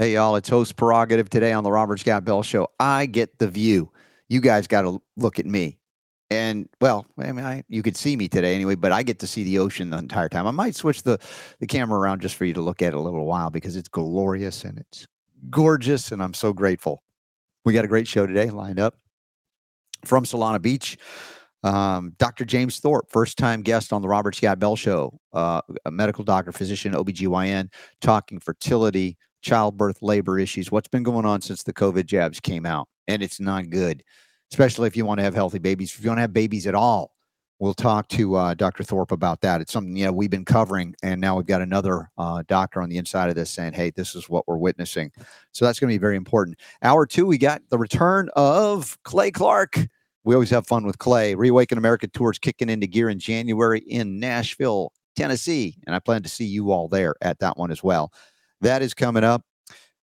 Hey, y'all, it's host prerogative today on the Robert Scott Bell Show. I get the view. You guys got to look at me. And well, I mean, I, you could see me today anyway, but I get to see the ocean the entire time. I might switch the, the camera around just for you to look at it a little while because it's glorious and it's gorgeous. And I'm so grateful. We got a great show today lined up from Solana Beach. Um, Dr. James Thorp, first time guest on the Robert Scott Bell Show, uh, a medical doctor, physician, OBGYN, talking fertility, childbirth, labor issues. What's been going on since the COVID jabs came out? And it's not good, especially if you want to have healthy babies. If you want to have babies at all, we'll talk to uh, Dr. Thorp about that. It's something you know we've been covering, and now we've got another uh, doctor on the inside of this saying, "Hey, this is what we're witnessing." So that's going to be very important. Hour two, we got the return of Clay Clark. We always have fun with Clay. Reawaken America tours kicking into gear in January in Nashville, Tennessee, and I plan to see you all there at that one as well. That is coming up.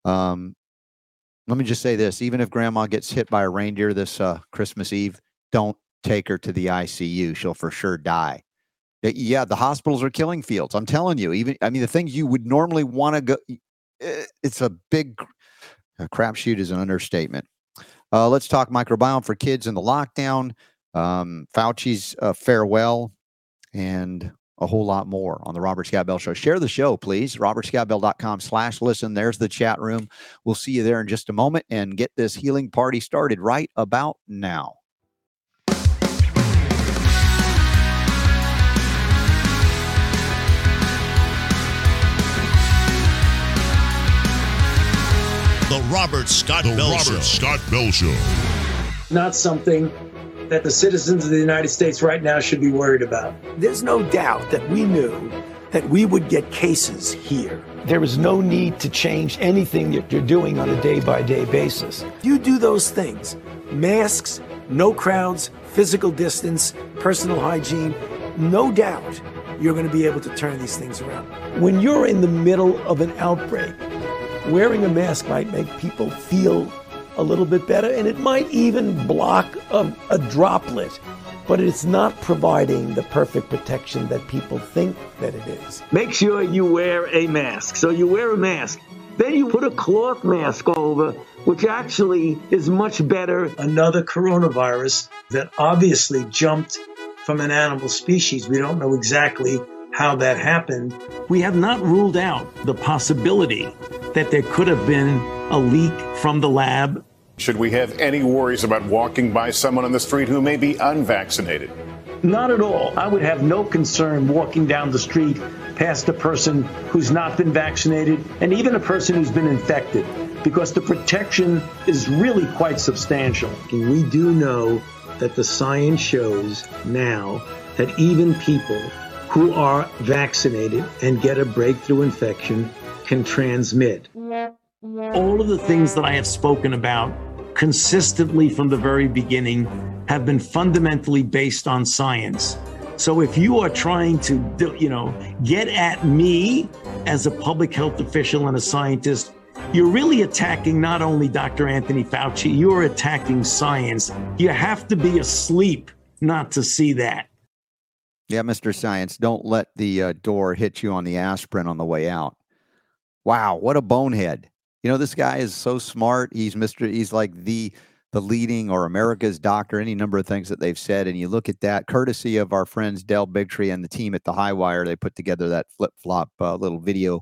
Um, let me just say this: even if Grandma gets hit by a reindeer this uh, Christmas Eve, don't take her to the ICU. She'll for sure die. Yeah, the hospitals are killing fields. I'm telling you. Even I mean, the things you would normally want to go. It's a big a crapshoot is an understatement. Uh, let's talk microbiome for kids in the lockdown. Um, Fauci's uh, farewell, and a whole lot more on the Robert Scott Bell Show. Share the show, please. RobertScottBell.com slash listen. There's the chat room. We'll see you there in just a moment and get this healing party started right about now. The Robert Scott The Bell Robert Show. Scott Bell Show. not something that the citizens of the United States right now should be worried about. There's no doubt that we knew that we would get cases here. There is no need to change anything that you're doing on a day by day basis. You do those things masks, no crowds, physical distance, personal hygiene no doubt you're going to be able to turn these things around. When you're in the middle of an outbreak, wearing a mask might make people feel a little bit better and it might even block a, a droplet but it's not providing the perfect protection that people think that it is. Make sure you wear a mask. So you wear a mask. Then you put a cloth mask over, which actually is much better. Another coronavirus that obviously jumped from an animal species. We don't know exactly how that happened. We have not ruled out the possibility that there could have been a leak from the lab Should we have any worries about walking by someone on the street who may be unvaccinated? Not at all. I would have no concern walking down the street past a person who's not been vaccinated and even a person who's been infected because the protection is really quite substantial. And we do know that the science shows now that even people who are vaccinated and get a breakthrough infection can transmit. All of the things that I have spoken about consistently from the very beginning have been fundamentally based on science. So if you are trying to, you know, get at me as a public health official and a scientist, you're really attacking not only Dr. Anthony Fauci, you're attacking science. You have to be asleep not to see that. Yeah, Mr. Science, don't let the uh, door hit you on the aspirin on the way out. Wow, what a bonehead. You know, this guy is so smart. He's Mr. He's like the the leading or America's doctor, any number of things that they've said. And you look at that, courtesy of our friends Del Bigtree and the team at the High Wire, they put together that flip flop uh, little video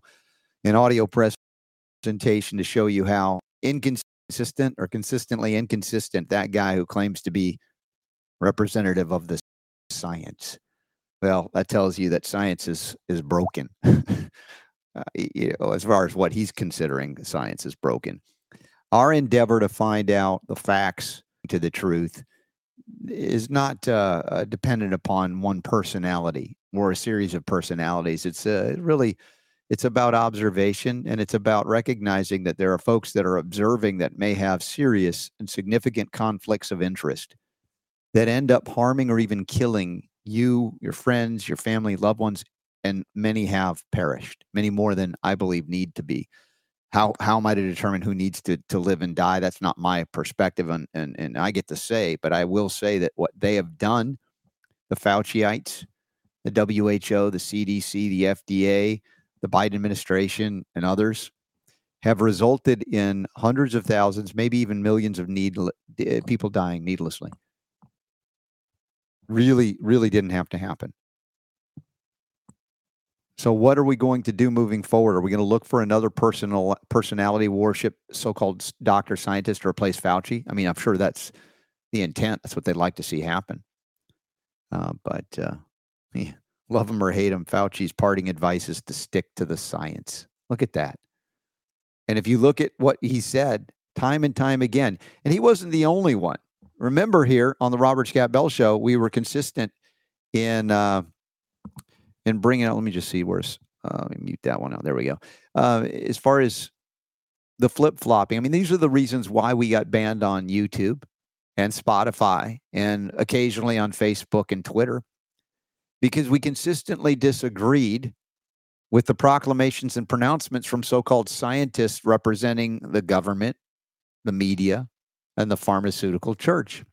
and audio presentation to show you how inconsistent or consistently inconsistent that guy who claims to be representative of the science. Well, that tells you that science is is broken. uh, you know, as far as what he's considering science is broken. Our endeavor to find out the facts to the truth is not uh, uh, dependent upon one personality or a series of personalities. It's uh, really it's about observation and it's about recognizing that there are folks that are observing that may have serious and significant conflicts of interest that end up harming or even killing you, your friends, your family, loved ones, and many have perished, many more than I believe need to be. How how am I to determine who needs to to live and die? That's not my perspective, and and, and I get to say, but I will say that what they have done, the Fauciites, the WHO, the CDC, the FDA, the Biden administration, and others, have resulted in hundreds of thousands, maybe even millions of need eh, people dying needlessly. Really, really didn't have to happen. So, what are we going to do moving forward? Are we going to look for another personal personality worship, so-called doctor scientist, to replace Fauci? I mean, I'm sure that's the intent. That's what they'd like to see happen. Uh, but uh, yeah, love him or hate him, Fauci's parting advice is to stick to the science. Look at that. And if you look at what he said time and time again, and he wasn't the only one. Remember here on the Robert Scott Bell Show, we were consistent in uh, in bringing out. Let me just see where's. Uh, mute that one out. There we go. Uh, as far as the flip flopping, I mean, these are the reasons why we got banned on YouTube and Spotify and occasionally on Facebook and Twitter because we consistently disagreed with the proclamations and pronouncements from so called scientists representing the government, the media, and the pharmaceutical church.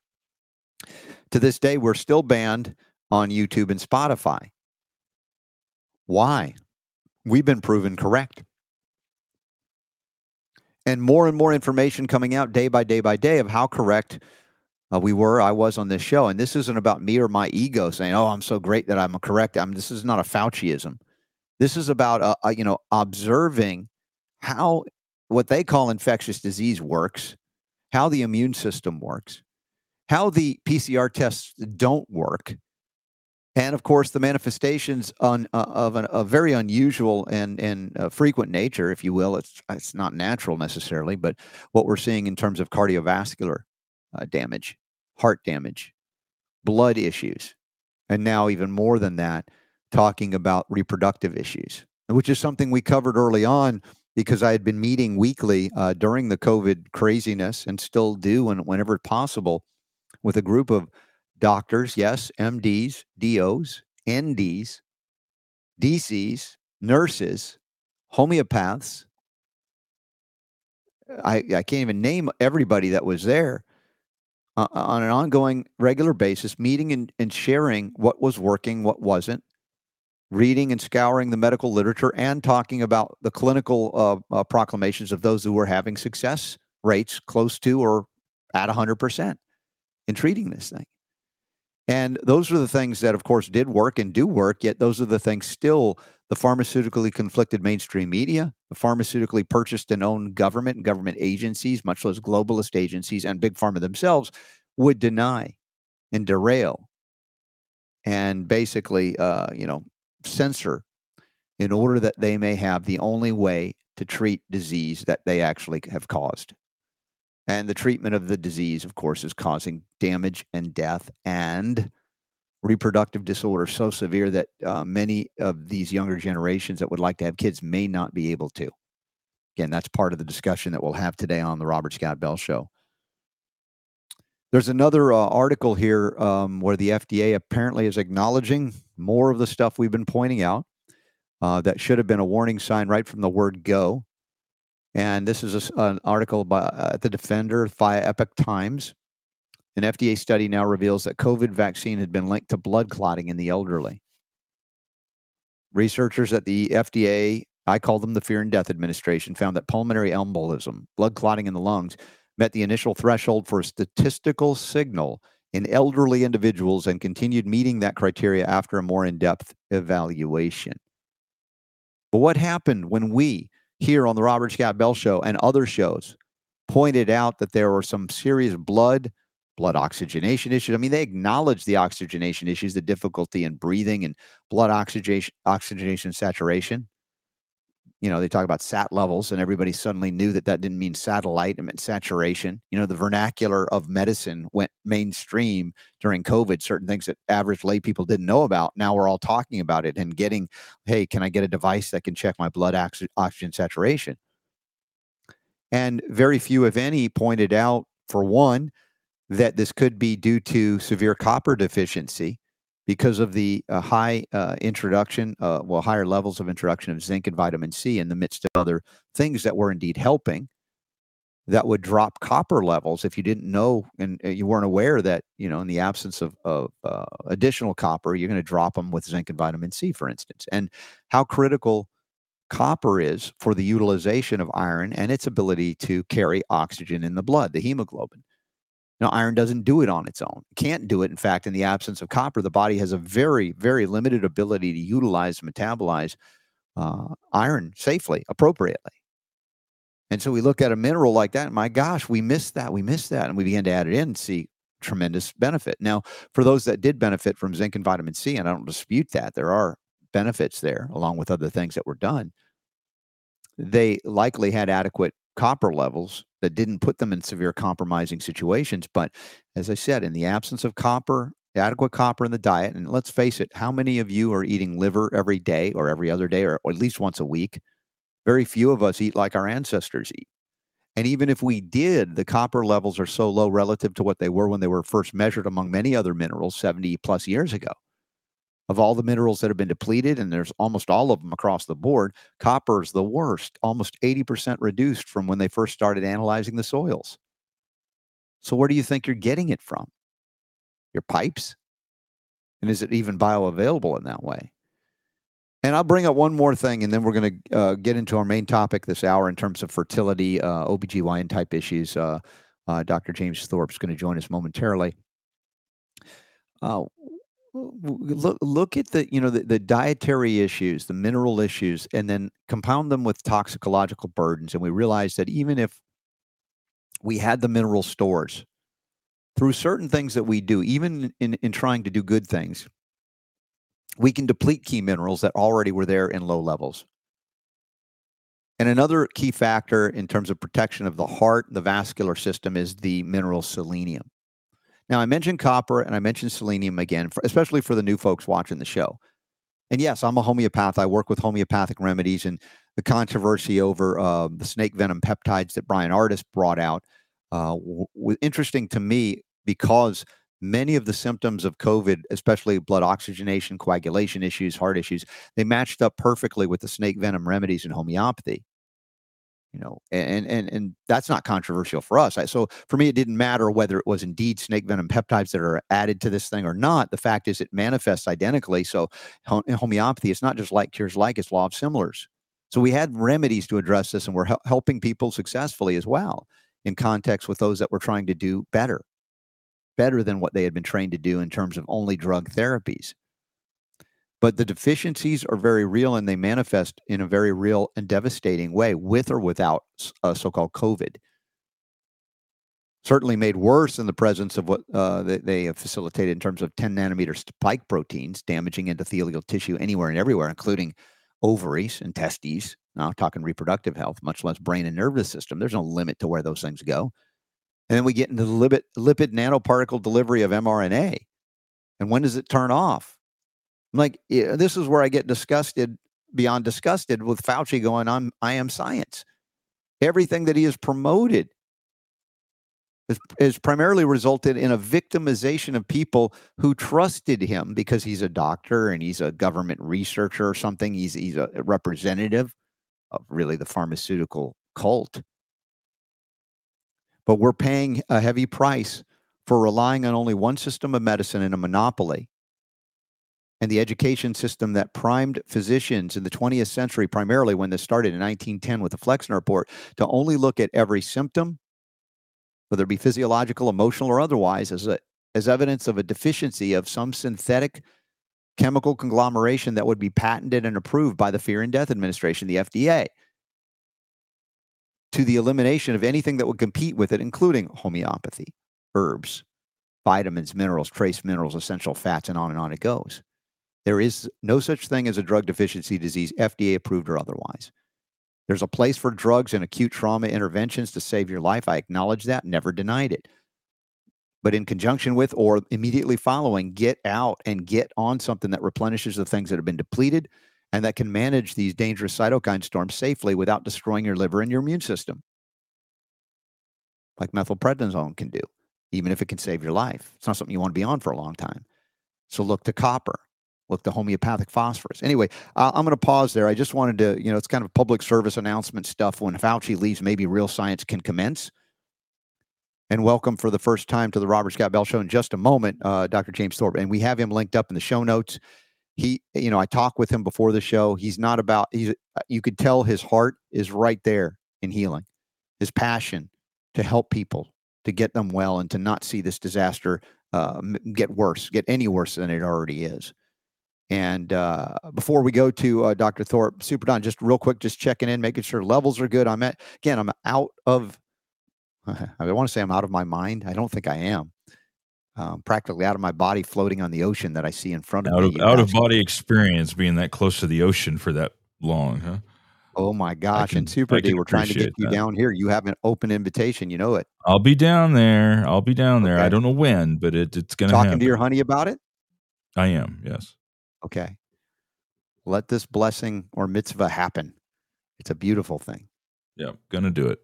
To this day, we're still banned on YouTube and Spotify. Why? We've been proven correct. And more and more information coming out day by day by day of how correct uh, we were, I was on this show. And this isn't about me or my ego saying, oh, I'm so great that I'm correct. I mean, this is not a Fauciism. This is about, uh, uh, you know, observing how what they call infectious disease works, how the immune system works, how the PCR tests don't work, and of course the manifestations on, uh, of an, a very unusual and and uh, frequent nature, if you will. It's it's not natural necessarily, but what we're seeing in terms of cardiovascular uh, damage, heart damage, blood issues, and now even more than that, talking about reproductive issues, which is something we covered early on because I had been meeting weekly uh, during the COVID craziness and still do when, whenever possible with a group of doctors, yes, MDs, DOs, NDs, DCs, nurses, homeopaths. I, I can't even name everybody that was there uh, on an ongoing, regular basis, meeting and, and sharing what was working, what wasn't, reading and scouring the medical literature, and talking about the clinical uh, uh, proclamations of those who were having success rates close to or at 100% in treating this thing. And those are the things that, of course, did work and do work, yet those are the things still the pharmaceutically conflicted mainstream media, the pharmaceutically purchased and owned government and government agencies, much less globalist agencies, and big pharma themselves would deny and derail and basically, uh, you know, censor in order that they may have the only way to treat disease that they actually have caused. And the treatment of the disease, of course, is causing damage and death and reproductive disorder so severe that uh, many of these younger generations that would like to have kids may not be able to. Again, that's part of the discussion that we'll have today on the Robert Scott Bell Show. There's another uh, article here um, where the FDA apparently is acknowledging more of the stuff we've been pointing out uh, that should have been a warning sign right from the word go. And this is a, an article by uh, the Defender via Epoch Times. An FDA study now reveals that COVID vaccine had been linked to blood clotting in the elderly. Researchers at the FDA, I call them the Fear and Death Administration, found that pulmonary embolism, blood clotting in the lungs, met the initial threshold for a statistical signal in elderly individuals and continued meeting that criteria after a more in depth evaluation. But what happened when we, here on the Robert Scott Bell Show and other shows, pointed out that there were some serious blood blood oxygenation issues. I mean, they acknowledge the oxygenation issues, the difficulty in breathing and blood oxygenation, oxygenation saturation. You know, they talk about sat levels, and everybody suddenly knew that that didn't mean satellite; it meant saturation. You know, the vernacular of medicine went mainstream during COVID. Certain things that average lay people didn't know about. Now we're all talking about it and getting, hey, can I get a device that can check my blood oxygen saturation? And very few, if any, pointed out, for one, that this could be due to severe copper deficiency because of the uh, high uh, introduction, uh, well, higher levels of introduction of zinc and vitamin C in the midst of other things that were indeed helping that would drop copper levels if you didn't know and uh, you weren't aware that, you know, in the absence of, of uh, additional copper, you're going to drop them with zinc and vitamin C, for instance. And how critical copper is for the utilization of iron and its ability to carry oxygen in the blood, the hemoglobin. Now, iron doesn't do it on its own. can't do it. In fact, in the absence of copper, the body has a very, very limited ability to utilize, metabolize uh, iron safely, appropriately. And so we look at a mineral like that, and my gosh, we missed that. We missed that. And we begin to add it in and see tremendous benefit. Now, for those that did benefit from zinc and vitamin C, and I don't dispute that, there are benefits there along with other things that were done. They likely had adequate copper levels that didn't put them in severe compromising situations. But as I said, in the absence of copper, adequate copper in the diet, and let's face it, how many of you are eating liver every day or every other day or, or at least once a week? Very few of us eat like our ancestors eat. And even if we did, the copper levels are so low relative to what they were when they were first measured among many other minerals 70 plus years ago. Of all the minerals that have been depleted, and there's almost all of them across the board, copper is the worst, almost 80% reduced from when they first started analyzing the soils. So, where do you think you're getting it from? Your pipes? And is it even bioavailable in that way? And I'll bring up one more thing, and then we're going to uh, get into our main topic this hour in terms of fertility, uh, OBGYN type issues. Uh, uh, Dr. James Thorp is going to join us momentarily. Uh, look, look at the you know the, the dietary issues, the mineral issues, and then compound them with toxicological burdens, and we realize that even if we had the mineral stores through certain things that we do, even in, in trying to do good things, we can deplete key minerals that already were there in low levels. And another key factor in terms of protection of the heart, the vascular system, is the mineral selenium. Now, I mentioned copper and I mentioned selenium again, for, especially for the new folks watching the show. And yes, I'm a homeopath. I work with homeopathic remedies, and the controversy over uh, the snake venom peptides that Bryan Ardis brought out uh, was interesting to me because many of the symptoms of COVID, especially blood oxygenation, coagulation issues, heart issues, they matched up perfectly with the snake venom remedies in homeopathy. You know, and and and that's not controversial for us. So for me, it didn't matter whether it was indeed snake venom peptides that are added to this thing or not. The fact is, it manifests identically. So homeopathy, it's not just like cures like; it's law of similars. So we had remedies to address this, and we're hel- helping people successfully as well in context with those that were trying to do better better than what they had been trained to do in terms of only drug therapies. But the deficiencies are very real and they manifest in a very real and devastating way with or without uh, so called COVID. Certainly made worse in the presence of what uh, they, they have facilitated in terms of 10 nanometer spike proteins damaging endothelial tissue anywhere and everywhere, including ovaries and testes. Now, talking reproductive health, much less brain and nervous system. There's no limit to where those things go. And then we get into the lipid, lipid nanoparticle delivery of mRNA. And when does it turn off? I'm like, yeah, this is where I get disgusted beyond disgusted with Fauci going on, I am science. Everything that he has promoted has, has primarily resulted in a victimization of people who trusted him because he's a doctor and he's a government researcher or something. He's, he's a representative of really the pharmaceutical cult but we're paying a heavy price for relying on only one system of medicine and a monopoly. And the education system that primed physicians in the 20th century, primarily when this started in 1910 with the Flexner Report, to only look at every symptom, whether it be physiological, emotional, or otherwise, as, a, as evidence of a deficiency of some synthetic chemical conglomeration that would be patented and approved by the Fear and Death Administration, the FDA to the elimination of anything that would compete with it, including homeopathy, herbs, vitamins, minerals, trace minerals, essential fats, and on and on it goes. There is no such thing as a drug deficiency disease, FDA approved or otherwise. There's a place for drugs and acute trauma interventions to save your life. I acknowledge that, never denied it. But in conjunction with or immediately following, get out and get on something that replenishes the things that have been depleted, and that can manage these dangerous cytokine storms safely without destroying your liver and your immune system, like methylprednisolone can do, even if it can save your life. It's not something you want to be on for a long time. So look to copper, look to homeopathic phosphorus. Anyway, uh, I'm going to pause there. I just wanted to, you know, it's kind of public service announcement stuff. When Fauci leaves, maybe real science can commence. And welcome for the first time to the Robert Scott Bell Show in just a moment, uh, Dr. James Thorp. And we have him linked up in the show notes. he, you know, I talked with him before the show. He's not about. He's. You could tell his heart is right there in healing, his passion to help people to get them well and to not see this disaster uh, get worse, get any worse than it already is. And uh, before we go to uh, Dr. Thorp, Super Don, just real quick, just checking in, making sure levels are good. I'm at again. I'm out of. I want to say I'm out of my mind. I don't think I am. Um, practically out of my body, floating on the ocean that I see in front of out me. Of, out of body experience, being that close to the ocean for that long, huh? Oh my gosh! can- and Super D, we're trying to get you that. down here. You have an open invitation. You know it. I'll be down there. I'll be down there. I don't know when, but it, it's going to happen. Talking happen. to your honey about it. I am. Yes. Okay. Let this blessing or mitzvah happen. It's a beautiful thing. Yeah. Going to do it.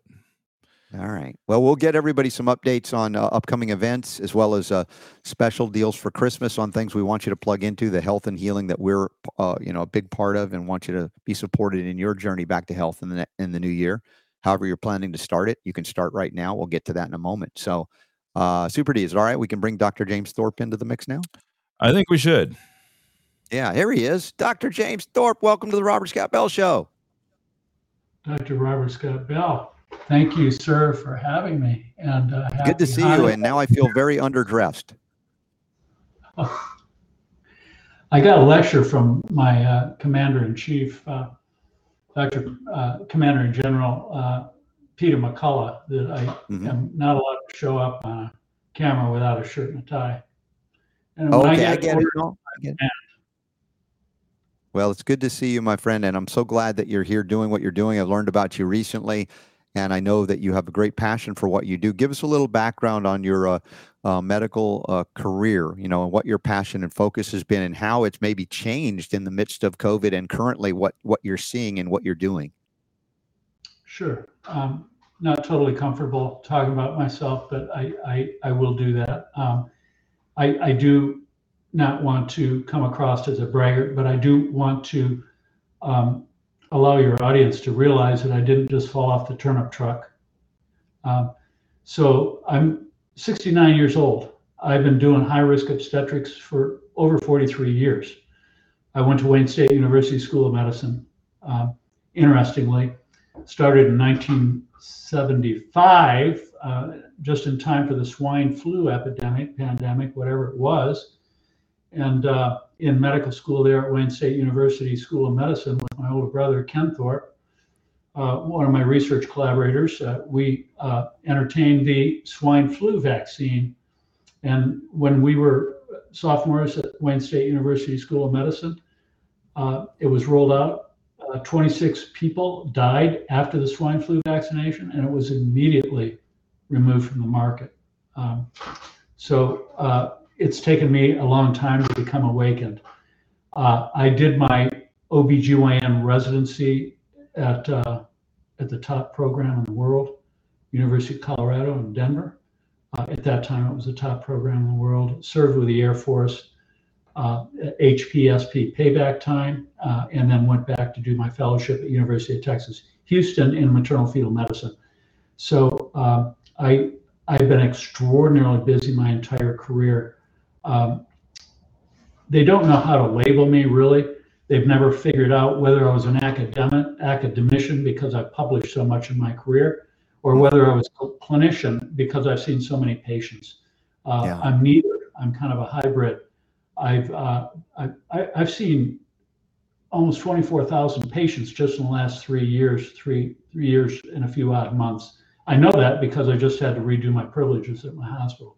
All right. Well, we'll get everybody some updates on uh, upcoming events as well as uh, special deals for Christmas on things we want you to plug into the health and healing that we're, uh, you know, a big part of, and want you to be supported in your journey back to health in the in the new year. However, you're planning to start it, you can start right now. We'll get to that in a moment. So, uh, Super D, is it all right? We can bring Dr. James Thorp into the mix now. I think we should. Yeah, here he is, Dr. James Thorp. Welcome to the Robert Scott Bell Show. Dr. Robert Scott Bell. Thank you, sir, for having me. And uh, Good to see you. And now I feel very underdressed. I got a lecture from my uh, commander in chief, uh, Dr. Uh, commander in general uh, Peter McCullough, that I Mhm. am not allowed to show up on a camera without a shirt and a tie. And Okay, I get it. ordered- No, I get it. Well, it's good to see you, my friend, and I'm so glad that you're here doing what you're doing. I've learned about you recently, and I know that you have a great passion for what you do. Give us a little background on your uh, uh, medical uh, career, you know, and what your passion and focus has been, and how it's maybe changed in the midst of COVID, and currently what what you're seeing and what you're doing. Sure. Um, not totally comfortable talking about myself, but I, I, I will do that. Um, I, I do not want to come across as a braggart, but I do want to um, allow your audience to realize that I didn't just fall off the turnip truck. Um, so I'm 69 years old. I've been doing high risk obstetrics for over 43 years. I went to Wayne State University School of Medicine. Um, interestingly, started in 1975, uh, just in time for the swine flu epidemic, pandemic, whatever it was. And uh, in medical school there at Wayne State University School of Medicine with my older brother, Ken Thorp, uh, one of my research collaborators, uh, we uh, entertained the swine flu vaccine. And when we were sophomores at Wayne State University School of Medicine, uh, it was rolled out uh, 26 people died after the swine flu vaccination, and it was immediately removed from the market. Um, so it's taken me a long time to become awakened. Uh, I did my OBGYN residency at, uh, at the top program in the world, University of Colorado in Denver. Uh, at that time, it was the top program in the world. Served with the Air Force, uh, HPSP payback time, uh, and then went back to do my fellowship at University of Texas Houston in maternal fetal medicine. So um, I I've been extraordinarily busy my entire career. Um, they don't know how to label me really. They've never figured out whether I was an academic academician because I published so much in my career, or whether I was a clinician because I've seen so many patients. Uh, Yeah. I'm neither. I'm kind of a hybrid. I've uh, I, I, I've seen almost 24,000 patients just in the last three years, three three years and a few odd months. I know that because I just had to redo my privileges at my hospital.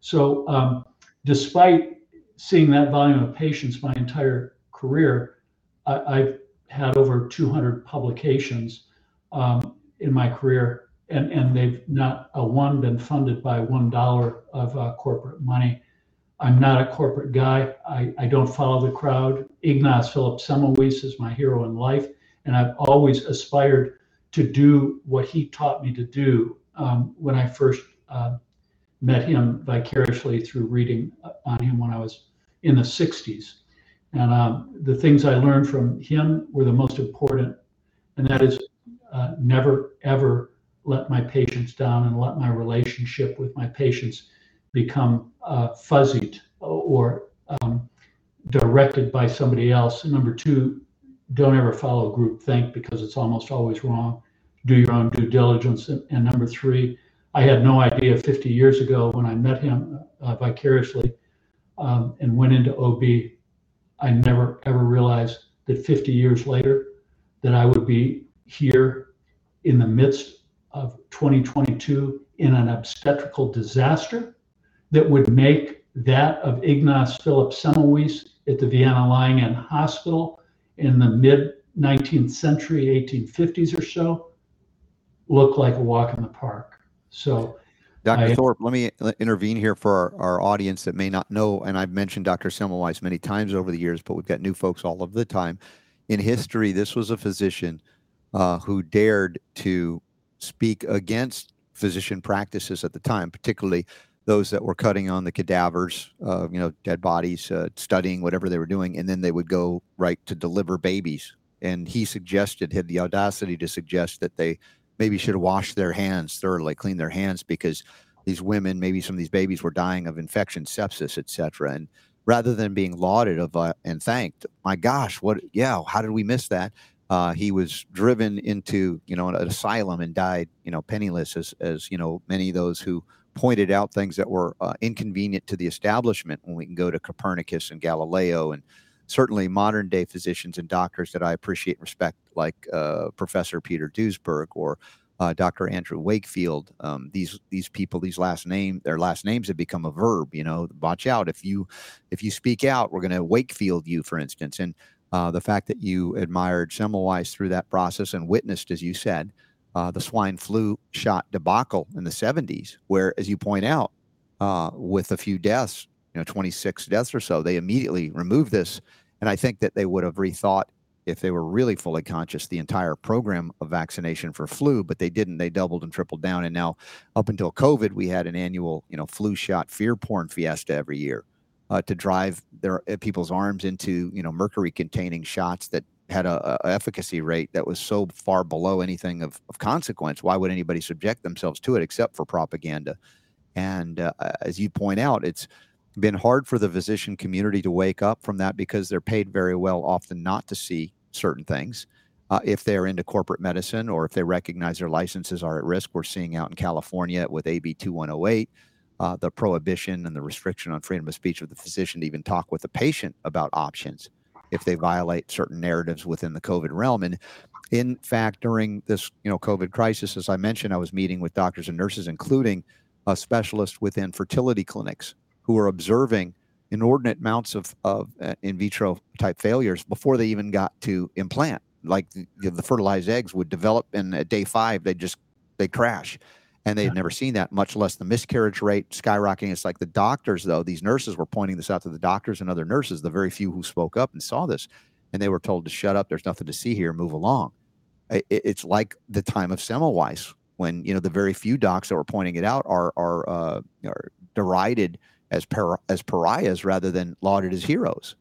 So, um, despite seeing that volume of patients my entire career, I, I've had over 200 publications um, in my career, and and they've not a one been funded by one dollar of uh, corporate money. I'm not a corporate guy. I, I don't follow the crowd. Ignaz Philipp Semmelweis is my hero in life, and I've always aspired to do what he taught me to do um, when I first uh, met him vicariously through reading on him when I was in the 60s. And um, the things I learned from him were the most important, and that is uh, never, ever let my patients down and let my relationship with my patients become uh, fuzzied or um, directed by somebody else. And number two, don't ever follow group think because it's almost always wrong. Do your own due diligence. And, and number three, I had no idea 50 years ago when I met him uh, vicariously um, and went into OB. I never ever realized that 50 years later that I would be here in the midst of 2022 in an obstetrical disaster that would make that of Ignaz Philipp Semmelweis at the Vienna Lying-in Hospital in the mid 19th century, 1850s or so, look like a walk in the park. So, Dr. I- Thorp, let me intervene here for our, our audience that may not know, and I've mentioned Dr. Semmelweis many times over the years, but we've got new folks all of the time. In history, this was a physician uh, who dared to speak against physician practices at the time, particularly those that were cutting on the cadavers, uh, you know, dead bodies, uh, studying whatever they were doing, and then they would go right to deliver babies. And he suggested, had the audacity to suggest that they maybe should wash their hands thoroughly, clean their hands because these women, maybe some of these babies were dying of infection, sepsis, etc. And rather than being lauded of uh, and thanked, my gosh, what? Yeah, how did we miss that? Uh, he was driven into you know an asylum and died you know penniless, as as you know many of those who pointed out things that were uh, inconvenient to the establishment. When we can go to Copernicus and Galileo and certainly modern day physicians and doctors that I appreciate and respect, like uh, Professor Peter Duesberg or uh, Dr. Andrew Wakefield. Um, these these people, these last name, their last names have become a verb. You know, watch out if you if you speak out, we're going to Wakefield you, for instance. And uh, the fact that you admired Semmelweis through that process and witnessed, as you said, uh, the swine flu shot debacle in the 70s, where, as you point out, uh, with a few deaths, you know, 26 deaths or so, they immediately removed this. And I think that they would have rethought if they were really fully conscious the entire program of vaccination for flu, but they didn't. They doubled and tripled down. And now, up until COVID, we had an annual, you know, flu shot fear porn fiesta every year uh, to drive their uh, people's arms into, you know, mercury containing shots that had a, a, efficacy rate that was so far below anything of, of consequence. Why would anybody subject themselves to it except for propaganda? And uh, as you point out, it's been hard for the physician community to wake up from that because they're paid very well often not to see certain things. Uh, if they're into corporate medicine or if they recognize their licenses are at risk, we're seeing out in California with AB 2108, uh, the prohibition and the restriction on freedom of speech of the physician to even talk with the patient about options if they violate certain narratives within the COVID realm. And in fact, during this you know COVID crisis, as I mentioned, I was meeting with doctors and nurses, including a specialist within fertility clinics who are observing inordinate amounts of, of uh, in vitro type failures before they even got to implant. Like the, the fertilized eggs would develop, and at day five they just they crash, and they had never seen that, much less the miscarriage rate skyrocketing. It's like the doctors, though, these nurses were pointing this out to the doctors and other nurses, the very few who spoke up and saw this, and they were told to shut up. There's nothing to see here. Move along. It, it's like the time of Semmelweis when you know the very few docs that were pointing it out are are, uh, are derided as par- as pariahs rather than lauded as heroes.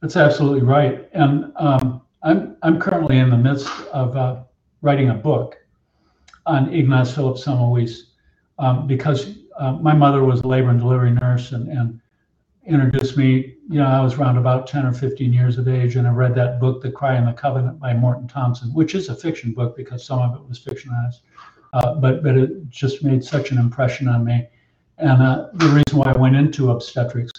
That's absolutely right, and um, I'm I'm currently in the midst of uh, writing a book on Ignaz Philipp Semmelweis um, because uh, my mother was a labor and delivery nurse and, and introduced me. You know, I was around about 10 or 15 years of age, and I read that book, The Cry and the Covenant by Morton Thompson, which is a fiction book because some of it was fictionalized. Uh, but but it just made such an impression on me, and uh, the reason why I went into obstetrics.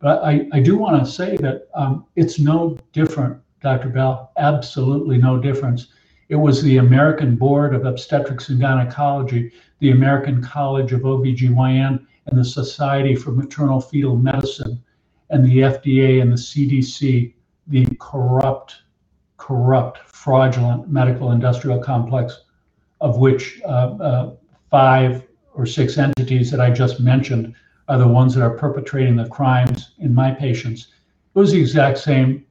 But I, I do want to say that um, it's no different, Dr. Bell, absolutely no difference it was the American Board of Obstetrics and Gynecology, the American College of OBGYN, and the Society for Maternal Fetal Medicine, and the FDA and the CDC, the corrupt, corrupt, fraudulent medical industrial complex, of which uh, uh, five or six entities that I just mentioned are the ones that are perpetrating the crimes in my patients. It was the exact same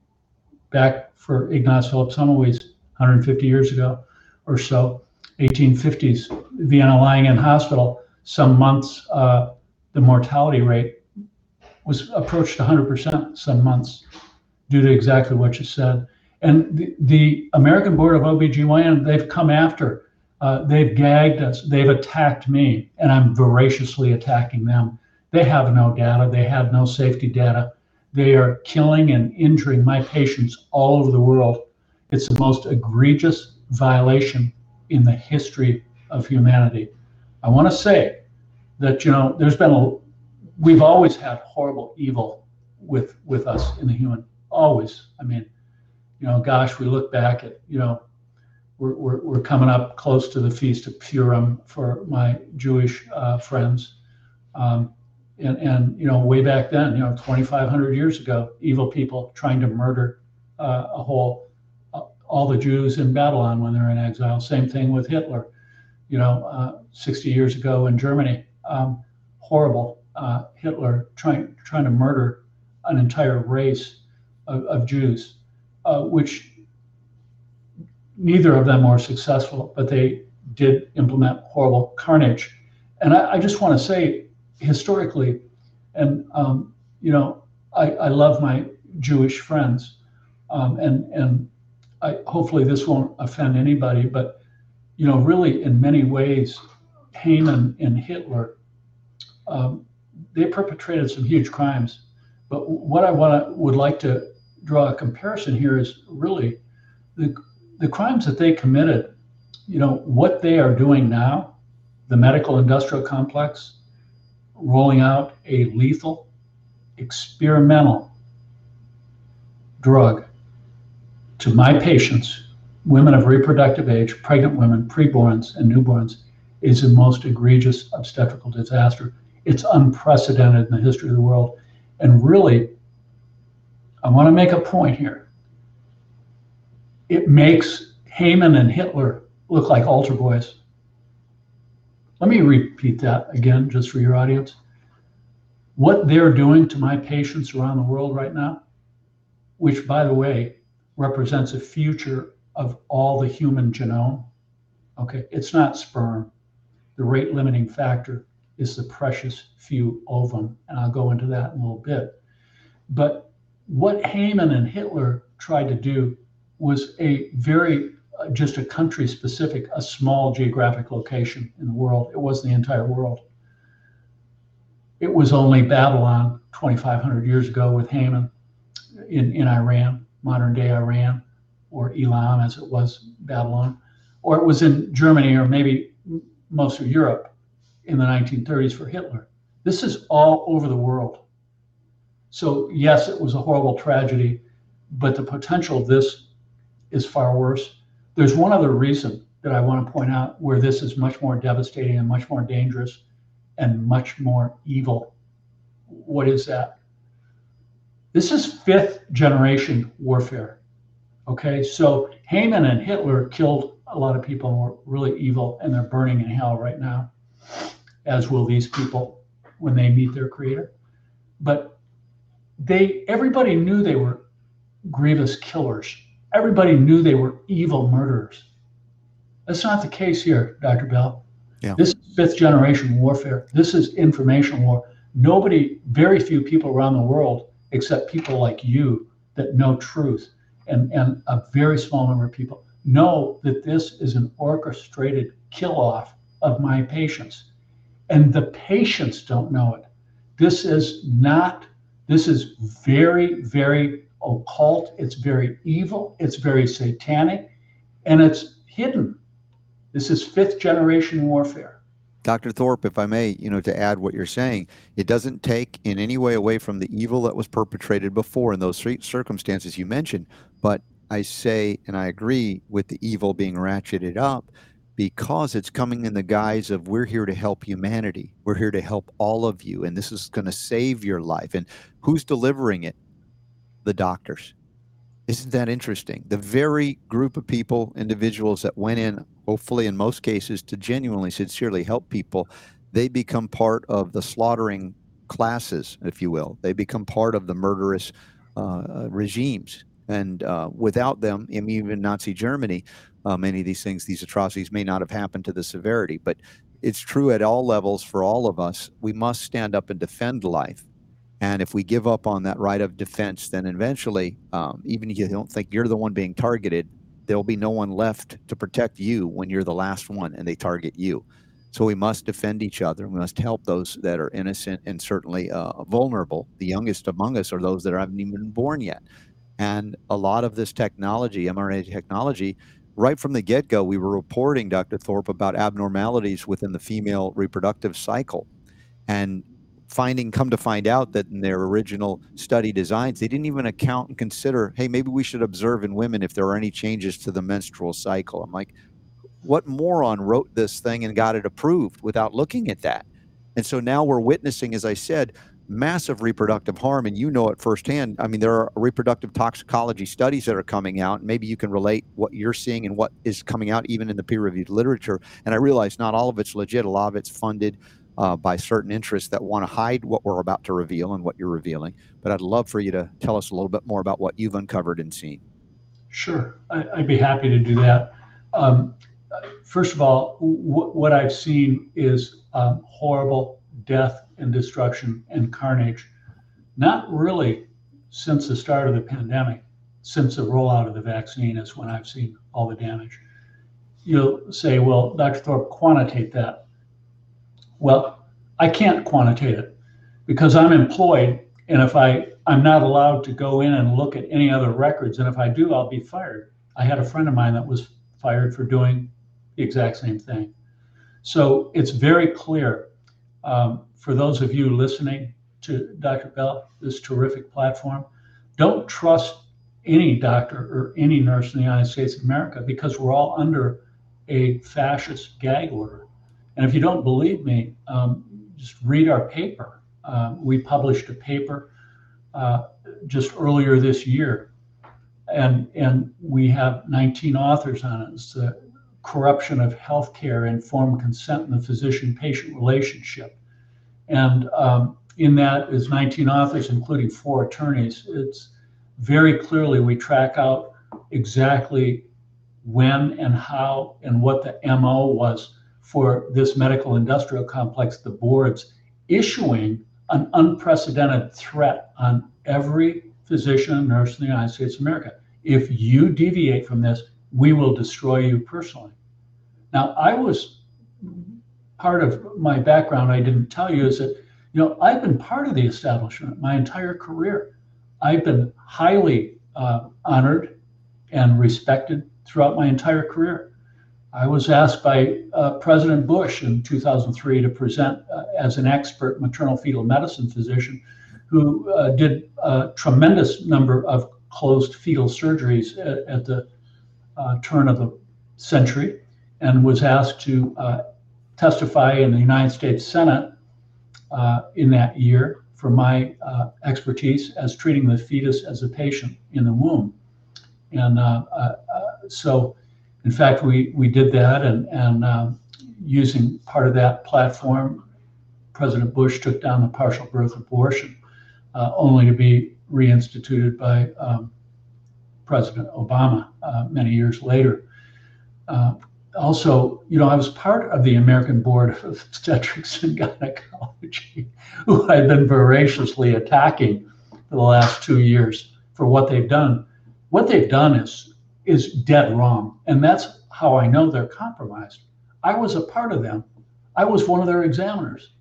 back for Ignaz Philipp Semmelweis 150 years ago or so, 1850s, Vienna Lying-in Hospital, some months uh, the mortality rate was approached 100% some months due to exactly what you said. And the, the American Board of OBGYN, they've come after, uh, they've gagged us, they've attacked me, and I'm voraciously attacking them. They have no data. They have no safety data. They are killing and injuring my patients all over the world. It's the most egregious violation in the history of humanity. I want to say that you know there's been a we've always had horrible evil with with us in the human always. I mean, you know, gosh, we look back at you know we're, we're, we're coming up close to the feast of Purim for my Jewish uh, friends. Um, and, and, you know, way back then, you know, 2,500 years ago, evil people trying to murder uh, a whole, uh, all the Jews in Babylon when they're in exile. Same thing with Hitler, you know, uh, 60 years ago in Germany. Um, horrible uh, Hitler trying, trying to murder an entire race of, of Jews, uh, which neither of them were successful, but they did implement horrible carnage. And I, I just want to say, historically, and um, you know, I, I, love my Jewish friends, um, and and I, hopefully this won't offend anybody, but you know, really, in many ways, Haman and Hitler, um, they perpetrated some huge crimes. But what I want would like to draw a comparison here is really the the crimes that they committed, you know, what they are doing now, the medical industrial complex, rolling out a lethal, experimental drug to my patients, women of reproductive age, pregnant women, preborns, and newborns, is the most egregious obstetrical disaster. It's unprecedented in the history of the world. And really, I want to make a point here it makes Haman and Hitler look like altar boys. Let me repeat that again, just for your audience. What they're doing to my patients around the world right now, which, by the way, represents a future of all the human genome. Okay, it's not sperm. The rate limiting factor is the precious few ovum, and I'll go into that in a little bit. But what Haman and Hitler tried to do was a very uh, just a country specific, a small geographic location in the world. It was the entire world. It was only Babylon 2,500 years ago with Haman in, in Iran, modern day Iran, or Elam as it was Babylon, or it was in Germany or maybe most of Europe in the 1930s for Hitler. This is all over the world. So, yes, it was a horrible tragedy, but the potential of this is far worse. There's one other reason that I want to point out where this is much more devastating and much more dangerous and much more evil. What is that? This is fifth generation warfare. Okay, so Haman and Hitler killed a lot of people and were really evil, and they're burning in hell right now, as will these people when they meet their creator. But they everybody knew they were grievous killers everybody knew they were evil murderers. That's not the case here, Dr. Bell. Yeah. This is fifth generation warfare. This is information war. Nobody, very few people around the world, except people like you that know truth, and, and a very small number of people, know that this is an orchestrated kill off of my patients. And the patients don't know it. This is not, this is very, very occult, it's very evil, it's very satanic, and it's hidden. This is fifth generation warfare. Dr. Thorp, if I may, you know, to add what you're saying, it doesn't take in any way away from the evil that was perpetrated before in those three circumstances you mentioned. But I say, and I agree with the evil being ratcheted up because it's coming in the guise of we're here to help humanity. We're here to help all of you, and this is going to save your life. And who's delivering it? The doctors. Isn't that interesting? The very group of people, individuals that went in, hopefully in most cases, to genuinely, sincerely help people, they become part of the slaughtering classes, if you will. They become part of the murderous uh, uh regimes. And uh, without them, even Nazi Germany, uh, many of these things, these atrocities may not have happened to the severity. But it's true at all levels for all of us. We must stand up and defend life. And if we give up on that right of defense, then eventually, um, even if you don't think you're the one being targeted, there'll be no one left to protect you when you're the last one and they target you. So we must defend each other. We must help those that are innocent and certainly uh, vulnerable. The youngest among us are those that haven't even been born yet. And a lot of this technology, mRNA technology, right from the get go, we were reporting, Dr. Thorp, about abnormalities within the female reproductive cycle. And finding, come to find out that in their original study designs, they didn't even account and consider, hey, maybe we should observe in women if there are any changes to the menstrual cycle. I'm like, what moron wrote this thing and got it approved without looking at that? And so now we're witnessing, as I said, massive reproductive harm, and you know it firsthand. I mean, there are reproductive toxicology studies that are coming out. Maybe you can relate what you're seeing and what is coming out, even in the peer-reviewed literature. And I realize not all of it's legit. A lot of it's funded uh, by certain interests that want to hide what we're about to reveal and what you're revealing. But I'd love for you to tell us a little bit more about what you've uncovered and seen. Sure, I, would be happy to do that. Um, first of all, w- what I've seen is um, horrible death and destruction and carnage. Not really since the start of the pandemic, since the rollout of the vaccine is when I've seen all the damage. You'll say, well, Dr. Thorp, quantitate that. Well, I can't quantitate it because I'm employed, and if I I'm not allowed to go in and look at any other records, and if I do, I'll be fired. I had a friend of mine that was fired for doing the exact same thing. So it's very clear um, for those of you listening to Dr. Bell, this terrific platform, don't trust any doctor or any nurse in the United States of America because we're all under a fascist gag order. And if you don't believe me, um, just read our paper. Uh, we published a paper uh, just earlier this year, and and we have 19 authors on it. It's the corruption of healthcare, informed consent, and the physician-patient relationship. And um, in that is 19 authors, including four attorneys. It's very clearly we track out exactly when and how and what the MO was for this medical industrial complex, the boards issuing an unprecedented threat on every physician and nurse in the United States of America. If you deviate from this, we will destroy you personally. Now, I was part of my background, I didn't tell you, is that, you know, I've been part of the establishment my entire career. I've been highly uh, honored and respected throughout my entire career. I was asked by uh, President Bush in 2003 to present uh, as an expert maternal fetal medicine physician who uh, did a tremendous number of closed fetal surgeries at, at the uh, turn of the century and was asked to uh, testify in the United States Senate uh, in that year for my expertise as treating the fetus as a patient in the womb. And so, in fact, we, we did that, and, and um, using part of that platform, President Bush took down the partial birth abortion, only to be reinstituted by um, President Obama many years later. Uh, also, you know, I was part of the American Board of Obstetrics and Gynecology, who I've been voraciously attacking for the last two years for what they've done. What they've done is is dead wrong, and that's how I know they're compromised. I was a part of them. I was one of their examiners.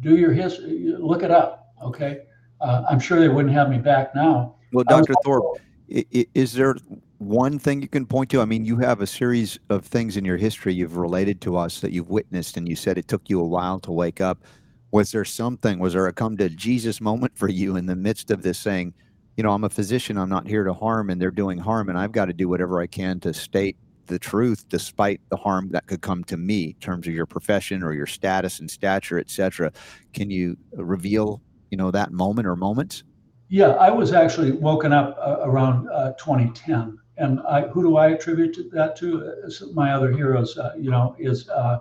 Do your history, look it up. Okay, uh, I'm sure they wouldn't have me back now. Well, Dr. Thorp, is there one thing you can point to? I mean, you have a series of things in your history you've related to us that you've witnessed, and you said it took you a while to wake up. Was there something, was there a come to Jesus moment for you in the midst of this saying, you know, I'm a physician, I'm not here to harm, and they're doing harm, and I've got to do whatever I can to state the truth despite the harm that could come to me in terms of your profession or your status and stature, et cetera. Can you reveal, you know, that moment or moments? Yeah, I was actually woken up uh, around uh, 2010 and I, who do I attribute that to? My other heroes, uh, you know, is uh,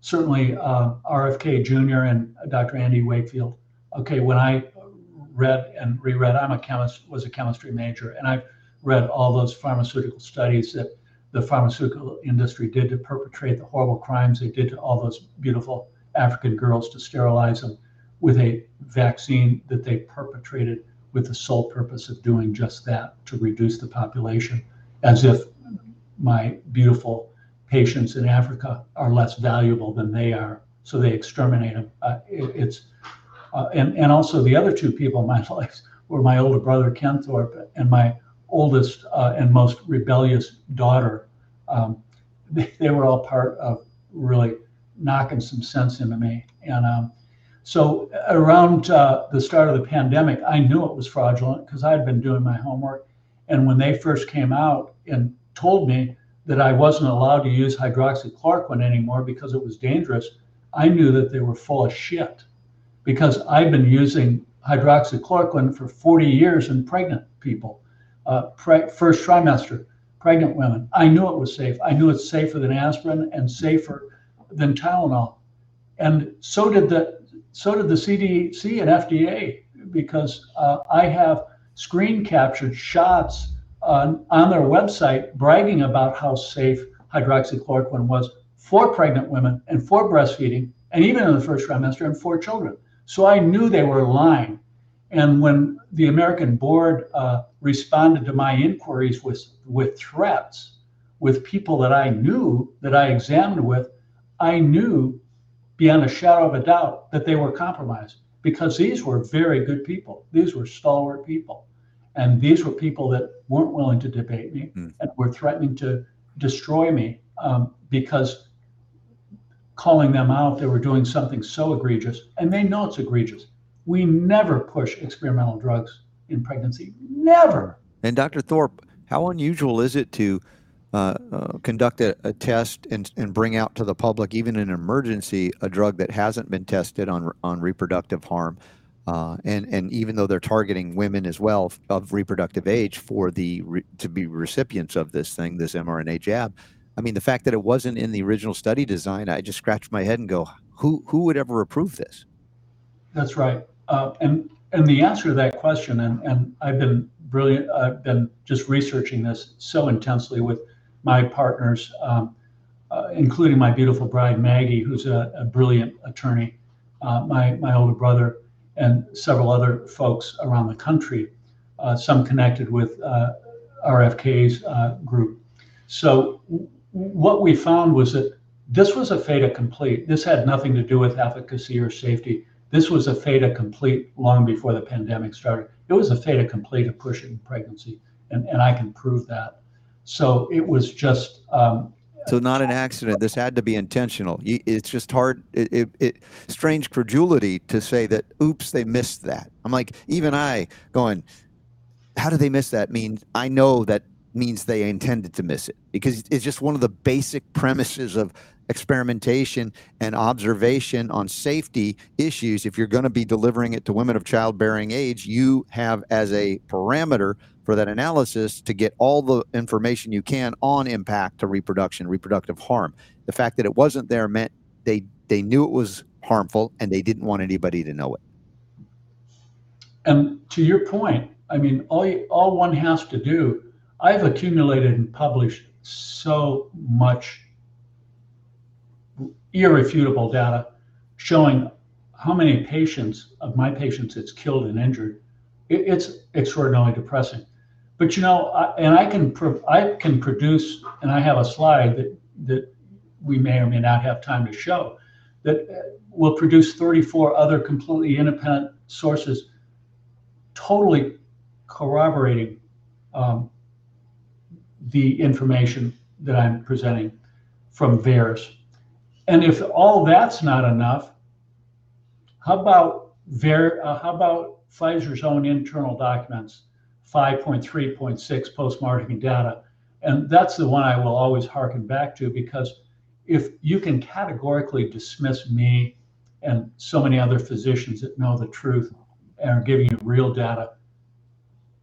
certainly uh, RFK Jr. and Dr. Andy Wakefield. Okay, when I read and reread, I'm a chemist, was a chemistry major, and I've read all those pharmaceutical studies that the pharmaceutical industry did to perpetrate the horrible crimes they did to all those beautiful African girls to sterilize them with a vaccine that they perpetrated with the sole purpose of doing just that to reduce the population, as if my beautiful patients in Africa are less valuable than they are, so they exterminate them. Uh, it, it's uh, and and also the other two people in my life were my older brother Ken Thorp and my oldest uh, and most rebellious daughter. Um, they, they, were all part of really knocking some sense into me. And um, so around uh, the start of the pandemic, I knew it was fraudulent because I had been doing my homework. And when they first came out and told me that I wasn't allowed to use hydroxychloroquine anymore because it was dangerous, I knew that they were full of shit because I've been using hydroxychloroquine for 40 years in pregnant people, uh, pre- first trimester, pregnant women. I knew it was safe. I knew it's safer than aspirin and safer than Tylenol. And so did the so did the CDC and FDA because uh, I have screen captured shots on, on their website bragging about how safe hydroxychloroquine was for pregnant women and for breastfeeding, and even in the first trimester and for children. So I knew they were lying. And when the American board uh, responded to my inquiries with, with threats, with people that I knew, that I examined with, I knew beyond a shadow of a doubt that they were compromised because these were very good people. These were stalwart people. And these were people that weren't willing to debate me mm. and were threatening to destroy me um, because calling them out, they were doing something so egregious, and they know it's egregious. We never push experimental drugs in pregnancy. Never. And Dr. Thorp, how unusual is it to uh, uh, conduct a, a, test and, and bring out to the public, even in an emergency, a drug that hasn't been tested on on reproductive harm? Uh, and and even though they're targeting women as well of reproductive age for the re, to be recipients of this thing, this mRNA jab, I mean, the fact that it wasn't in the original study design, I just scratch my head and go, who who would ever approve this? That's right. Uh, and and the answer to that question, and and I've been brilliant. I've been just researching this so intensely with my partners, um, uh, including my beautiful bride Maggie, who's a, a brilliant attorney, uh, my my older brother, and several other folks around the country, uh, some connected with uh, RFK's uh, group. So what we found was that this was a fait complete. This had nothing to do with efficacy or safety. This was a fait complete long before the pandemic started. It was a fait complete of pushing pregnancy, and, and I can prove that. So it was just. Um, so not an accident. This had to be intentional. It's just hard. It, it, it strange credulity to say that. Oops, they missed that. I'm like, even I going, how did they miss that? Means I know that means they intended to miss it because it's just one of the basic premises of experimentation and observation on safety issues. If you're going to be delivering it to women of childbearing age, you have as a parameter for that analysis to get all the information you can on impact to reproduction, reproductive harm. The fact that it wasn't there meant they they knew it was harmful and they didn't want anybody to know it. And to your point, I mean, all all one has to do I've accumulated and published so much irrefutable data showing how many patients of my patients it's killed and injured. It, it's extraordinarily depressing. But you know, I, and I can pro- I can produce, and I have a slide that that we may or may not have time to show that will produce 34 other completely independent sources, totally corroborating um, the information that I'm presenting from VAERS. And if all that's not enough, how about Ver, uh, how about Pfizer's own internal documents, 5.3.6 post-marketing data? And that's the one I will always harken back to because if you can categorically dismiss me and so many other physicians that know the truth and are giving you real data,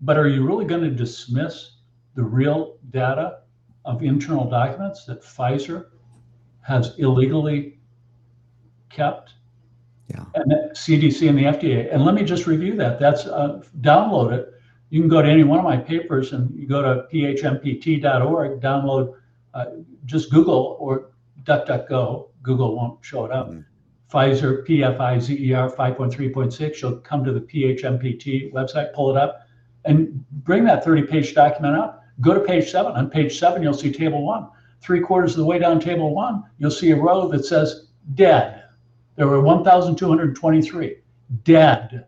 but are you really going to dismiss the real data of internal documents that Pfizer has illegally kept. Yeah. And the CDC and the FDA. And let me just review that. That's uh, download it. You can go to any one of my papers and you go to phmpt.org, download, uh, just Google or DuckDuckGo. Google won't show it up. Mm-hmm. Pfizer, P-F-I-Z-E-R 5.3.6. You'll come to the PHMPT website, pull it up, and bring that 30-page document up Go to page seven. On page seven, you'll see table one three quarters of the way down table one, you'll see a row that says dead. There were 1,223 dead,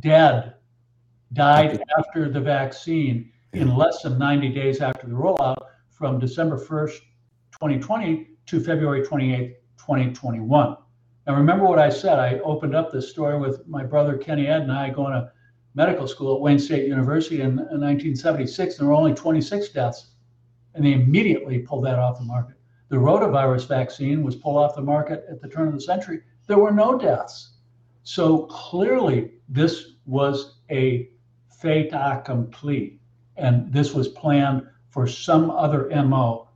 dead, died after the vaccine in less than 90 days after the rollout from December 1st, 2020 to February 28th, 2021. Now, remember what I said. I opened up this story with my brother Kenny Ed and I going to medical school at Wayne State University in, in 1976. There were only 26 deaths, and they immediately pulled that off the market. The rotavirus vaccine was pulled off the market at the turn of the century. There were no deaths. So clearly, this was a fait accompli, and this was planned for some other MO,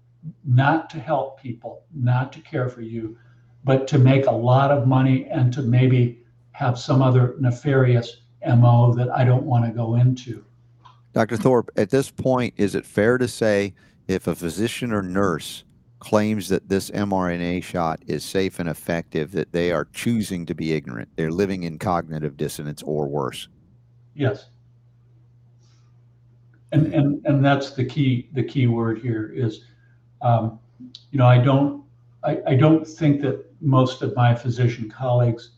not to help people, not to care for you, but to make a lot of money and to maybe have some other nefarious MO that I don't want to go into. Dr. Thorp, at this point, is it fair to say if a physician or nurse claims that this mRNA shot is safe and effective, that they are choosing to be ignorant? They're living in cognitive dissonance or worse. Yes. And, and, and that's the key, the key word here is, um, you know, I don't, I, I don't think that most of my physician colleagues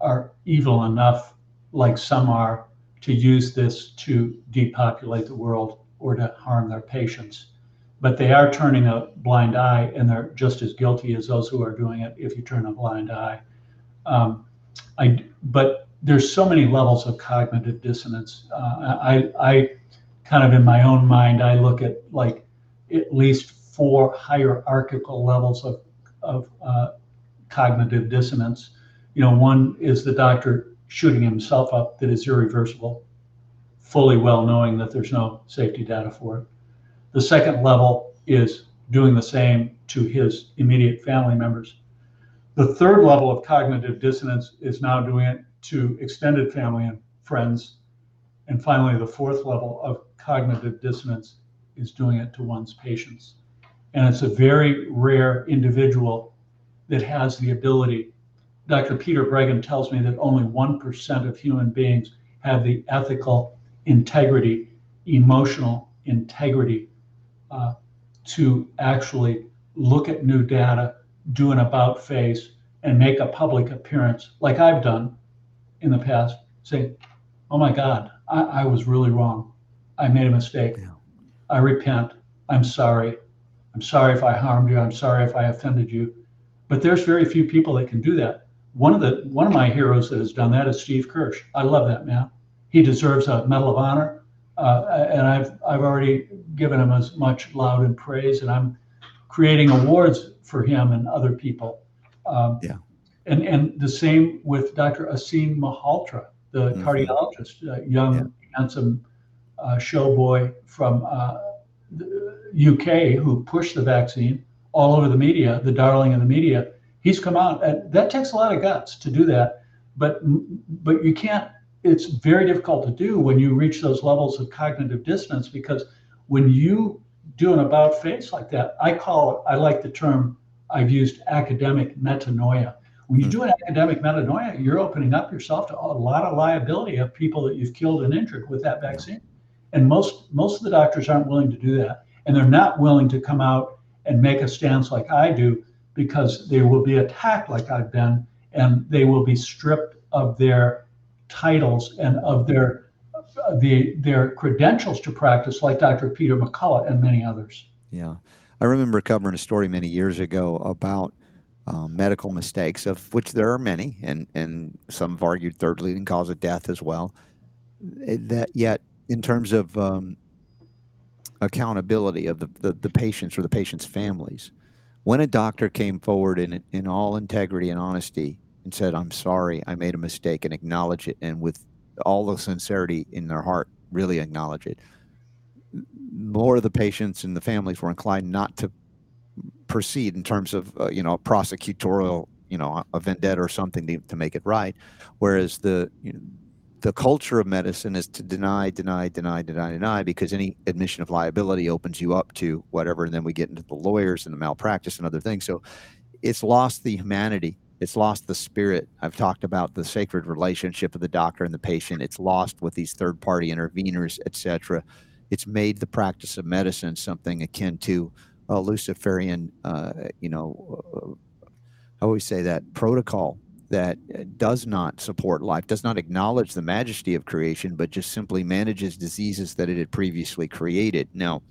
are evil enough, like some are, to use this to depopulate the world or to harm their patients. But they are turning a blind eye, and they're just as guilty as those who are doing it if you turn a blind eye. Um, I, but there's so many levels of cognitive dissonance. Uh, I, I kind of in my own mind, I look at like at least four hierarchical levels of, of uh, cognitive dissonance. You know, one is the doctor shooting himself up that is irreversible, fully well knowing that there's no safety data for it. The second level is doing the same to his immediate family members. The third level of cognitive dissonance is now doing it to extended family and friends. And finally, the fourth level of cognitive dissonance is doing it to one's patients. And it's a very rare individual that has the ability. Dr. Peter Breggin tells me that only 1% of human beings have the ethical integrity, emotional integrity uh, to actually look at new data, do an about face, and make a public appearance like I've done in the past, say, oh my God, I, I was really wrong. I made a mistake. Yeah. I repent. I'm sorry. I'm sorry if I harmed you. I'm sorry if I offended you. But there's very few people that can do that. One of the one of my heroes that has done that is Steve Kirsch. I love that man. He deserves a Medal of Honor, uh, and I've I've already given him as much laud and praise, and I'm creating awards for him and other people. Um, yeah. And and the same with Dr. Aseem Malhotra, the mm-hmm. cardiologist, a young yeah. handsome uh, showboy from uh, UK who pushed the vaccine all over the media, the darling of the media. He's come out, and that takes a lot of guts to do that. But but you can't. It's very difficult to do when you reach those levels of cognitive dissonance because when you do an about face like that, I call it. I like the term I've used academic metanoia. When you hmm. do an academic metanoia, you're opening up yourself to a lot of liability of people that you've killed and injured with that vaccine. And most most of the doctors aren't willing to do that, and they're not willing to come out and make a stance like I do because they will be attacked like I've been, and they will be stripped of their titles and of their the their credentials to practice, like Dr. Peter McCullough and many others. Yeah, I remember covering a story many years ago about um, medical mistakes, of which there are many, and and some have argued third leading cause of death as well. Eh, that yet in terms of um, accountability of the, the, the, patients or the patients' families. When a doctor came forward in, in all integrity and honesty and said, I'm sorry, I made a mistake, and acknowledge it, and with all the sincerity in their heart, really acknowledge it, more of the patients and the families were inclined not to proceed in terms of, uh, you know, a prosecutorial, you know, a vendetta or something to, to make it right. Whereas the, you know, the culture of medicine is to deny, deny, deny, deny, deny, because any admission of liability opens you up to whatever. And then we get into the lawyers and the malpractice and other things. So it's lost the humanity. It's lost the spirit. I've talked about the sacred relationship of the doctor and the patient. It's lost with these third party interveners, etc. It's made the practice of medicine something akin to a Luciferian, uh, you know, uh, I always say that protocol that uh, does not support life, does not acknowledge the majesty of creation, but just simply manages diseases that it had previously created. Now,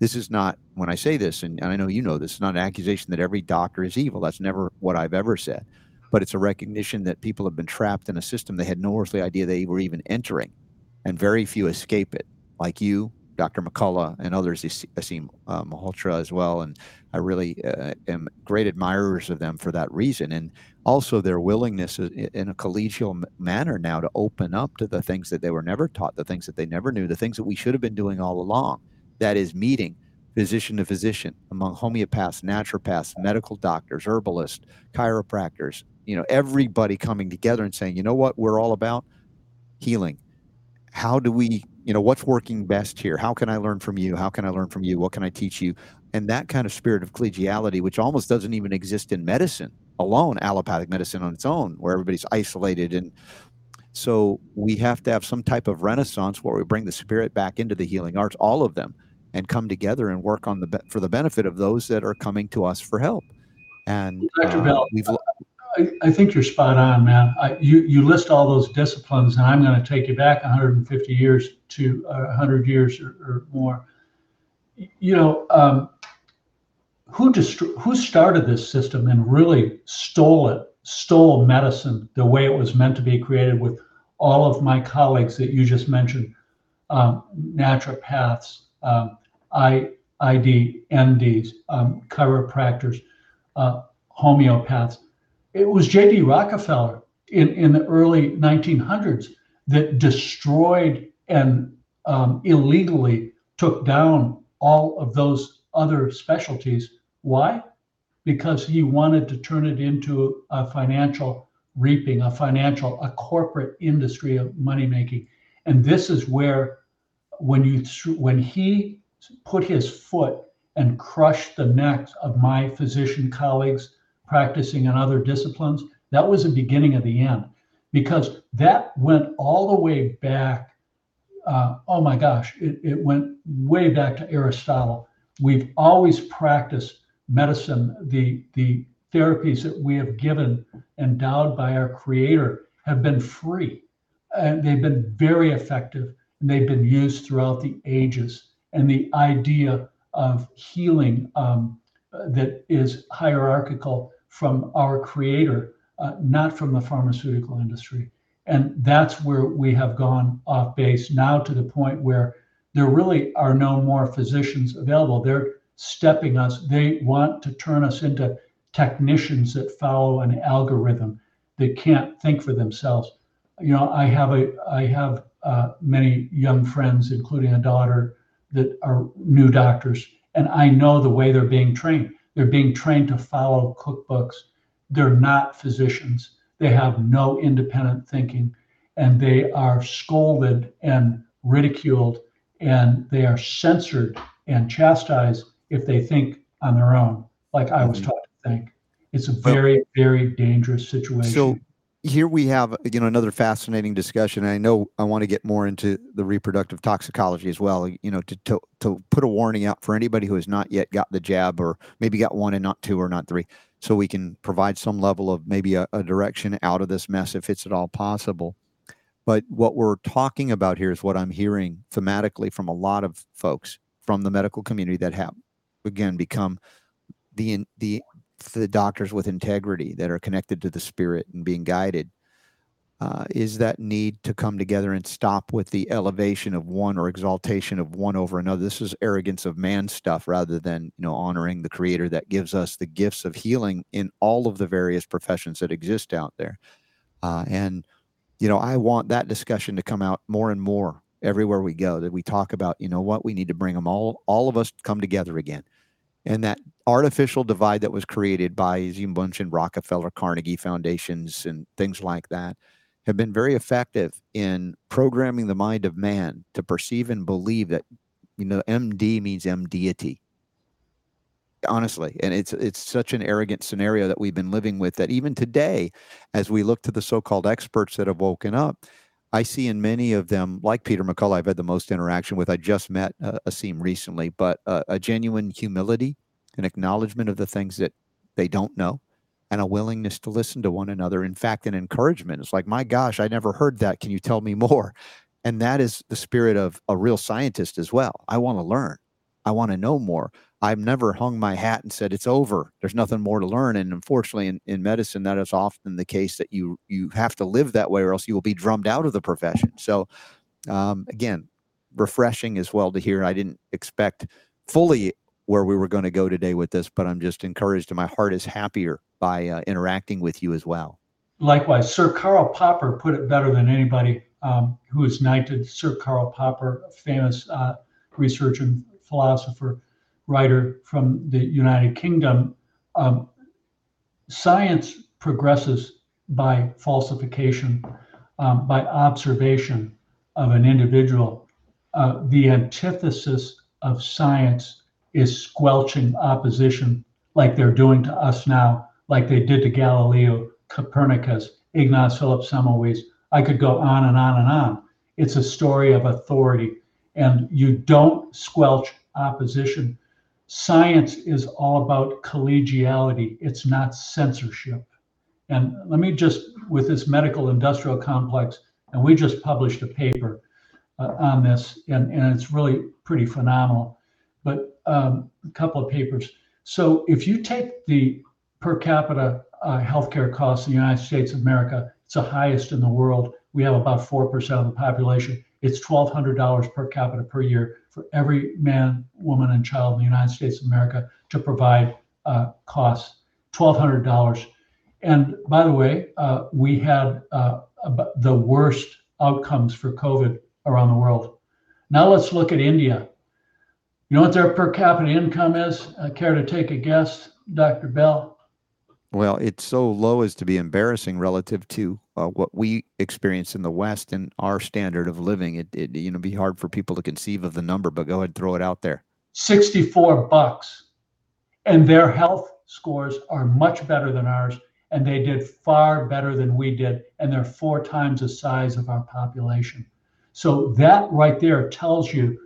this is not when I say this, and, and I know you know this, is not an accusation that every doctor is evil. That's never what I've ever said. But it's a recognition that people have been trapped in a system they had no earthly idea they were even entering, and very few escape it. Like you, Dr. McCullough, and others, Aseem uh, Malhotra as well. And I really uh, am great admirers of them for that reason. And also their willingness in a collegial manner now to open up to the things that they were never taught, the things that they never knew, the things that we should have been doing all along that is meeting physician to physician among homeopaths, naturopaths, medical doctors, herbalists, chiropractors, you know, everybody coming together and saying, you know what, we're all about healing. How do we, you know, what's working best here? How can I learn from you? How can I learn from you? What can I teach you? And that kind of spirit of collegiality, which almost doesn't even exist in medicine alone, allopathic medicine on its own, where everybody's isolated and so we have to have some type of renaissance where we bring the spirit back into the healing arts, all of them, and come together and work on the for the benefit of those that are coming to us for help. And Dr. Uh, Bell, we've. I, think you're spot on, man. I, you you list all those disciplines, and I'm going to take you back 150 years to uh, 100 years or, or, more. You know, um, who dist- who started this system and really stole it, stole medicine the way it was meant to be created with all of my colleagues that you just mentioned, um, naturopaths, um, I, um, chiropractors, uh, homeopaths. It was J.D. Rockefeller in, in the early 1900s that destroyed and um, illegally took down all of those other specialties. Why? Because he wanted to turn it into a financial reaping, a financial, a corporate industry of money making. And this is where, when you when he put his foot and crushed the necks of my physician colleagues practicing in other disciplines, that was the beginning of the end, because that went all the way back. Uh, oh my gosh, it, it went way back to Aristotle. We've always practiced medicine, the the therapies that we have given, endowed by our Creator, have been free. And they've been very effective and they've been used throughout the ages. And the idea of healing um, that is hierarchical from our Creator, uh, not from the pharmaceutical industry. And that's where we have gone off base now to the point where there really are no more physicians available. They're stepping us, they want to turn us into technicians that follow an algorithm that can't think for themselves. You know, I have a I have uh, many young friends, including a daughter, that are new doctors, and I know the way they're being trained. They're being trained to follow cookbooks. They're not physicians. They have no independent thinking, and they are scolded and ridiculed, and they are censored and chastised if they think on their own, like I was mm-hmm. taught to think. It's a very, very dangerous situation. So here we have, you know, another fascinating discussion. I know I want to get more into the reproductive toxicology as well. You know, to, to to put a warning out for anybody who has not yet got the jab, or maybe got one and not two or not three, so we can provide some level of maybe a, a direction out of this mess if it's at all possible. But what we're talking about here is what I'm hearing thematically from a lot of folks from the medical community that have, again, become the the the doctors with integrity that are connected to the spirit and being guided uh, is that need to come together and stop with the elevation of one or exaltation of one over another. This is arrogance of man stuff rather than you know honoring the creator that gives us the gifts of healing in all of the various professions that exist out there. Uh, and you know, I want that discussion to come out more and more everywhere we go. That we talk about, you know, what we need to bring them all, all of us come together again and that artificial divide that was created by, as you mentioned, Rockefeller, Carnegie foundations, and things like that, have been very effective in programming the mind of man to perceive and believe that, you know, MD means M deity. Honestly, and it's it's such an arrogant scenario that we've been living with that even today, as we look to the so-called experts that have woken up, I see in many of them, like Peter McCullough, I've had the most interaction with. I just met uh, Aseem recently, but uh, a genuine humility an acknowledgement of the things that they don't know, and a willingness to listen to one another. In fact, an encouragement. It's like, my gosh, I never heard that. Can you tell me more? And that is the spirit of a real scientist as well. I want to learn. I want to know more. I've never hung my hat and said it's over. There's nothing more to learn. And unfortunately, in, in medicine, that is often the case that you you have to live that way, or else you will be drummed out of the profession. So, um, again, refreshing as well to hear. I didn't expect fully where we were going to go today with this, but I'm just encouraged, and my heart is happier by uh, interacting with you as well. Likewise, Sir Karl Popper put it better than anybody um, who is knighted. Sir Karl Popper, famous uh, researcher and philosopher writer from the United Kingdom, um, science progresses by falsification, um, by observation of an individual. Uh, the antithesis of science is squelching opposition, like they're doing to us now, like they did to Galileo, Copernicus, Ignaz Philipp Semmelweis. I could go on and on and on. It's a story of authority, and you don't squelch opposition science is all about collegiality, it's not censorship. And let me just, with this medical industrial complex, and we just published a paper uh, on this, and, and it's really pretty phenomenal. But um, a couple of papers. So if you take the per capita uh, healthcare costs in the United States of America, it's the highest in the world. We have about 4% of the population. It's $1,200 per capita per year for every man, woman, and child in the United States of America to provide uh, costs, $1,200. And by the way, uh, we had uh, the worst outcomes for COVID around the world. Now let's look at India. You know what their per capita income is? Uh, care to take a guess, Dr. Bell? Well, it's so low as to be embarrassing relative to uh, what we experience in the West and our standard of living. It, it you know be hard for people to conceive of the number, but go ahead and throw it out there. Sixty-four bucks, and their health scores are much better than ours, and they did far better than we did, and they're four times the size of our population. So that right there tells you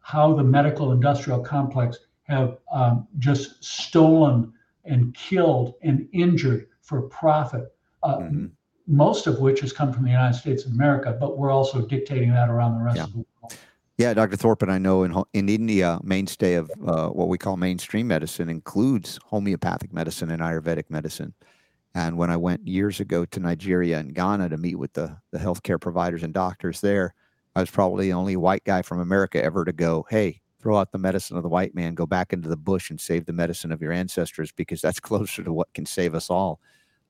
how the medical industrial complex have um, just stolen and killed and injured for profit, uh, mm-hmm. most of which has come from the United States of America, but we're also dictating that around the rest yeah. of the world. Yeah, Dr. Thorp, and I know in in India, mainstay of uh, what we call mainstream medicine includes homeopathic medicine and Ayurvedic medicine. And when I went years ago to Nigeria and Ghana to meet with the the healthcare providers and doctors there, I was probably the only white guy from America ever to go, "Hey, throw out the medicine of the white man, go back into the bush and save the medicine of your ancestors because that's closer to what can save us all.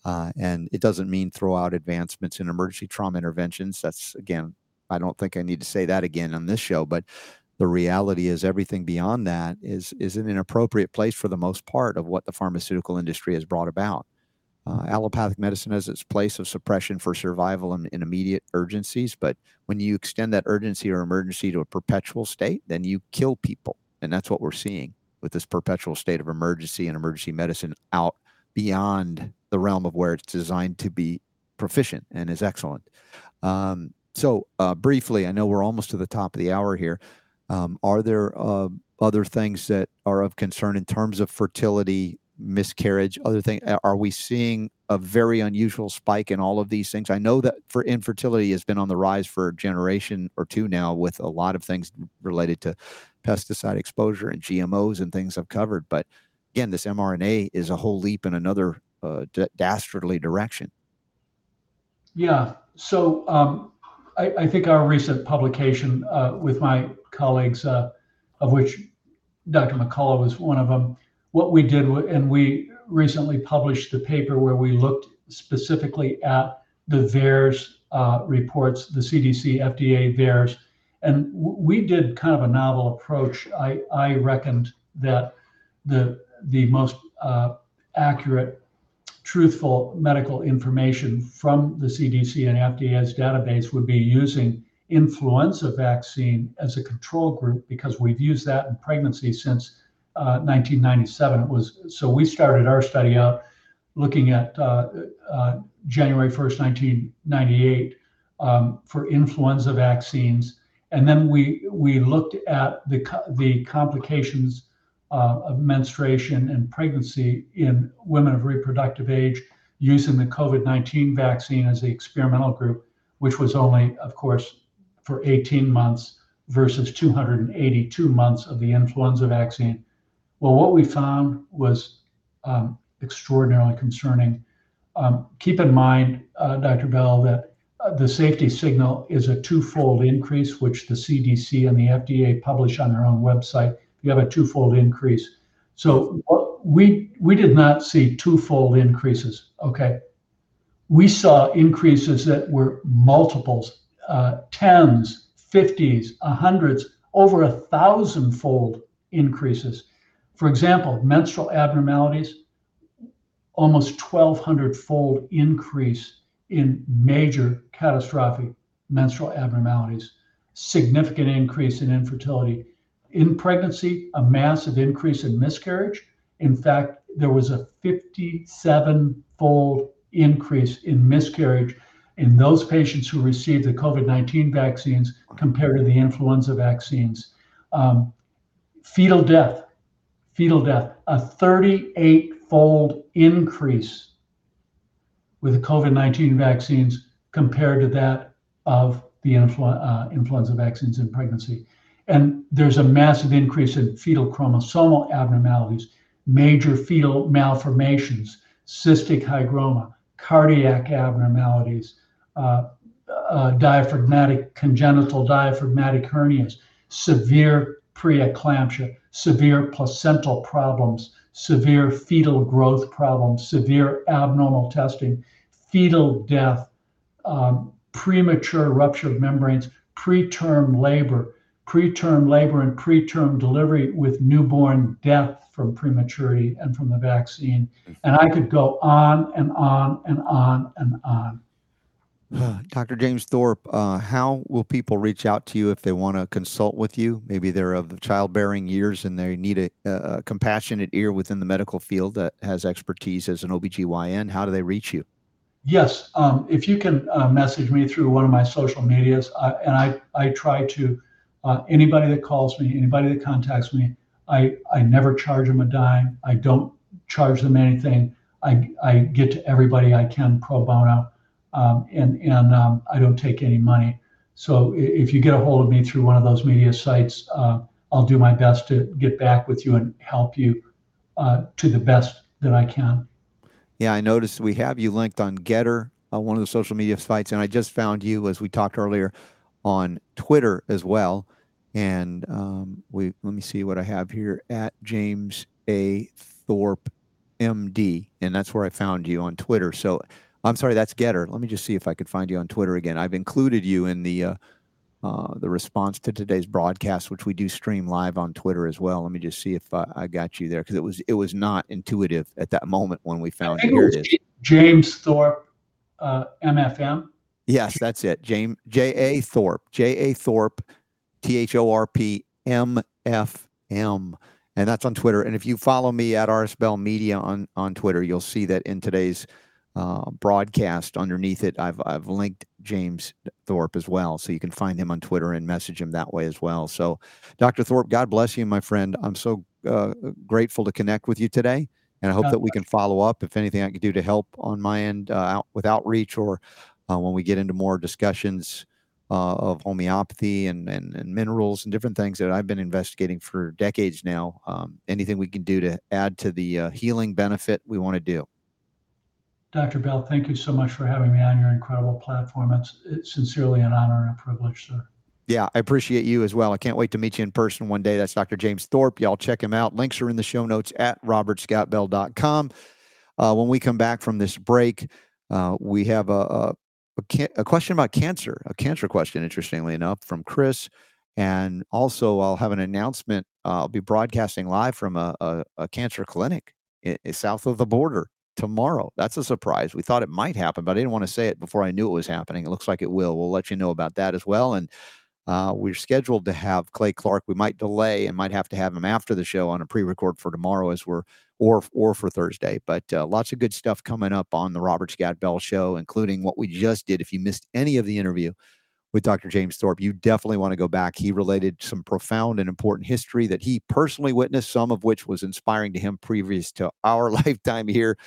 Uh, and it doesn't mean throw out advancements in emergency trauma interventions. That's again, I don't think I need to say that again on this show, but the reality is everything beyond that is is an inappropriate place for the most part of what the pharmaceutical industry has brought about. Uh, allopathic medicine has its place of suppression for survival and, and, immediate urgencies, but when you extend that urgency or emergency to a perpetual state, then you kill people. And that's what we're seeing with this perpetual state of emergency and emergency medicine out beyond the realm of where it's designed to be proficient and is excellent. Um, so, uh, briefly, I know we're almost to the top of the hour here. Um, are there uh, other things that are of concern in terms of fertility miscarriage, other thing? Are we seeing a very unusual spike in all of these things? I know that for infertility has been on the rise for a generation or two now, with a lot of things related to pesticide exposure and GMOs and things I've covered. But again, this mRNA is a whole leap in another uh, dastardly direction. Yeah. So um, I, I, think our recent publication uh, with my colleagues, uh, of which Dr. McCullough was one of them, what we did, and we recently published the paper where we looked specifically at the VAERS uh, reports, the CDC, FDA VAERS, and we did kind of a novel approach. I, I reckoned that the the most uh, accurate, truthful medical information from the CDC and FDA's database would be using influenza vaccine as a control group because we've used that in pregnancy since 1997. Uh, it was so we started our study out looking at uh, uh, January 1st, 1998, um, for influenza vaccines, and then we we looked at the the complications uh, of menstruation and pregnancy in women of reproductive age using the COVID 19 vaccine as the experimental group, which was only, of course, for 18 months versus 282 months of the influenza vaccine. Well, what we found was um, extraordinarily concerning. Um, keep in mind, uh, Dr. Bell, that uh, the safety signal is a twofold increase, which the CDC and the FDA publish on their own website. You have a twofold increase. So we we did not see twofold increases. Okay, we saw increases that were multiples, uh, tens, fifties, hundreds, over a thousand-fold increases. For example, menstrual abnormalities, almost 1,200-fold increase in major catastrophic menstrual abnormalities, significant increase in infertility. In pregnancy, a massive increase in miscarriage. In fact, there was a 57 fold increase in miscarriage in those patients who received the COVID 19 vaccines compared to the influenza vaccines. Um, fetal death, fetal death, a 38 fold increase with the COVID 19 vaccines compared to that of the influ- uh, influenza vaccines in pregnancy. And there's a massive increase in fetal chromosomal abnormalities, major fetal malformations, cystic hygroma, cardiac abnormalities, uh, uh, diaphragmatic, congenital diaphragmatic hernias, severe preeclampsia, severe placental problems, severe fetal growth problems, severe abnormal testing, fetal death, um, premature rupture of membranes, preterm labor, preterm labor and preterm delivery with newborn death from prematurity and from the vaccine. And I could go on and on and on and on. Dr. James Thorp, uh, how will people reach out to you if they want to consult with you? Maybe they're of childbearing years and they need a, a compassionate ear within the medical field that has expertise as an OBGYN. How do they reach you? Yes, um, if you can uh, message me through one of my social medias, uh, and I, I try to uh, anybody that calls me, anybody that contacts me, I, I never charge them a dime. I don't charge them anything. I, I get to everybody I can pro bono, um, and and um, I don't take any money. So if you get a hold of me through one of those media sites, uh, I'll do my best to get back with you and help you uh, to the best that I can. Yeah, I noticed we have you linked on GETTR, uh, one of the social media sites, and I just found you as we talked earlier on Twitter as well. And um, we let me see what I have here at James A. Thorp MD, and that's where I found you on Twitter. So I'm sorry, that's GETTR. Let me just see if I could find you on Twitter again. I've included you in the uh, uh, the response to today's broadcast, which we do stream live on Twitter as well. Let me just see if uh, I got you there because it was it was not intuitive at that moment when we found you. Here it is. James Thorp, MFM. Uh, yes, that's it. James J A Thorp. J A Thorp T H O R P M F M. And that's on Twitter. And if you follow me at RS Bell Media on, on Twitter, you'll see that in today's uh, broadcast underneath it, I've, I've linked James Thorp as well. So you can find him on Twitter and message him that way as well. So, Dr. Thorp, God bless you, my friend. I'm so uh, grateful to connect with you today. And I hope that we can follow up if anything I can do to help on my end uh, out with outreach or uh, when we get into more discussions uh, of homeopathy and, and, and, minerals and different things that I've been investigating for decades now. Um, anything we can do to add to the uh, healing benefit, we want to do. Dr. Bell, thank you so much for having me on your incredible platform. It's, it's sincerely an honor and a privilege, sir. Yeah, I appreciate you as well. I can't wait to meet you in person one day. That's Dr. James Thorp. Y'all check him out. Links are in the show notes at robertscottbell.com. Uh, when we come back from this break, uh, we have a, a, a, a question about cancer, a cancer question, interestingly enough, from Chris. And also, I'll have an announcement. Uh, I'll be broadcasting live from a, cancer clinic in, in south of the border tomorrow. That's a surprise. We thought it might happen, but I didn't want to say it before I knew it was happening. It looks like it will. We'll let you know about that as well. And uh, we're scheduled to have Clay Clark. We might delay and might have to have him after the show on a pre-record for tomorrow as we're or or for Thursday. But uh, lots of good stuff coming up on the Robert Scott Bell Show, including what we just did. If you missed any of the interview, with Dr. James Thorp. You definitely want to go back. He related some profound and important history that he personally witnessed, some of which was inspiring to him previous to our lifetime here.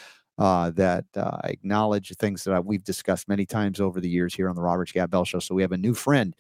Uh, that uh, acknowledge things that we've discussed many times over the years here on the Robert Scott Bell Show. So we have a new friend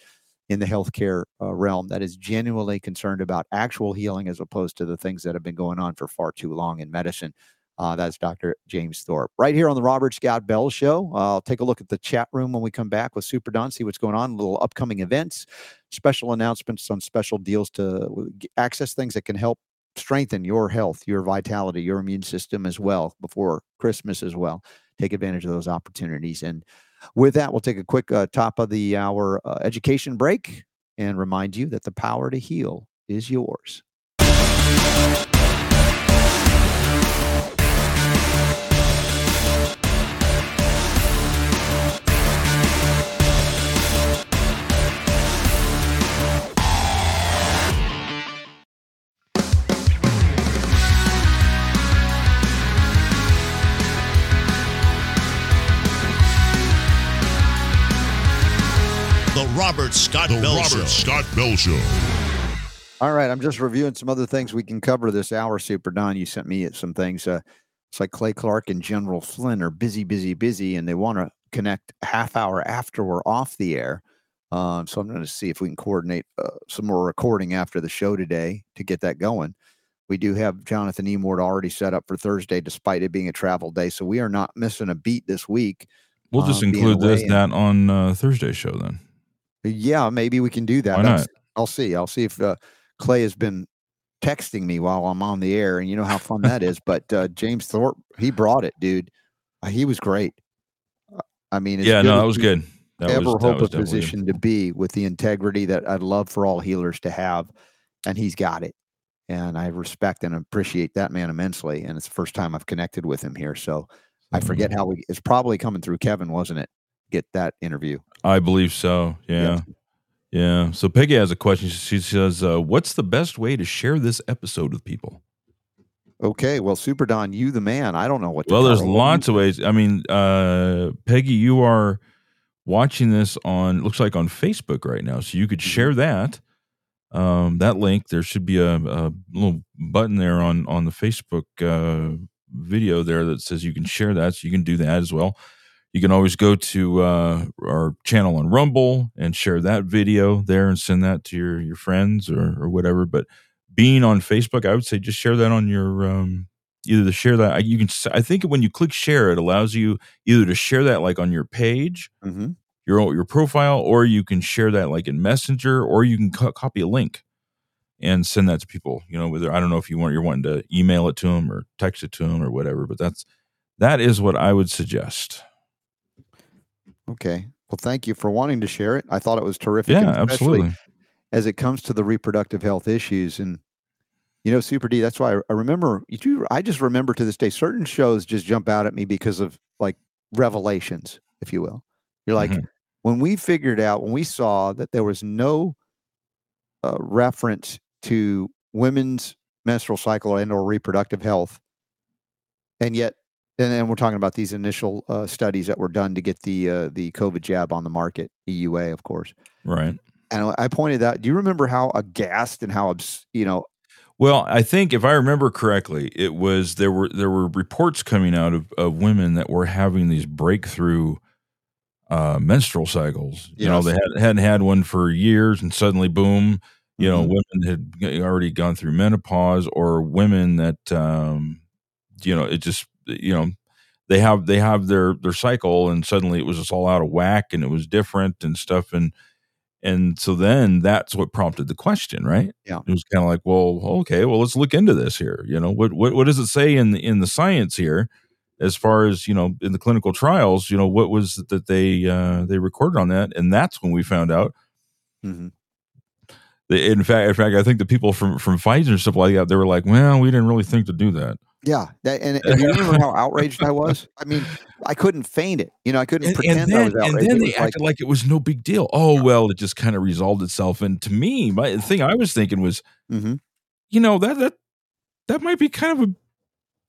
in the healthcare uh, realm that is genuinely concerned about actual healing as opposed to the things that have been going on for far too long in medicine. Uh, that's Dr. James Thorp. Right here on the Robert Scott Bell Show. Uh, I'll take a look at the chat room when we come back with Super Don, see what's going on, little upcoming events, special announcements on special deals to access things that can help strengthen your health, your vitality, your immune system as well before Christmas as well. Take advantage of those opportunities. And with that, we'll take a quick uh, top of the hour uh, education break and remind you that the power to heal is yours. Robert Scott the Bell Robert Show. Scott Bell Show. All right, I'm just reviewing some other things we can cover this hour. Super Don, you sent me some things. Uh, it's like Clay Clark and General Flynn are busy, busy, busy, and they want to connect half hour after we're off the air. Um, so I'm going to see if we can coordinate uh, some more recording after the show today to get that going. We do have Jonathan Emord already set up for Thursday, despite it being a travel day. So we are not missing a beat this week. We'll just uh, include this that on uh, Thursday show then. Yeah, maybe we can do that. Not? I'll see. I'll see if uh, Clay has been texting me while I'm on the air, and you know how fun that is. But uh, James Thorp, he brought it, dude. Uh, he was great. Uh, I mean, Yeah, no, that was good. That ever was, hope a good. position to be with the integrity that I'd love for all healers to have, and he's got it. And I respect and appreciate that man immensely. And it's the first time I've connected with him here, so I forget how we. It's probably coming through Kevin, wasn't it? Get that interview. I believe so. Yeah. Yeah. So Peggy has a question. She says, uh, "What's the best way to share this episode with people?" Okay, well, Super Don, you the man. I don't know what. To Well, there's tell her. What do you lots of ways. I mean, uh, Peggy, you are watching this on looks like on Facebook right now, so you could Mm-hmm. share that. Um, that link there should be a, a little button there on on the Facebook uh, video there that says you can share that, so you can do that as well. You can always go to uh, our channel on Rumble and share that video there and send that to your your friends or or whatever. But being on Facebook, I would say just share that on your um, either to share that you can. I think when you click share, it allows you either to share that like on your page, Mhm. your your profile, or you can share that like in Messenger, or you can co- copy a link and send that to people. You know, whether I don't know if you want you're wanting to email it to them or text it to them or whatever, but that's that is what I would suggest. Okay. Well, thank you for wanting to share it. I thought it was terrific. Yeah, absolutely. As it comes to the reproductive health issues, and you know, Super D. That's why I, I remember. You do. I just remember to this day certain shows just jump out at me because of like revelations, if you will. You're like Mhm. when we figured out when we saw that there was no uh, reference to women's menstrual cycle and or reproductive health, and yet and then we're talking about these initial uh, studies that were done to get the uh, the COVID jab on the market, EUA, of course. Right. And I pointed out. Do you remember how aghast and how you know? Well, I think if I remember correctly, it was there were there were reports coming out of, of women that were having these breakthrough uh, menstrual cycles. You know, they had, hadn't had one for years, and suddenly, boom! You know, Mhm. women had already gone through menopause, or women that um, you know, it just you know they have they have their their cycle, and suddenly it was just all out of whack, and it was different and stuff, and and so then that's what prompted the question, right? Yeah. It was kind of like, well, okay, well, let's look into this here. You know, what what what does it say in the, in the science here, as far as you know, in the clinical trials? You know, what was it that they uh, they recorded on that, and that's when we found out. Mhm. that- In fact, in fact, I think the people from from Pfizer and stuff like that, they were like, well, we didn't really think to do that. Yeah, that, and, and you remember how outraged I was? I mean, I couldn't feign it. You know, I couldn't And, pretend and I was outraged. And then they was like, acted like it was no big deal. Oh well, it just kind of resolved itself. And to me, my the thing I was thinking was, Mhm. you know that that that might be kind of a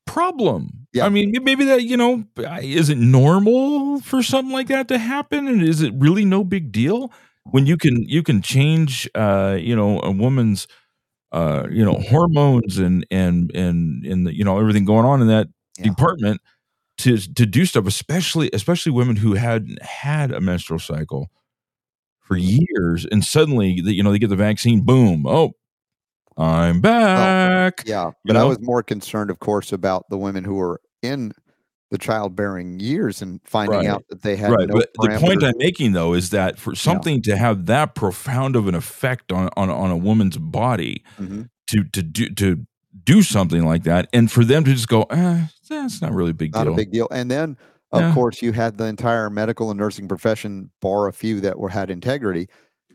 problem. Yeah. I mean, maybe that you know, is it normal for something like that to happen? And is it really no big deal? when you can you can change uh you know a woman's uh you know hormones and and and and the, you know everything going on in that Yeah. department to to do stuff especially especially women who hadn't had a menstrual cycle for years and suddenly you know they get the vaccine boom oh i'm back Yeah, You but I was more concerned, of course, about the women who were in the childbearing years and finding Right. out that they had right no but the point i'm making though is that for something to have that profound of an effect on on, on a woman's body Mhm. to to do to do something like that and for them to just go eh, that's not really a big not deal a big deal. And then, of Yeah. course, you had the entire medical and nursing profession, bar a few that were had integrity,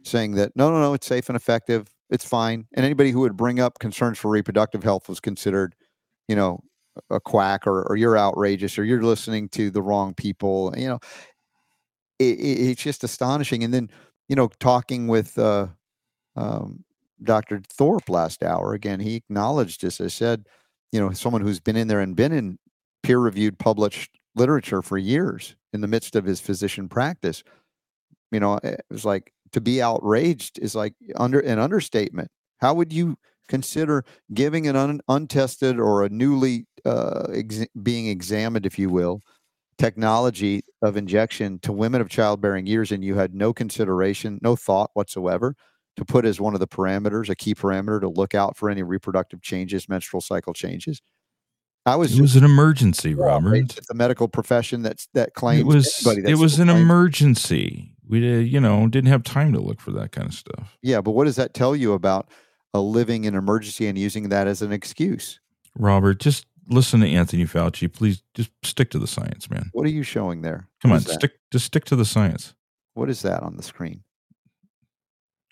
saying that no, no, no, it's safe and effective, it's fine. And anybody who would bring up concerns for reproductive health was considered, you know, a quack or, or you're outrageous or you're listening to the wrong people. You know, it, it, it's just astonishing. And then, you know, talking with uh, um, Dr. Thorp last hour again, he acknowledged this. I said, you know, someone who's been in there and been in peer reviewed published literature for years in the midst of his physician practice. You know, it was like to be outraged is like under an understatement. How would you consider giving an un, untested or a newly uh, ex- being examined, if you will, technology of injection to women of childbearing years and you had no consideration, no thought whatsoever to put as one of the parameters, a key parameter to look out for any reproductive changes, menstrual cycle changes? I was it was an emergency robert. The medical profession that's that claims it was it was an emergency. We did, you know didn't have time to look for that kind of stuff. Yeah, but what does that tell you about a living in emergency and using that as an excuse? robert just listen to anthony fauci please just stick to the science man What are you showing there? come What on stick just stick to the science What is that on the screen?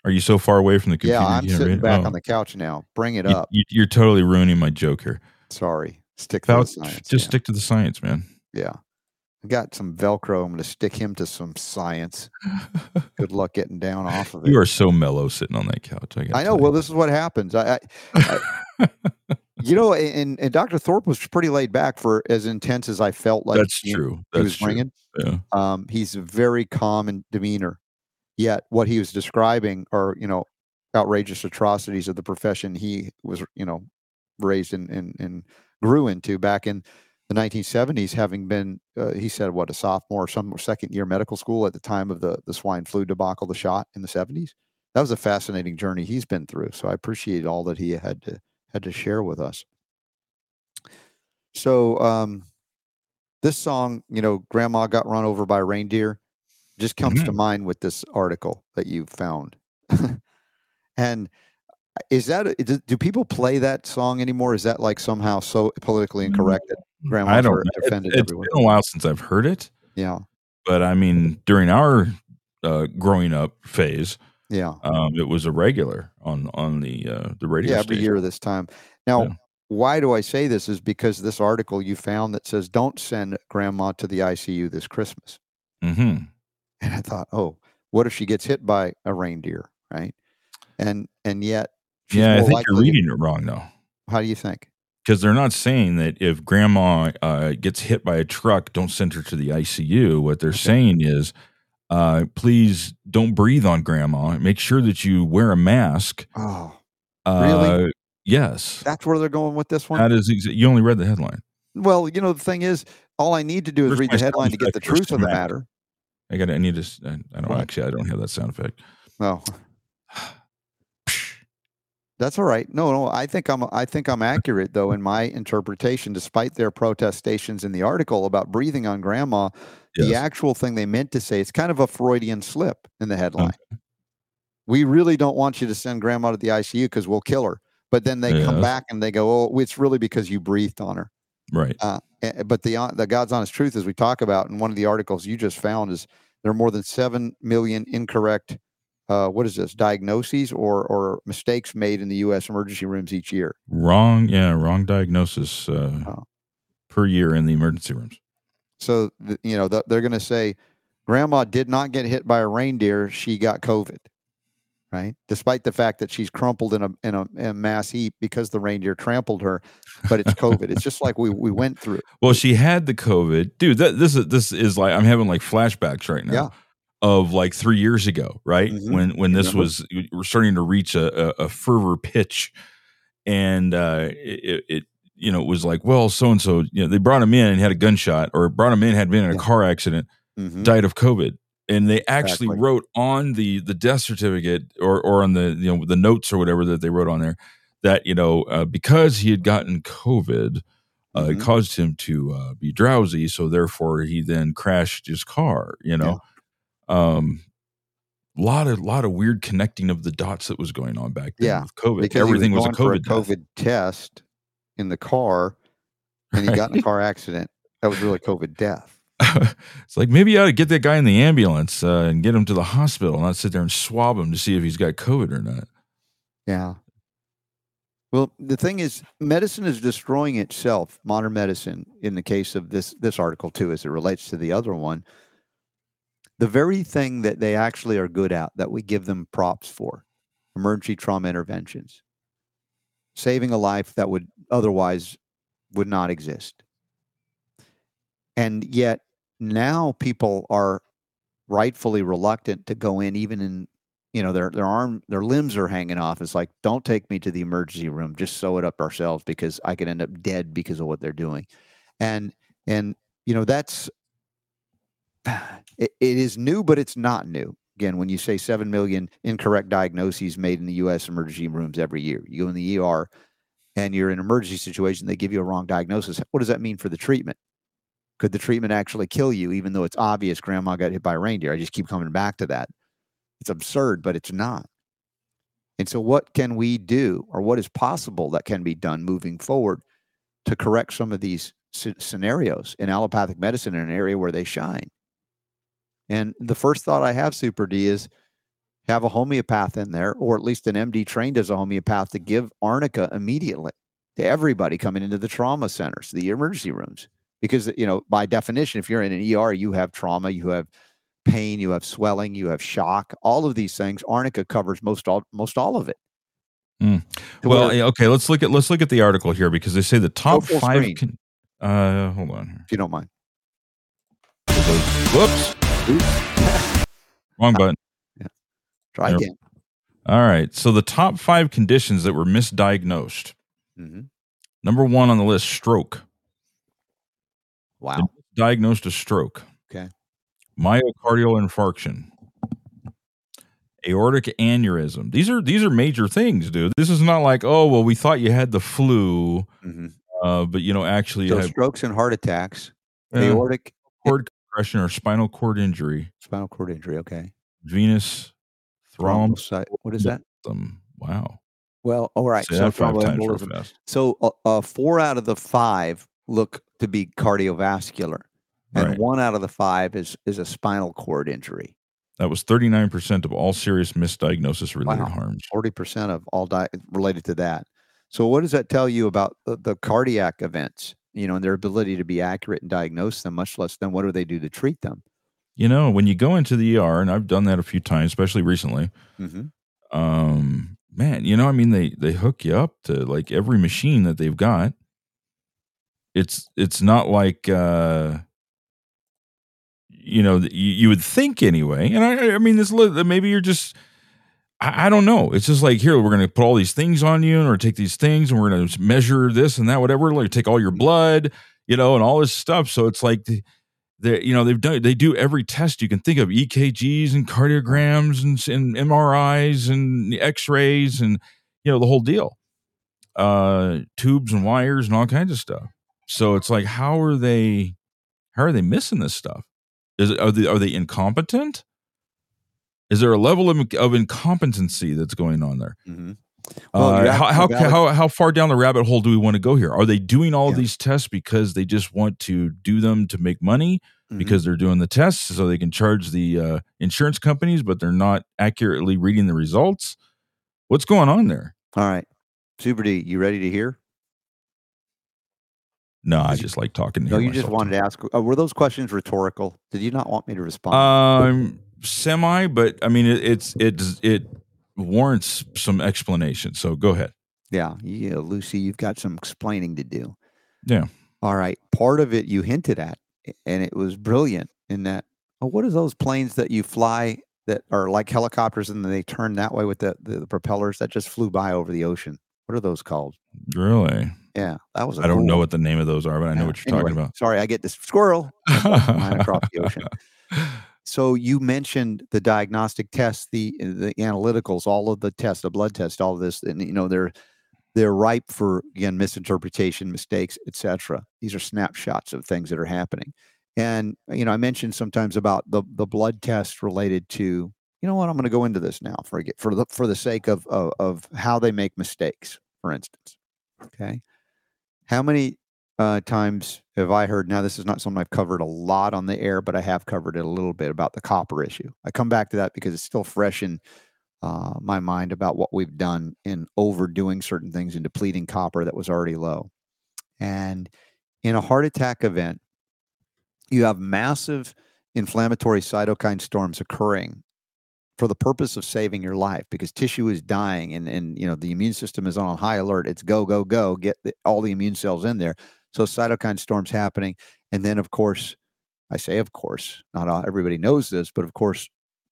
are you so far away from the computer Yeah, I'm sitting back Oh. on the couch now. Bring it up. you, you're totally ruining my joke here Sorry. Stick to the science. just yeah. stick to the science man Yeah. I got some Velcro. I'm going to stick him to some science. Good luck getting down off of it. you are so mellow sitting on that couch i, I know. Well, this is what happens. I, I, I you know, and, and Dr. Thorp was pretty laid back for as intense as I felt like that's he- true he was true bringing. yeah Um, he's very calm in demeanor. Yet what he was describing are, you know, outrageous atrocities of the profession he was, you know, raised in and and grew into back in the 1970s, having been, uh, he said, what a sophomore, or some second year medical school at the time of the the swine flu debacle, the shot in the 70s. That was a fascinating journey he's been through. So I appreciate all that he had to had to share with us. So um, this song, you know, Grandma got run over by reindeer, just comes to mind with this article that you found. and is that do, people play that song anymore? Is that like somehow so politically incorrect that grandmas i don't It- offended it's everywhere? been a while since i've heard it Yeah, but i mean during our uh, growing up phase yeah, um, it was a regular on on the uh, the radio yeah. Every station. year this time. Now, Yeah. why do I say this? Is because this article you found that says don't send grandma to the ICU this Christmas. hmm And I thought, oh, what if she gets hit by a reindeer, right? And and yet, she's Yeah, I think you're reading it wrong though, How do you think? because they're not saying that if grandma uh, gets hit by a truck, don't send her to the ICU. What they're saying is, uh, please don't breathe on grandma. Make sure that you wear a mask. Oh, Uh, Really? Yes, that's where they're going with this one. that is. Exa- you only read the headline. well, you know, the thing is, all I need to do is Where's read the headline to get the truth of the matter. I got. I need to. I don't What? actually. I don't have that sound effect. No, that's all right. No, no, I think I'm I think I'm accurate though in my interpretation, despite their protestations in the article about breathing on grandma. The actual thing they meant to say, it's kind of a Freudian slip in the headline. We really don't want you to send grandma to the ICU because we'll kill her. But then they come back and they go, "Oh, it's really because you breathed on her." Right. Uh, but the the God's honest truth, as we talk about in one of the articles you just found, is there are more than seven million incorrect, uh, what is this, diagnoses or or mistakes made in the U.S. emergency rooms each year. Wrong. Yeah. Wrong diagnosis uh, Oh. per year in the emergency rooms. So th- you know th- they're going to say, "Grandma did not get hit by a reindeer; she got COVID." Right, despite the fact that she's crumpled in a in a, in a mass heap because the reindeer trampled her, but it's COVID. it's just like we we went through. Well, she had the COVID, dude. That, this is this is like I'm having like flashbacks right now. Yeah. of like three years ago, right? Mhm. When when this was we're starting to reach a, a, a fervor pitch, and uh, it, it you know it was like, well, so and so, you know, they brought him in and had a gunshot, or brought him in had been in a Yeah. car accident, Mhm. died of COVID. And they actually Exactly. wrote on the the death certificate or or on the you know the notes or whatever that they wrote on there that you know uh, because he had gotten COVID, uh, it Mhm. caused him to uh, be drowsy, so therefore he then crashed his car. You know, um, lot of lot of weird connecting of the dots that was going on back then Yeah, with COVID. Everything was, was, a COVID. a COVID test in the car, and he got in a car accident. That was really COVID death. it's like maybe you ought to get that guy in the ambulance uh, and get him to the hospital, and not sit there and swab him to see if he's got COVID or not. Yeah. Well, the thing is, medicine is destroying itself. Modern medicine, in the case of this this article too, as it relates to the other one, the very thing that they actually are good at, that we give them props for, emergency trauma interventions, saving a life that would otherwise would not exist. And yet now people are rightfully reluctant to go in, even in you know their their arm their limbs are hanging off. It's like don't take me to the emergency room. Just sew it up ourselves because i could end up dead because of what they're doing. And and you know that's it, it is new but it's not new again when you say 7 million incorrect diagnoses made in the us emergency rooms every year you go in the er and you're in an emergency situation they give you a wrong diagnosis what does that mean for the treatment could the treatment actually kill you even though it's obvious grandma got hit by a reindeer i just keep coming back to that it's absurd, but it's not. And so, what can we do, or what is possible that can be done moving forward to correct some of these sce- scenarios in allopathic medicine in an area where they shine? And the first thought I have, Super D, is have a homeopath in there, or at least an MD trained as a homeopath to give arnica immediately to everybody coming into the trauma centers, the emergency rooms. Because, you know, by definition, if you're in an ER, you have trauma, you have pain, you have swelling, you have shock, all of these things. Arnica covers most all most all of it. Mm. Well, where- okay, let's look at let's look at the article here because they say the top five. Con- uh, hold on here. if you don't mind. Whoops, wrong button. Yeah. Try Yep. again. All right, so the top five conditions that were misdiagnosed. hmm Number one on the list: stroke. Wow. Diagnosed a stroke. Okay. Myocardial infarction. Aortic aneurysm. These are these are major things, dude. This is not like, oh well, we thought you had the flu, hmm uh, but you know actually you So had strokes and heart attacks, uh, aortic, cord compression or spinal cord injury, spinal cord injury. Okay. venous Thrombocyte. What is that? Wow. Well, all right. Say So five times real fast. So uh, uh, four out of the five look to be cardiovascular, and Right. one out of the five is is a spinal cord injury. That was 39% of all serious misdiagnosis related Wow. harms. Forty percent of all di- related to that. So, what does that tell you about the, the cardiac events? You know, and their ability to be accurate and diagnose them, much less then what do they do to treat them? You know, when you go into the ER, and I've done that a few times, especially recently, hmm um, man, you know, I mean, they they hook you up to like every machine that they've got. It's it's not like uh, you know you, you would think anyway. And I I mean, this maybe you're just I, I don't know. It's just like here we're going to put all these things on you, or take these things, and we're going to measure this and that, whatever. Like take all your blood, you know, and all this stuff. So it's like. The, they you know they've done they do every test you can think of EKGs and cardiograms and, and MRIs and X-rays and you know the whole deal uh tubes and wires and all kinds of stuff so it's like how are they how are they missing this stuff is it, are they are they incompetent is there a level of, of incompetency that's going on there hmm Well, uh, how, how, how, how far down the rabbit hole do we want to go here? Are they doing all Yeah. these tests because they just want to do them to make money? Mhm. because they're doing the tests so they can charge the uh, insurance companies, but they're not accurately reading the results. What's going on there? All right, Super D, you ready to hear? No, I just like talking. To No, you just wanted to ask. Uh, were those questions rhetorical? Did you not want me to respond? Um, semi, but I mean, it, it's it's it warrants some explanation. So go ahead. yeah, yeah, Lucy, you've got some explaining to do. Yeah. All right. Part of it you hinted at, and it was brilliant in that Oh, what are those planes that you fly that are like helicopters and then they turn that way with the, the, the propellers that just flew by over the ocean? What are those called? Really? Yeah, that was. I don't know what the name of those are, but I know Yeah. what you're talking about. Sorry, I get this squirrel across the ocean. So you mentioned the diagnostic tests, the eh, the analyticals, all of the tests, the blood test, all of this, and you know they're they're ripe for again misinterpretation, mistakes, etc. These are snapshots of things that are happening, and you know I mentioned sometimes about the the blood test related to you know what I'm going to go into this now for for the for the sake of, of of how they make mistakes, for instance. Okay, how many uh, times have I heard? Now, this is not something I've covered a lot on the air, but I have covered it a little bit about the copper issue. I come back to that because it's still fresh in uh, my mind about what we've done in overdoing certain things and depleting copper that was already low. And in a heart attack event, you have massive inflammatory cytokine storms occurring for the purpose of saving your life because tissue is dying and and you know the immune system is on high alert it's go go go get the, all the immune cells in there so cytokine storms happening and then of course i say of course not all, everybody knows this but of course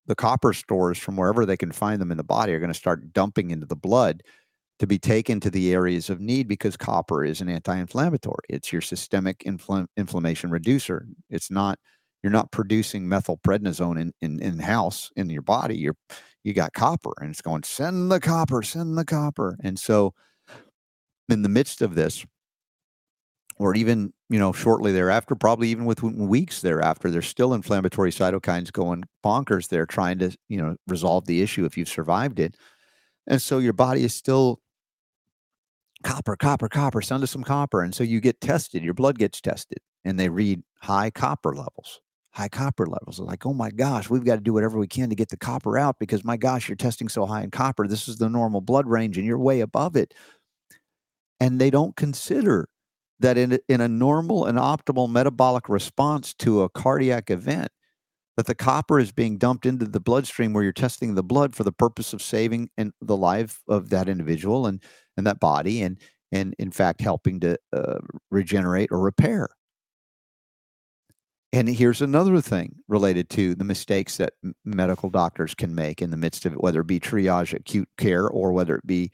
the copper stores from wherever they can find them in the body are going to start dumping into the blood to be taken to the areas of need because copper is an anti-inflammatory. It's your systemic infl- inflammation reducer. It's not you're not producing methylprednisone in, in in house in your body. You're you got copper and it's going send the copper send the copper. And so in the midst of this or even you know shortly thereafter probably even within weeks thereafter there's still inflammatory cytokines going bonkers there trying to you know resolve the issue if you've survived it and so your body is still copper copper copper send us some copper and so you get tested your blood gets tested and they read high copper levels high copper levels. They're like, oh my gosh, we've got to do whatever we can to get the copper out because my gosh, you're testing so high in copper. This is the normal blood range and you're way above it. And they don't consider that in in a normal and optimal metabolic response to a cardiac event, that the copper is being dumped into the bloodstream where you're testing the blood for the purpose of saving and the life of that individual and and that body and and in fact helping to uh, regenerate or repair. And here's another thing related to the mistakes that medical doctors can make in the midst of it, whether it be triage acute care or whether it be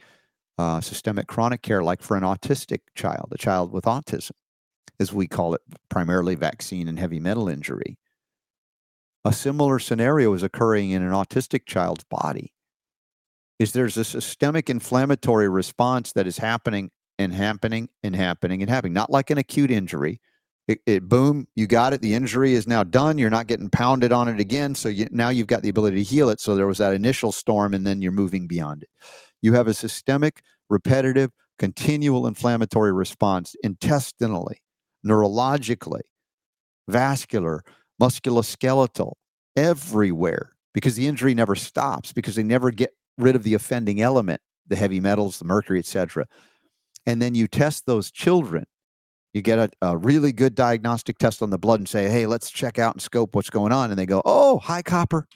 uh, systemic chronic care, like for an autistic child, a child with autism, as we call it, primarily vaccine and heavy metal injury. A similar scenario is occurring in an autistic child's body. Is there's a systemic inflammatory response that is happening and happening and happening and happening, not like an acute injury, it, it boom you got it the injury is now done you're not getting pounded on it again so you, now you've got the ability to heal it so there was that initial storm and then you're moving beyond it you have a systemic repetitive continual inflammatory response intestinally neurologically vascular musculoskeletal everywhere because the injury never stops because they never get rid of the offending element the heavy metals the mercury etc and then you test those children you get a, a really good diagnostic test on the blood and say, hey, let's check out and scope what's going on. And they go, oh, high copper.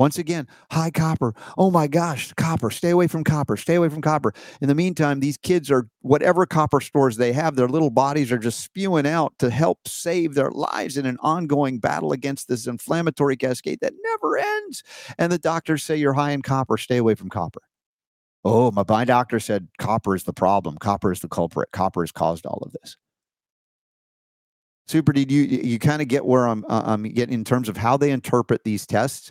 Once again, high copper. Oh my gosh, copper. Stay away from copper. Stay away from copper. In the meantime, these kids are, whatever copper stores they have, their little bodies are just spewing out to help save their lives in an ongoing battle against this inflammatory cascade that never ends. And the doctors say you're high in copper. Stay away from copper. Oh, my, my doctor said copper is the problem. Copper is the culprit. Copper has caused all of this. Super, did you you kind of get where I'm uh, I'm getting in terms of how they interpret these tests?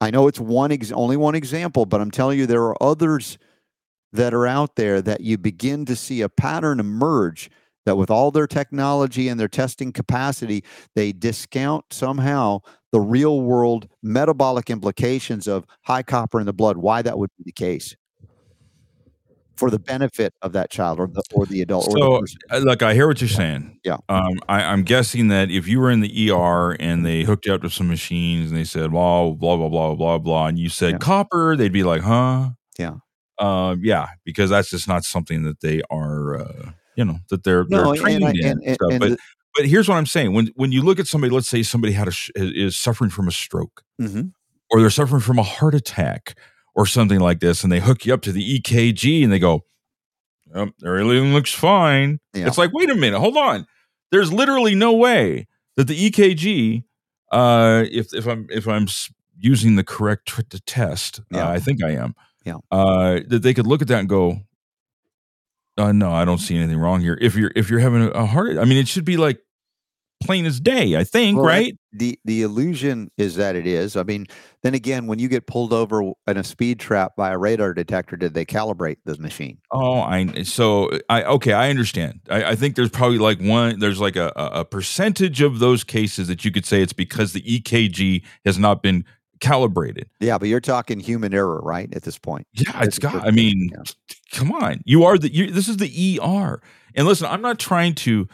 I know it's one ex- only one example, but I'm telling you there are others that are out there that you begin to see a pattern emerge that with all their technology and their testing capacity, they discount somehow the real world metabolic implications of high copper in the blood, why that would be the case for the benefit of that child or the or the adult or the So, person. uh, look, I hear what you're saying. Yeah. Um, I, I'm guessing that if you were in the ER and they hooked you up to some machines and they said, well, blah, blah, blah, blah, blah, and you said Yeah. copper, they'd be like, huh? Yeah. Um, yeah, because that's just not something that they are, uh, you know, that they're, No, they're trained I, in. and, and, stuff. and but, the- but here's what I'm saying. When, when you look at somebody, let's say somebody had a, sh- is suffering from a stroke Mhm. or they're suffering from a heart attack or something like this, and they hook you up to the EKG and they go, oh, everything looks fine. Yeah. It's like, wait a minute, hold on. There's literally no way that the EKG, uh, if if I'm if I'm using the correct tr- t- test, Yeah. uh, I think I am. Yeah. Uh, that they could look at that and go, uh, no, I don't see anything wrong here. If you're if you're having a heart, I mean, it should be like plain as day. I think, Well, right? the the illusion is that it is. I mean, then again, when you get pulled over in a speed trap by a radar detector, did they calibrate the machine? Oh, I so I okay, I understand. I, I think there's probably like one there's like a, a percentage of those cases that you could say it's because the EKG has not been calibrated. Yeah, but you're talking human error, right? At this point, Yeah, it's It's- got. I mean, yeah. come on, you are the. You, this is the ER, and listen, I'm not trying to.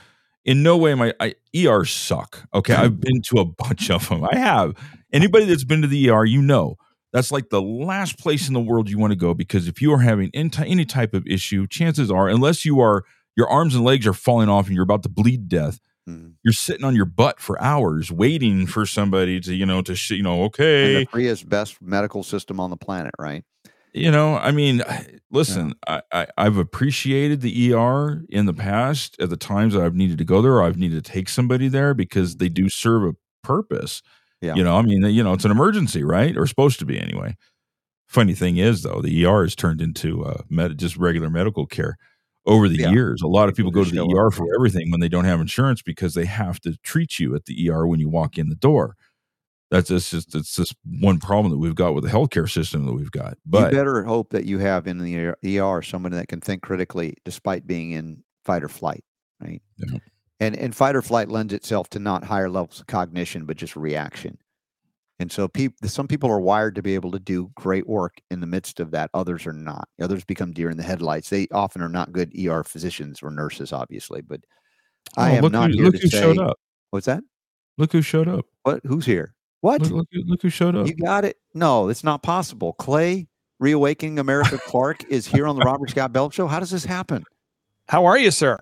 In no way am I. ERs suck. Okay, I've been to a bunch of them. I have. Anybody that's been to the ER, you know, that's like the last place in the world you want to go because if you are having any any type of issue, chances are, unless you are your arms and legs are falling off and you're about to bleed death, Mhm. you're sitting on your butt for hours waiting for somebody to, you know, to sh- you know, okay. and the freest, best medical system on the planet, right? You know i mean listen I, I i've appreciated the er in the past at the times that i've needed to go there or i've needed to take somebody there because they do serve a purpose. Yeah. you know i mean you know it's an emergency right? Or supposed to be anyway. Funny thing is though the er has turned into uh med- just regular medical care over the Yeah. years. A lot of people People go to the er for everything when they don't have insurance because they have to treat you at the er when you walk in the door that's just, just it's just one problem that we've got with the healthcare system that we've got but you better hope that you have in the ER someone that can think critically despite being in fight or flight, right? Yeah. And and fight or flight lends itself to not higher levels of cognition, but just reaction. And so people, some people are wired to be able to do great work in the midst of that. Others are not. Others become deer in the headlights. They often are not good ER physicians or nurses, obviously. But I Oh, am not who, here to who say. showed up. What's that? Look who showed up. What? Who's here? What? Look, look, who- look who showed up. You got it? No, it's not possible. Clay, reawakening America Clark is here on the Robert Scott Bell Show. How does this happen? How are you, sir?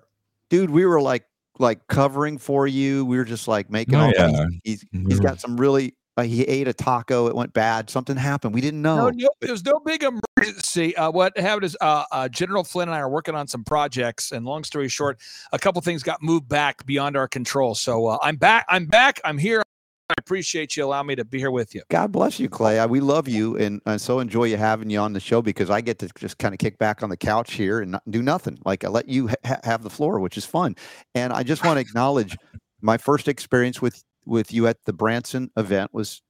Dude, we were like like covering for you. We were just like making Oh, all yeah. he's, he's, We he's got some really uh, he ate a taco, it went bad, something happened. We didn't know. No, no, there was no big emergency. Uh, what happened is uh, uh, General Flynn and I are working on some projects, and long story short, a couple things got moved back beyond our control. So uh, I'm back. I'm back. I'm here. I appreciate you allowing me to be here with you. God bless you, Clay. We love you, and I so enjoy you having you on the show because I get to just kind of kick back on the couch here and do nothing. Like I let you ha- have the floor, which is fun. And I just want to acknowledge my first experience with with you at the Branson event was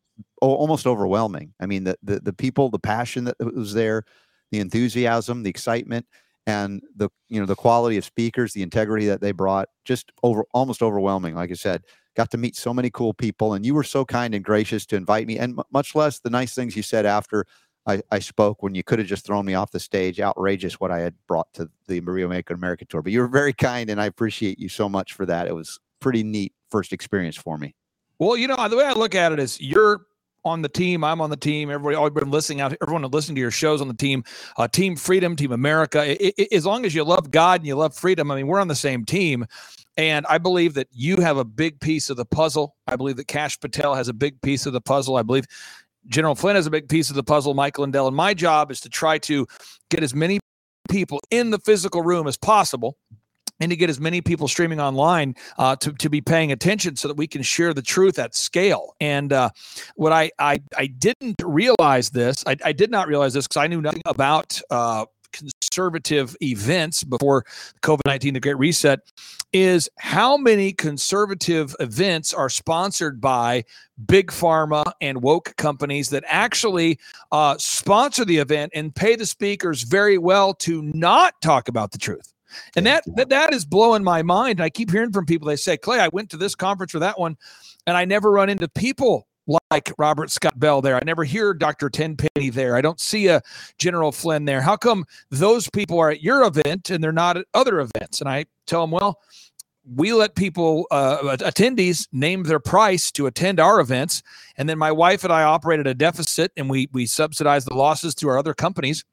almost overwhelming. I mean, the, the the people, the passion that was there, the enthusiasm, the excitement, and the you know the quality of speakers, the integrity that they brought, just over almost overwhelming. Like I said, got to meet so many cool people, and you were so kind and gracious to invite me, and m- much less the nice things you said after. I, I spoke when you could have just thrown me off the stage. Outrageous what I had brought to the ReAwaken America tour, but you were very kind, and I appreciate you so much for that. It was pretty neat first experience for me. Well, you know, the way I look at it is you're on the team. I'm on the team. Everybody, all been listening out. Everyone listening to your shows on the team. Uh, team Freedom, Team America. I- I- as long as you love God and you love freedom, I mean, we're on the same team. And I believe that you have a big piece of the puzzle. I believe that Kash Patel has a big piece of the puzzle. I believe General Flynn has a big piece of the puzzle. Michael Lindell. And my job is to try to get as many people in the physical room as possible and to get as many people streaming online uh, to, to be paying attention so that we can share the truth at scale. And uh, what I, I I didn't realize this, I, I did not realize this because I knew nothing about uh, conservative events before COVID 19, the Great Reset, is how many conservative events are sponsored by big pharma and woke companies that actually uh, sponsor the event and pay the speakers very well to not talk about the truth. And that, that that is blowing my mind. I keep hearing from people. They say, "Clay, I went to this conference or that one, and I never run into people like Robert Scott Bell there. I never hear Dr. Tenpenny there. I don't see a General Flynn there. How come those people are at your event and they're not at other events?" And I tell them, "Well." We let people, uh, attendees, name their price to attend our events, and then my wife and I operated a deficit, and we we subsidized the losses through our other companies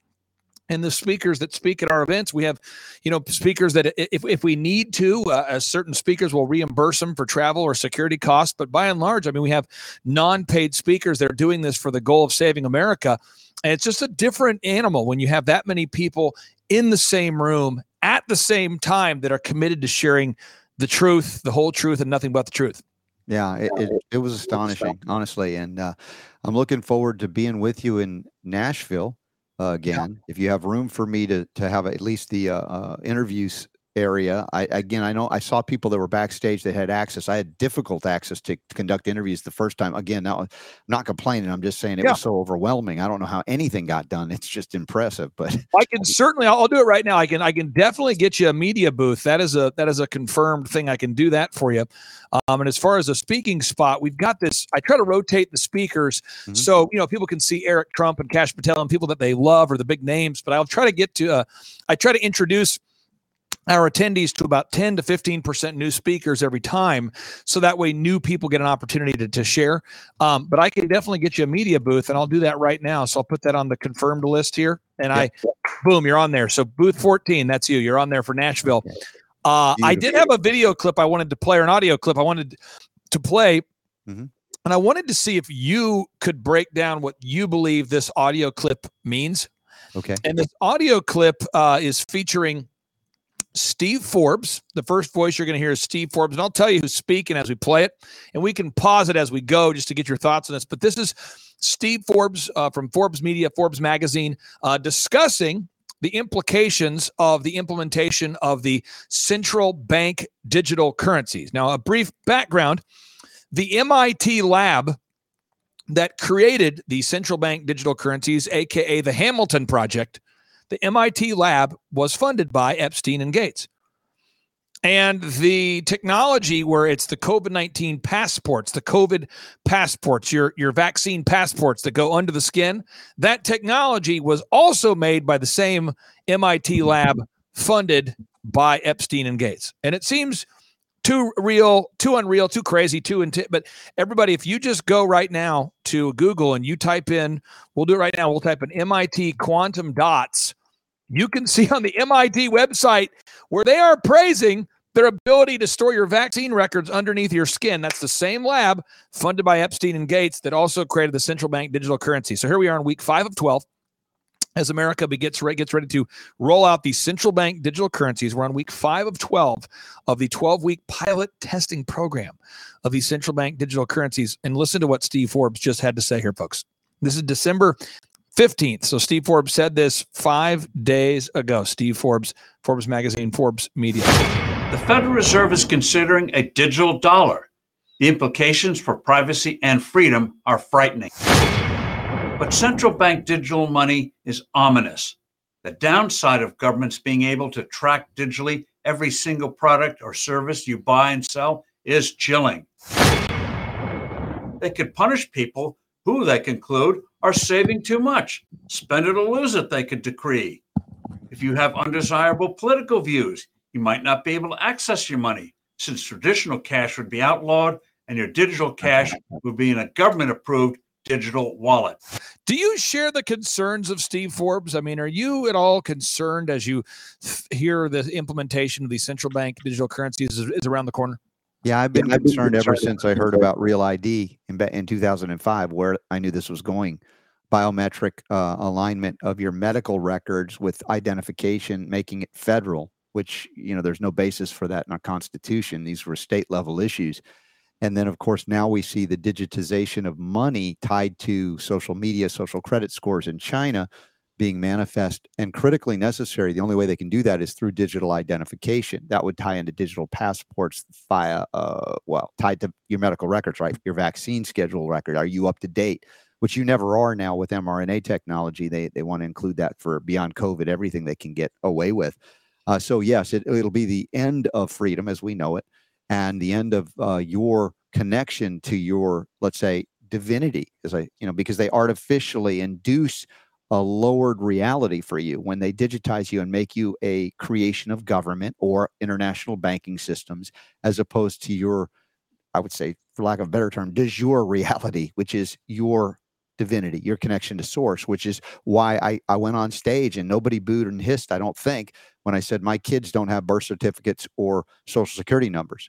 and the speakers that speak at our events we have you know speakers that if, if we need to uh, as certain speakers will reimburse them for travel or security costs but by and large i mean we have non-paid speakers that are doing this for the goal of saving america and it's just a different animal when you have that many people in the same room at the same time that are committed to sharing the truth the whole truth and nothing but the truth Yeah, it, it, it was astonishing, honestly. And uh, I'm looking forward to being with you in Nashville uh, again. If you have room for me to to have at least the uh, uh, interviews area. I again, I know I saw people that were backstage that had access. I had difficult access to, to conduct interviews the first time. Again, now I'm not complaining. I'm just saying it Yeah. was so overwhelming. I don't know how anything got done. It's just impressive. But I can certainly. I'll, I'll do it right now. I can. I can definitely get you a media booth. That is a that is a confirmed thing. I can do that for you. Um, and as far as a speaking spot, we've got this. I try to rotate the speakers Mhm. so you know people can see Eric Trump and Kash Patel and people that they love or the big names. But I'll try to get to. Uh, I try to introduce our attendees to about 10 to 15% new speakers every time. So that way new people get an opportunity to, to share. Um, but i can definitely get you a media booth and i'll do that right now. So i'll put that on the confirmed list here and i boom you're on there. So booth 14 that's you. You're on there for nashville. Uh, i did have a video clip i wanted to play or an audio clip i wanted to play. Mhm. and i wanted to see if you could break down what you believe this audio clip means. Okay, and this audio clip uh, is featuring Steve Forbes. The first voice you're going to hear is Steve Forbes. And I'll tell you who's speaking as we play it. And we can pause it as we go just to get your thoughts on this. But this is Steve Forbes uh, from Forbes Media, Forbes Magazine, uh, discussing the implications of the implementation of the central bank digital currencies. Now, a brief background the MIT lab that created the central bank digital currencies, aka the Hamilton Project, the MIT lab was funded by Epstein and Gates. And the technology where it's the COVID 19 passports, the COVID passports, your, your vaccine passports that go under the skin, that technology was also made by the same MIT lab funded by Epstein and Gates. And it seems too real, too unreal, too crazy, too inti- but everybody, if you just go right now to Google and you type in, we'll do it right now, we'll type in MIT quantum dots, you can see on the MIT website where they are praising their ability to store your vaccine records underneath your skin. That's the same lab funded by Epstein and Gates that also created the central bank digital currency. So here we are in week five of 12 as America begins re- gets ready to roll out the central bank digital currencies. We're on week five of 12 of the 12 week pilot testing program of these central bank digital currencies. And listen to what Steve Forbes just had to say here, folks. This is December 15th. So Steve Forbes said this five days ago. Steve Forbes, Forbes Magazine, Forbes Media. The Federal Reserve is considering a digital dollar. The implications for privacy and freedom are frightening. But central bank digital money is ominous. The downside of governments being able to track digitally every single product or service you buy and sell is chilling. They could punish people who they conclude are saving too much. Spend it or lose it, they could decree. If you have undesirable political views, you might not be able to access your money since traditional cash would be outlawed and your digital cash would be in a government approved digital wallet. Do you share the concerns of Steve Forbes? I mean, are you at all concerned as you hear the implementation of these central bank digital currencies is around the corner? Yeah, I've been Yeah, I've been concerned ever since I heard about Real ID in in 2005, where I knew this was going. Biometric uh, alignment of your medical records with identification, making it federal, which you know there's no basis for that in our constitution. These were state level issues. And then, of course, now we see the digitization of money tied to social media, social credit scores in China being manifest and critically necessary. The only way they can do that is through digital identification. That would tie into digital passports via, uh, well, tied to your medical records, right? Your vaccine schedule record. Are you up to date? Which you never are now with mRNA technology. They they want to include that for beyond COVID, everything they can get away with. Uh, so yes, it, it'll be the end of freedom as we know it, and the end of uh, your connection to your, let's say, divinity, as I, you know, because they artificially induce a lowered reality for you when they digitize you and make you a creation of government or international banking systems, as opposed to your, I would say, for lack of a better term, de jure reality, which is your divinity, your connection to source, which is why I, I went on stage and nobody booed and hissed, I don't think, when I said my kids don't have birth certificates or social security numbers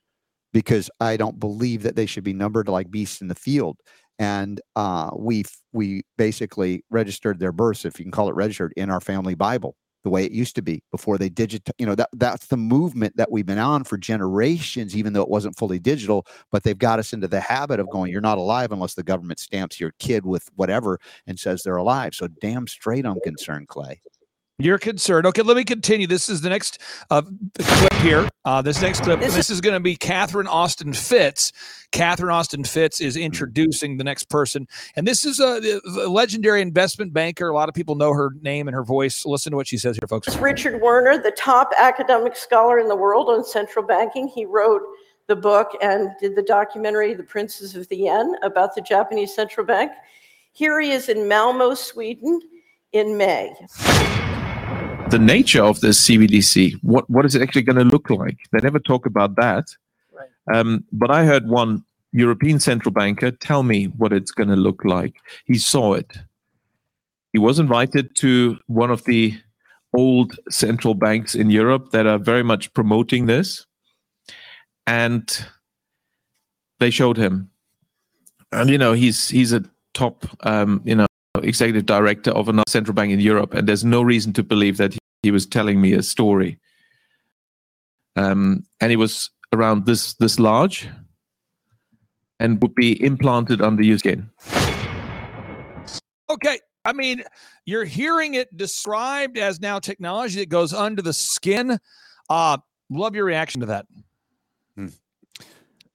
because I don't believe that they should be numbered like beasts in the field. And uh, we we basically registered their births, if you can call it registered, in our family Bible. the way it used to be before they digit you know that that's the movement that we've been on for generations even though it wasn't fully digital but they've got us into the habit of going you're not alive unless the government stamps your kid with whatever and says they're alive so damn straight i'm concerned clay you're concerned. Okay, let me continue. This is the next uh, clip here. Uh, this next clip. This, this is going to be Catherine Austin Fitts. Catherine Austin Fitts is introducing the next person, and this is a, a, legendary investment banker. A lot of people know her name and her voice. Listen to what she says here, folks. Richard Werner, the top academic scholar in the world on central banking. He wrote the book and did the documentary, The Princes of the Yen, about the Japanese central bank. Here he is in Malmo, Sweden, in May the nature of this CBDC. What what is it actually going to look like? They never talk about that. Right. Um, but I heard one European central banker tell me what it's going to look like. He saw it. He was invited to one of the old central banks in Europe that are very much promoting this, and they showed him. And you know he's he's a top um, you know executive director of a central bank in Europe, and there's no reason to believe that he was telling me a story. Um, and it was around this this large and would be implanted under your skin. Okay. I mean, you're hearing it described as now technology that goes under the skin. Uh, love your reaction to that.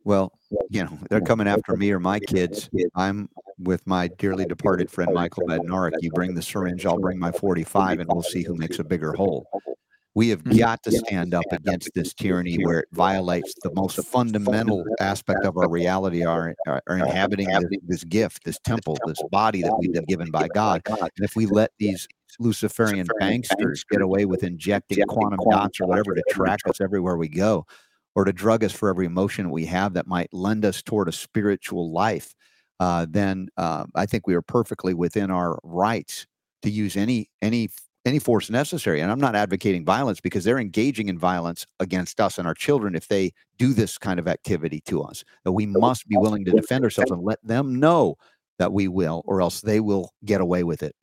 Well, you know, they're coming after me or my kids. I'm with my dearly departed friend Michael Badnarik. You bring the syringe, I'll bring my 45, and we'll see who makes a bigger hole. We have got to stand up against this tyranny where it violates the most fundamental aspect of our reality, our, our, our inhabiting this, this gift, this temple, this body that we've been given by God. And if we let these Luciferian banksters get away with injecting quantum dots or whatever to track us everywhere we go, or to drug us for every emotion we have that might lend us toward a spiritual life, uh, then uh, I think we are perfectly within our rights to use any any any force necessary. And I'm not advocating violence because they're engaging in violence against us and our children if they do this kind of activity to us. That we must be willing to defend ourselves and let them know that we will, or else they will get away with it.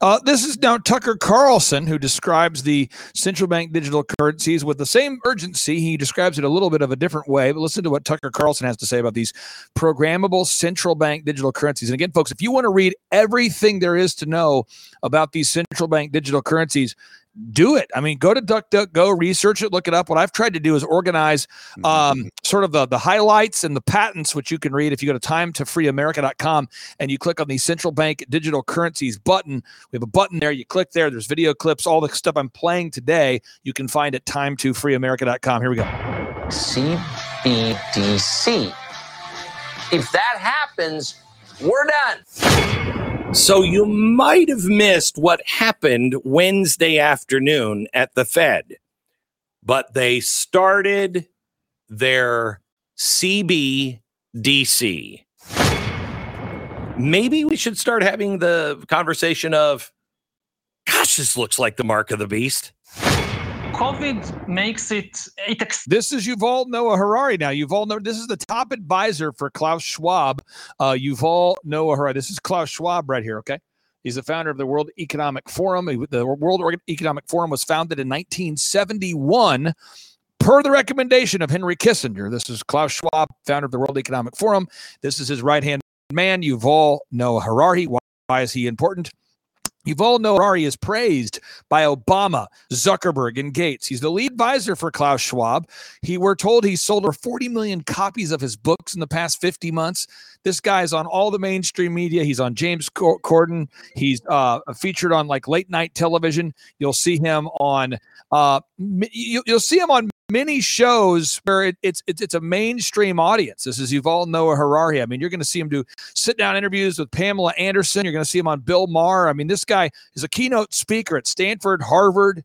Uh, this is now Tucker Carlson who describes the central bank digital currencies with the same urgency. He describes it a little bit of a different way, but listen to what Tucker Carlson has to say about these programmable central bank digital currencies. And again, folks, if you want to read everything there is to know about these central bank digital currencies, do it. I mean, go to DuckDuckGo, research it, look it up. What I've tried to do is organize mm-hmm. um, sort of the, the highlights and the patents, which you can read if you go to timetofreeamerica.com and you click on the central bank digital currencies button. We have a button there. You click there. There's video clips, all the stuff I'm playing today. You can find at timetofreeamerica.com. Here we go. CBDC. If that happens, we're done. So you might have missed what happened Wednesday afternoon at the Fed, but they started their CBDC. Maybe we should start having the conversation of, gosh, this looks like the mark of the beast. COVID makes it. it ex- this is Yuval Noah Harari. Now, Yuval Noah, this is the top advisor for Klaus Schwab. Uh, Yuval Noah Harari. This is Klaus Schwab right here. Okay. He's the founder of the World Economic Forum. The World Economic Forum was founded in 1971 per the recommendation of Henry Kissinger. This is Klaus Schwab, founder of the World Economic Forum. This is his right hand man, Yuval Noah Harari. Why is he important? Yuval Noah Harari is praised by Obama, Zuckerberg, and Gates. He's the lead advisor for Klaus Schwab. He we're told he sold over 40 million copies of his books in the past 50 months. This guy's on all the mainstream media. He's on James Corden. He's uh, featured on like late night television. You'll see him on uh, you, will see him on many shows where it, it's, it's it's a mainstream audience. This is Yuval Noah Harari. I mean, you're going to see him do sit down interviews with Pamela Anderson. You're going to see him on Bill Maher. I mean, this guy is a keynote speaker at Stanford, Harvard,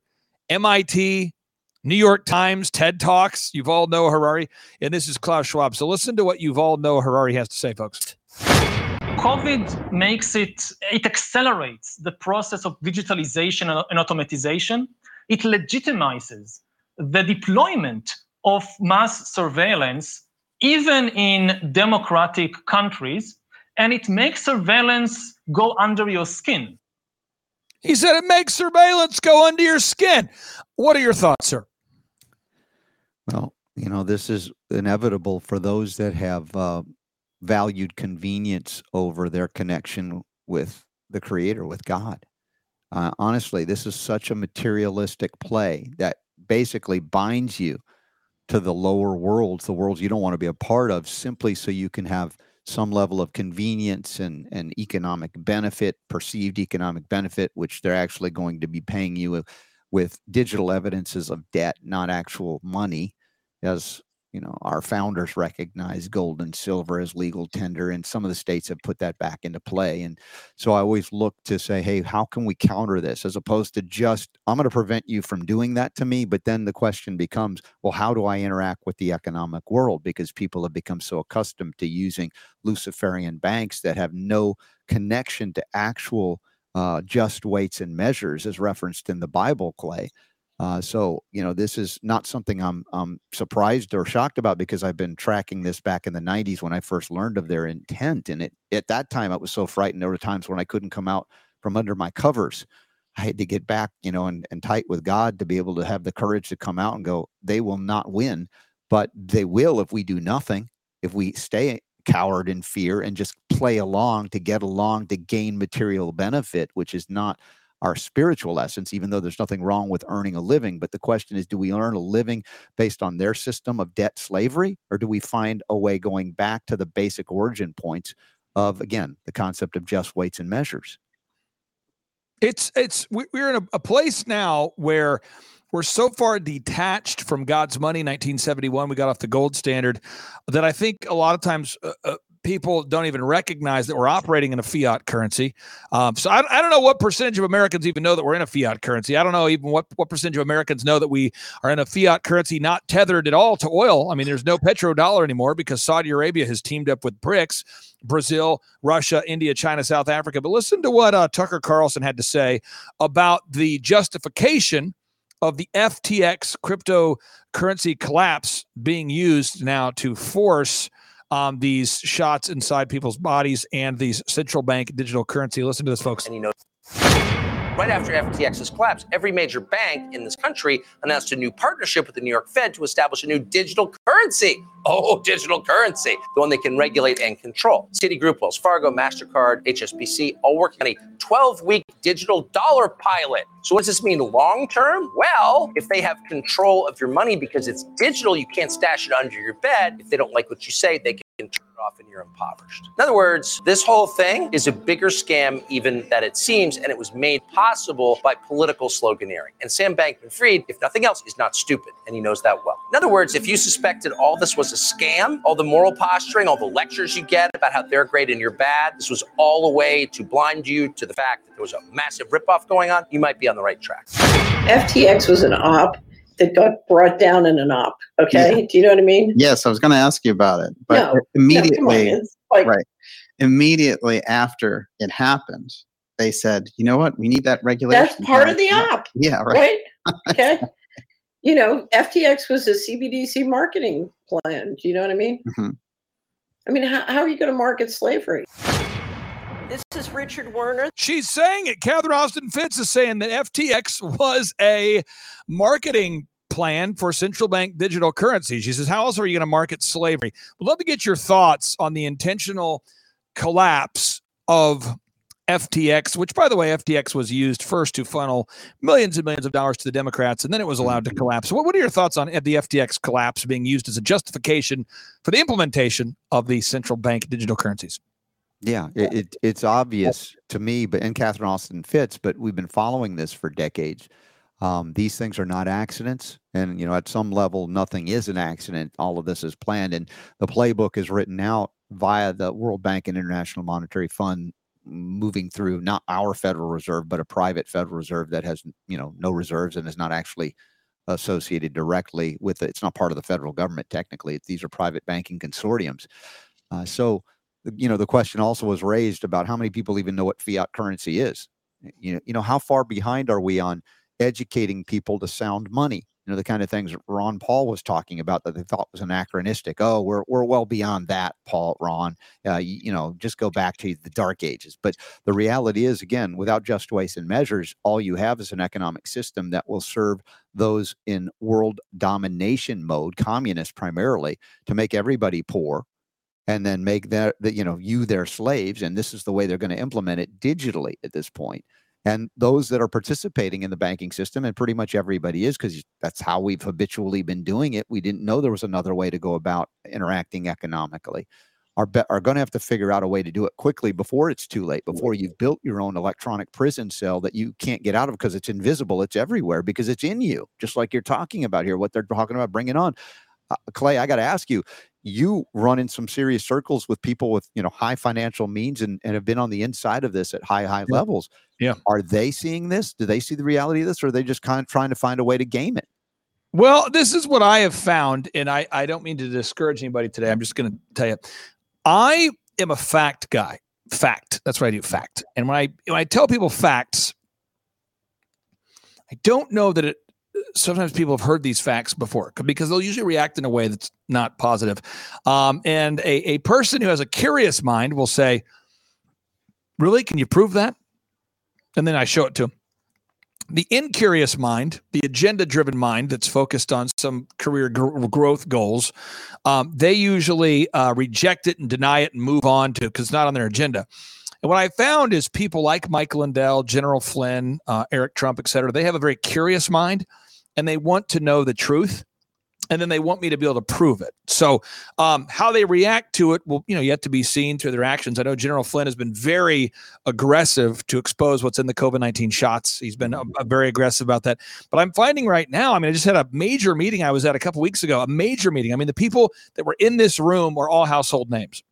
MIT, New York Times, TED Talks. Yuval Noah Harari, and this is Klaus Schwab. So listen to what Yuval Noah Harari has to say, folks. COVID makes it, it accelerates the process of digitalization and automatization it legitimizes the deployment of mass surveillance even in democratic countries and it makes surveillance go under your skin He said it makes surveillance go under your skin. What are your thoughts, sir? Well, you know, this is inevitable for those that have uh, valued convenience over their connection with the Creator, with God. Uh, honestly, this is such a materialistic play that basically binds you to the lower worlds, the worlds you don't want to be a part of, simply so you can have some level of convenience and, and economic benefit, perceived economic benefit, which they're actually going to be paying you with digital evidences of debt, not actual money, as you know our founders recognized gold and silver as legal tender and some of the states have put that back into play. And so i always look to say hey how can we counter this? As opposed to just i'm going to prevent you from doing that to me. But then the question becomes well how do i interact with the economic world? Because people have become so accustomed to using luciferian banks that have no connection to actual uh, just weights and measures as referenced in the bible clay uh, so you know this is not something I'm I'm surprised or shocked about because I've been tracking this back in the 90s when I first learned of their intent, and it at that time I was so frightened. There were times when I couldn't come out from under my covers. I had to get back, you know, and, and tight with God to be able to have the courage to come out and go. They will not win, but they will if we do nothing. If we stay coward in fear and just play along to get along to gain material benefit, which is not our spiritual essence, even though there's nothing wrong with earning a living. But the question is do we earn a living based on their system of debt slavery, or do we find a way going back to the basic origin points of, again, the concept of just weights and measures? It's, it's, we're in a, a place now where we're so far detached from God's money. 1971, we got off the gold standard that I think a lot of times uh, uh, people don't even recognize that we're operating in a fiat currency. Um, so I, I, don't know what percentage of Americans even know that we're in a fiat currency. I don't know even what, what percentage of Americans know that we are in a fiat currency not tethered at all to oil. I mean, there's no petrodollar anymore because Saudi Arabia has teamed up with BRICS, Brazil, Russia, India, China, South Africa. But listen to what uh, Tucker Carlson had to say about the justification of the FTX cryptocurrency collapse being used now to force um, these shots inside people's bodies and these central bank digital currency. Listen to this, folks. Right after FTX's collapse, every major bank in this country announced a new partnership with the New York Fed to establish a new digital currency. Oh, digital currency, the one they can regulate and control. Citigroup, Wells Fargo, MasterCard, HSBC, all working on a 12 week digital dollar pilot. So, what does this mean long term? Well, if they have control of your money because it's digital, you can't stash it under your bed. If they don't like what you say, they can and you're impoverished. In other words, this whole thing is a bigger scam even than it seems, and it was made possible by political sloganeering. And Sam Bankman Fried, if nothing else, is not stupid, and he knows that well. In other words, if you suspected all this was a scam, all the moral posturing, all the lectures you get about how they're great and you're bad, this was all a way to blind you to the fact that there was a massive ripoff going on, you might be on the right track. FTX was an op that got brought down in an op. Okay, yeah. do you know what I mean? Yes, I was going to ask you about it, but no, immediately, no, like, right, immediately after it happened, they said, "You know what? We need that regulation." That's part of the op. Yeah, right. right? Okay. you know, FTX was a CBDC marketing plan. Do you know what I mean? Mm-hmm. I mean, how, how are you going to market slavery? This is Richard Werner. She's saying it. Catherine Austin Fitts is saying that FTX was a marketing plan for central bank digital currency. She says, How else are you going to market slavery? We'd love to get your thoughts on the intentional collapse of FTX, which, by the way, FTX was used first to funnel millions and millions of dollars to the Democrats, and then it was allowed to collapse. What, what are your thoughts on the FTX collapse being used as a justification for the implementation of the central bank digital currencies? Yeah, it, it, it's obvious to me, but and Catherine Austin Fitts, but we've been following this for decades. Um, these things are not accidents, and you know, at some level, nothing is an accident. All of this is planned, and the playbook is written out via the World Bank and International Monetary Fund, moving through not our Federal Reserve, but a private Federal Reserve that has you know no reserves and is not actually associated directly with it. It's not part of the federal government technically. These are private banking consortiums. Uh, so you know, the question also was raised about how many people even know what fiat currency is. You know, you know, how far behind are we on educating people to sound money? You know, the kind of things Ron Paul was talking about that they thought was anachronistic. Oh, we're we're well beyond that, Paul, Ron. Uh, you, you know, just go back to the dark ages. But the reality is, again, without just weights and measures, all you have is an economic system that will serve those in world domination mode, communist primarily, to make everybody poor and then make that you know you their slaves and this is the way they're going to implement it digitally at this point and those that are participating in the banking system and pretty much everybody is because that's how we've habitually been doing it. We didn't know there was another way to go about interacting economically. Are, be- are going to have to figure out a way to do it quickly before it's too late before you've built your own electronic prison cell that you can't get out of because it's invisible it's everywhere because it's in you just like you're talking about here what they're talking about bringing on. Uh, clay i got to ask you you run in some serious circles with people with you know high financial means and, and have been on the inside of this at high high Yeah. levels Yeah. are they seeing this do they see the reality of this or are they just kind of trying to find a way to game it Well, this is what I have found, and I, I don't mean to discourage anybody today. I'm just going to tell you, I am a fact guy. Fact. That's what I do. Fact. And when I when I tell people facts, I don't know that it. Sometimes people have heard these facts before because they'll usually react in a way that's not positive. Um, and a, a person who has a curious mind will say, "Really? Can you prove that?" And then I show it to them the incurious mind, the agenda driven mind that's focused on some career gr- growth goals, um, they usually uh, reject it and deny it and move on to because it's not on their agenda. And what I found is people like Mike Lindell, General Flynn, uh, Eric Trump, et cetera, they have a very curious mind and they want to know the truth. And then they want me to be able to prove it. So, um, how they react to it will, you know, yet to be seen through their actions. I know General Flynn has been very aggressive to expose what's in the COVID 19 shots. He's been very aggressive about that. But I'm finding right now, I mean, I just had a major meeting I was at a couple weeks ago, a major meeting. I mean, the people that were in this room were all household names.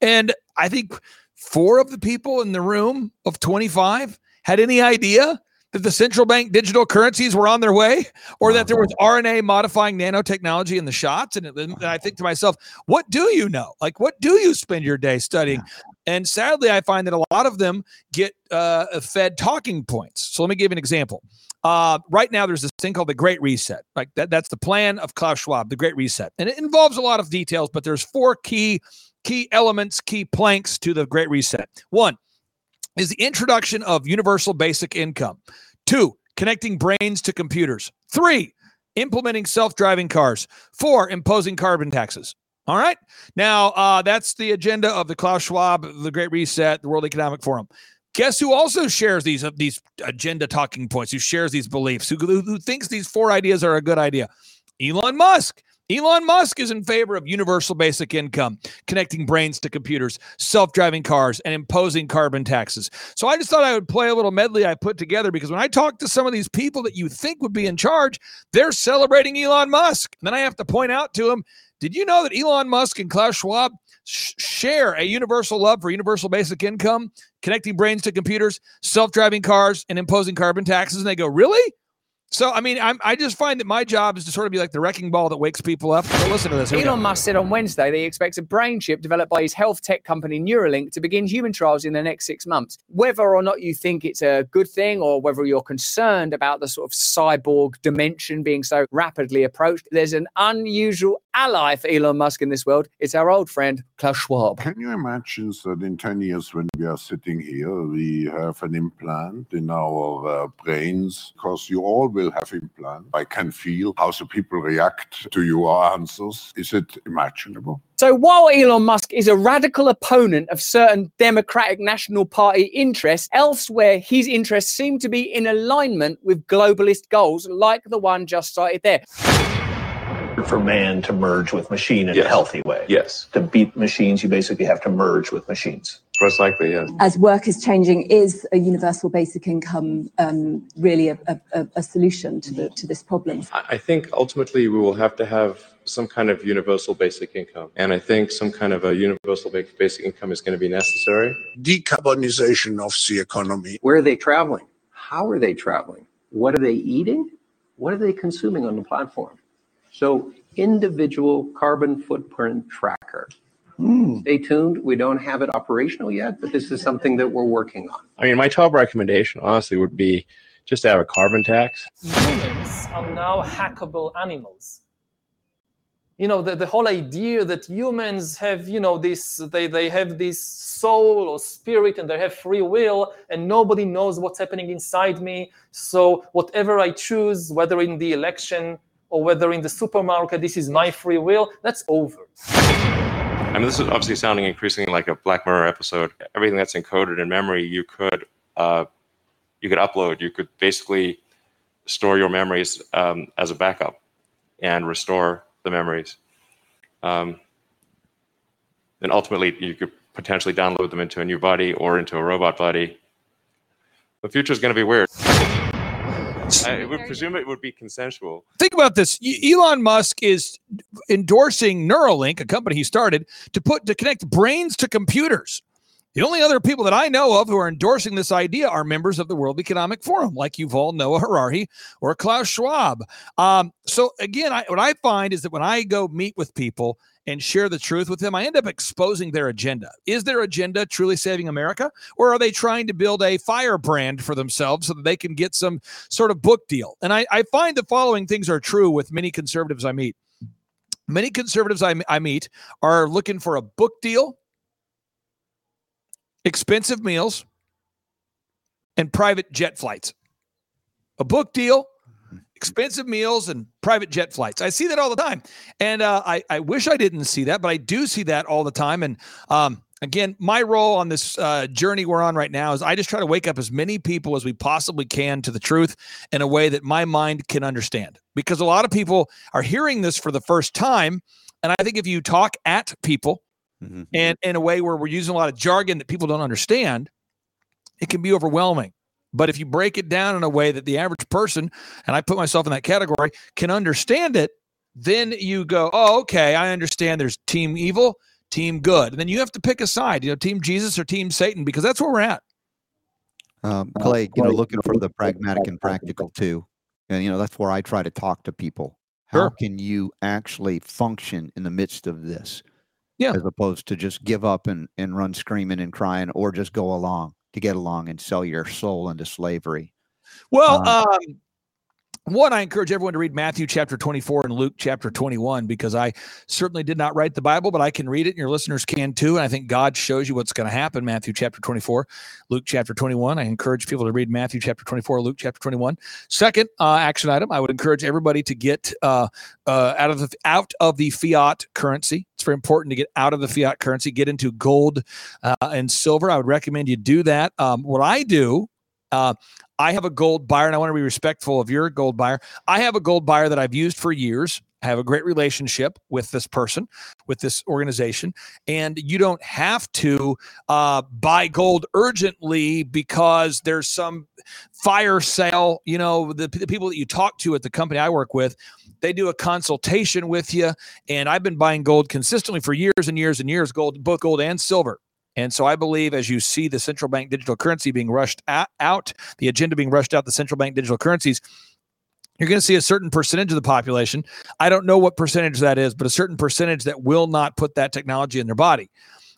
And I think four of the people in the room of 25 had any idea that the central bank digital currencies were on their way or that there was RNA modifying nanotechnology in the shots. And, it, and I think to myself, what do you know? Like, what do you spend your day studying? And sadly, I find that a lot of them get uh, fed talking points. So let me give you an example. Uh, right now, there's this thing called the Great Reset. Like that, that's the plan of Klaus Schwab, the Great Reset, and it involves a lot of details. But there's four key key elements, key planks to the Great Reset. One is the introduction of universal basic income. Two, connecting brains to computers. Three, implementing self-driving cars. Four, imposing carbon taxes. All right. Now, uh, that's the agenda of the Klaus Schwab, the Great Reset, the World Economic Forum. Guess who also shares these uh, these agenda talking points? Who shares these beliefs? Who, who, who thinks these four ideas are a good idea? Elon Musk. Elon Musk is in favor of universal basic income, connecting brains to computers, self driving cars, and imposing carbon taxes. So I just thought I would play a little medley I put together because when I talk to some of these people that you think would be in charge, they're celebrating Elon Musk. And then I have to point out to them did you know that Elon Musk and Klaus Schwab sh- share a universal love for universal basic income, connecting brains to computers, self driving cars, and imposing carbon taxes? And they go, really? So, I mean, I'm, I just find that my job is to sort of be like the wrecking ball that wakes people up. So listen to this. Elon Musk said on Wednesday that he expects a brain chip developed by his health tech company Neuralink to begin human trials in the next six months. Whether or not you think it's a good thing or whether you're concerned about the sort of cyborg dimension being so rapidly approached, there's an unusual ally for Elon Musk in this world. It's our old friend, Klaus Schwab. Can you imagine that in 10 years, when we are sitting here, we have an implant in our uh, brains? Because you all will have implants. I can feel how the people react to your answers. Is it imaginable? So while Elon Musk is a radical opponent of certain Democratic National Party interests, elsewhere his interests seem to be in alignment with globalist goals like the one just cited there. For man to merge with machine in a healthy way. Yes. To beat machines, you basically have to merge with machines. Most likely, yes. as work is changing, is a universal basic income um, really a, a, a solution to the to this problem? I I think ultimately we will have to have some kind of universal basic income. And I think some kind of a universal basic income is going to be necessary. Decarbonization of the economy. Where are they traveling? How are they traveling? What are they eating? What are they consuming on the platform? So, individual carbon footprint tracker. Hmm. Stay tuned. We don't have it operational yet, but this is something that we're working on. I mean, my top recommendation, honestly, would be just to have a carbon tax. Humans are now hackable animals. You know, the, the whole idea that humans have, you know, this they, they have this soul or spirit and they have free will and nobody knows what's happening inside me. So whatever I choose, whether in the election or whether in the supermarket, this is my free will, that's over. I mean, this is obviously sounding increasingly like a Black Mirror episode. Everything that's encoded in memory, you could uh, you could upload. You could basically store your memories um, as a backup and restore the memories. Um, and ultimately, you could potentially download them into a new body or into a robot body. The future is going to be weird. I would presume it would be consensual. Think about this. Elon Musk is endorsing Neuralink, a company he started to put to connect brains to computers. The only other people that I know of who are endorsing this idea are members of the World Economic Forum, like Yuval Noah Harari or Klaus Schwab. Um, so again, I, what I find is that when I go meet with people and share the truth with them, I end up exposing their agenda. Is their agenda truly saving America, or are they trying to build a firebrand for themselves so that they can get some sort of book deal? And I, I find the following things are true with many conservatives I meet. Many conservatives I, I meet are looking for a book deal expensive meals, and private jet flights. A book deal, expensive meals, and private jet flights. I see that all the time. And uh, I, I wish I didn't see that, but I do see that all the time. And um, again, my role on this uh, journey we're on right now is I just try to wake up as many people as we possibly can to the truth in a way that my mind can understand. Because a lot of people are hearing this for the first time. And I think if you talk at people, Mm-hmm. and in a way where we're using a lot of jargon that people don't understand, it can be overwhelming. But if you break it down in a way that the average person, and I put myself in that category, can understand it, then you go, oh, okay, I understand there's team evil, team good. And then you have to pick a side, you know, team Jesus or team Satan, because that's where we're at. Um, Clay, you know, looking for the pragmatic and practical too. And, you know, that's where I try to talk to people. How Sure. can you actually function in the midst of this? Yeah. As opposed to just give up and, and run screaming and crying or just go along to get along and sell your soul into slavery. Well, Uh, um, one, I encourage everyone to read Matthew chapter 24 and Luke chapter 21 because I certainly did not write the Bible, but I can read it and your listeners can too. And I think God shows you what's going to happen. Matthew chapter 24, Luke chapter 21. I encourage people to read Matthew chapter 24, Luke chapter 21. Second uh, action item, I would encourage everybody to get uh, uh, out of the out of the fiat currency. It's very important to get out of the fiat currency, get into gold uh, and silver. I would recommend you do that. Um, what I do uh, I have a gold buyer, and I want to be respectful of your gold buyer. I have a gold buyer that I've used for years. I have a great relationship with this person, with this organization, and you don't have to uh, buy gold urgently because there's some fire sale. You know, the, the people that you talk to at the company I work with, they do a consultation with you, and I've been buying gold consistently for years and years and years, gold, both gold and silver. And so I believe as you see the central bank digital currency being rushed out, the agenda being rushed out, the central bank digital currencies, you're going to see a certain percentage of the population. I don't know what percentage that is, but a certain percentage that will not put that technology in their body.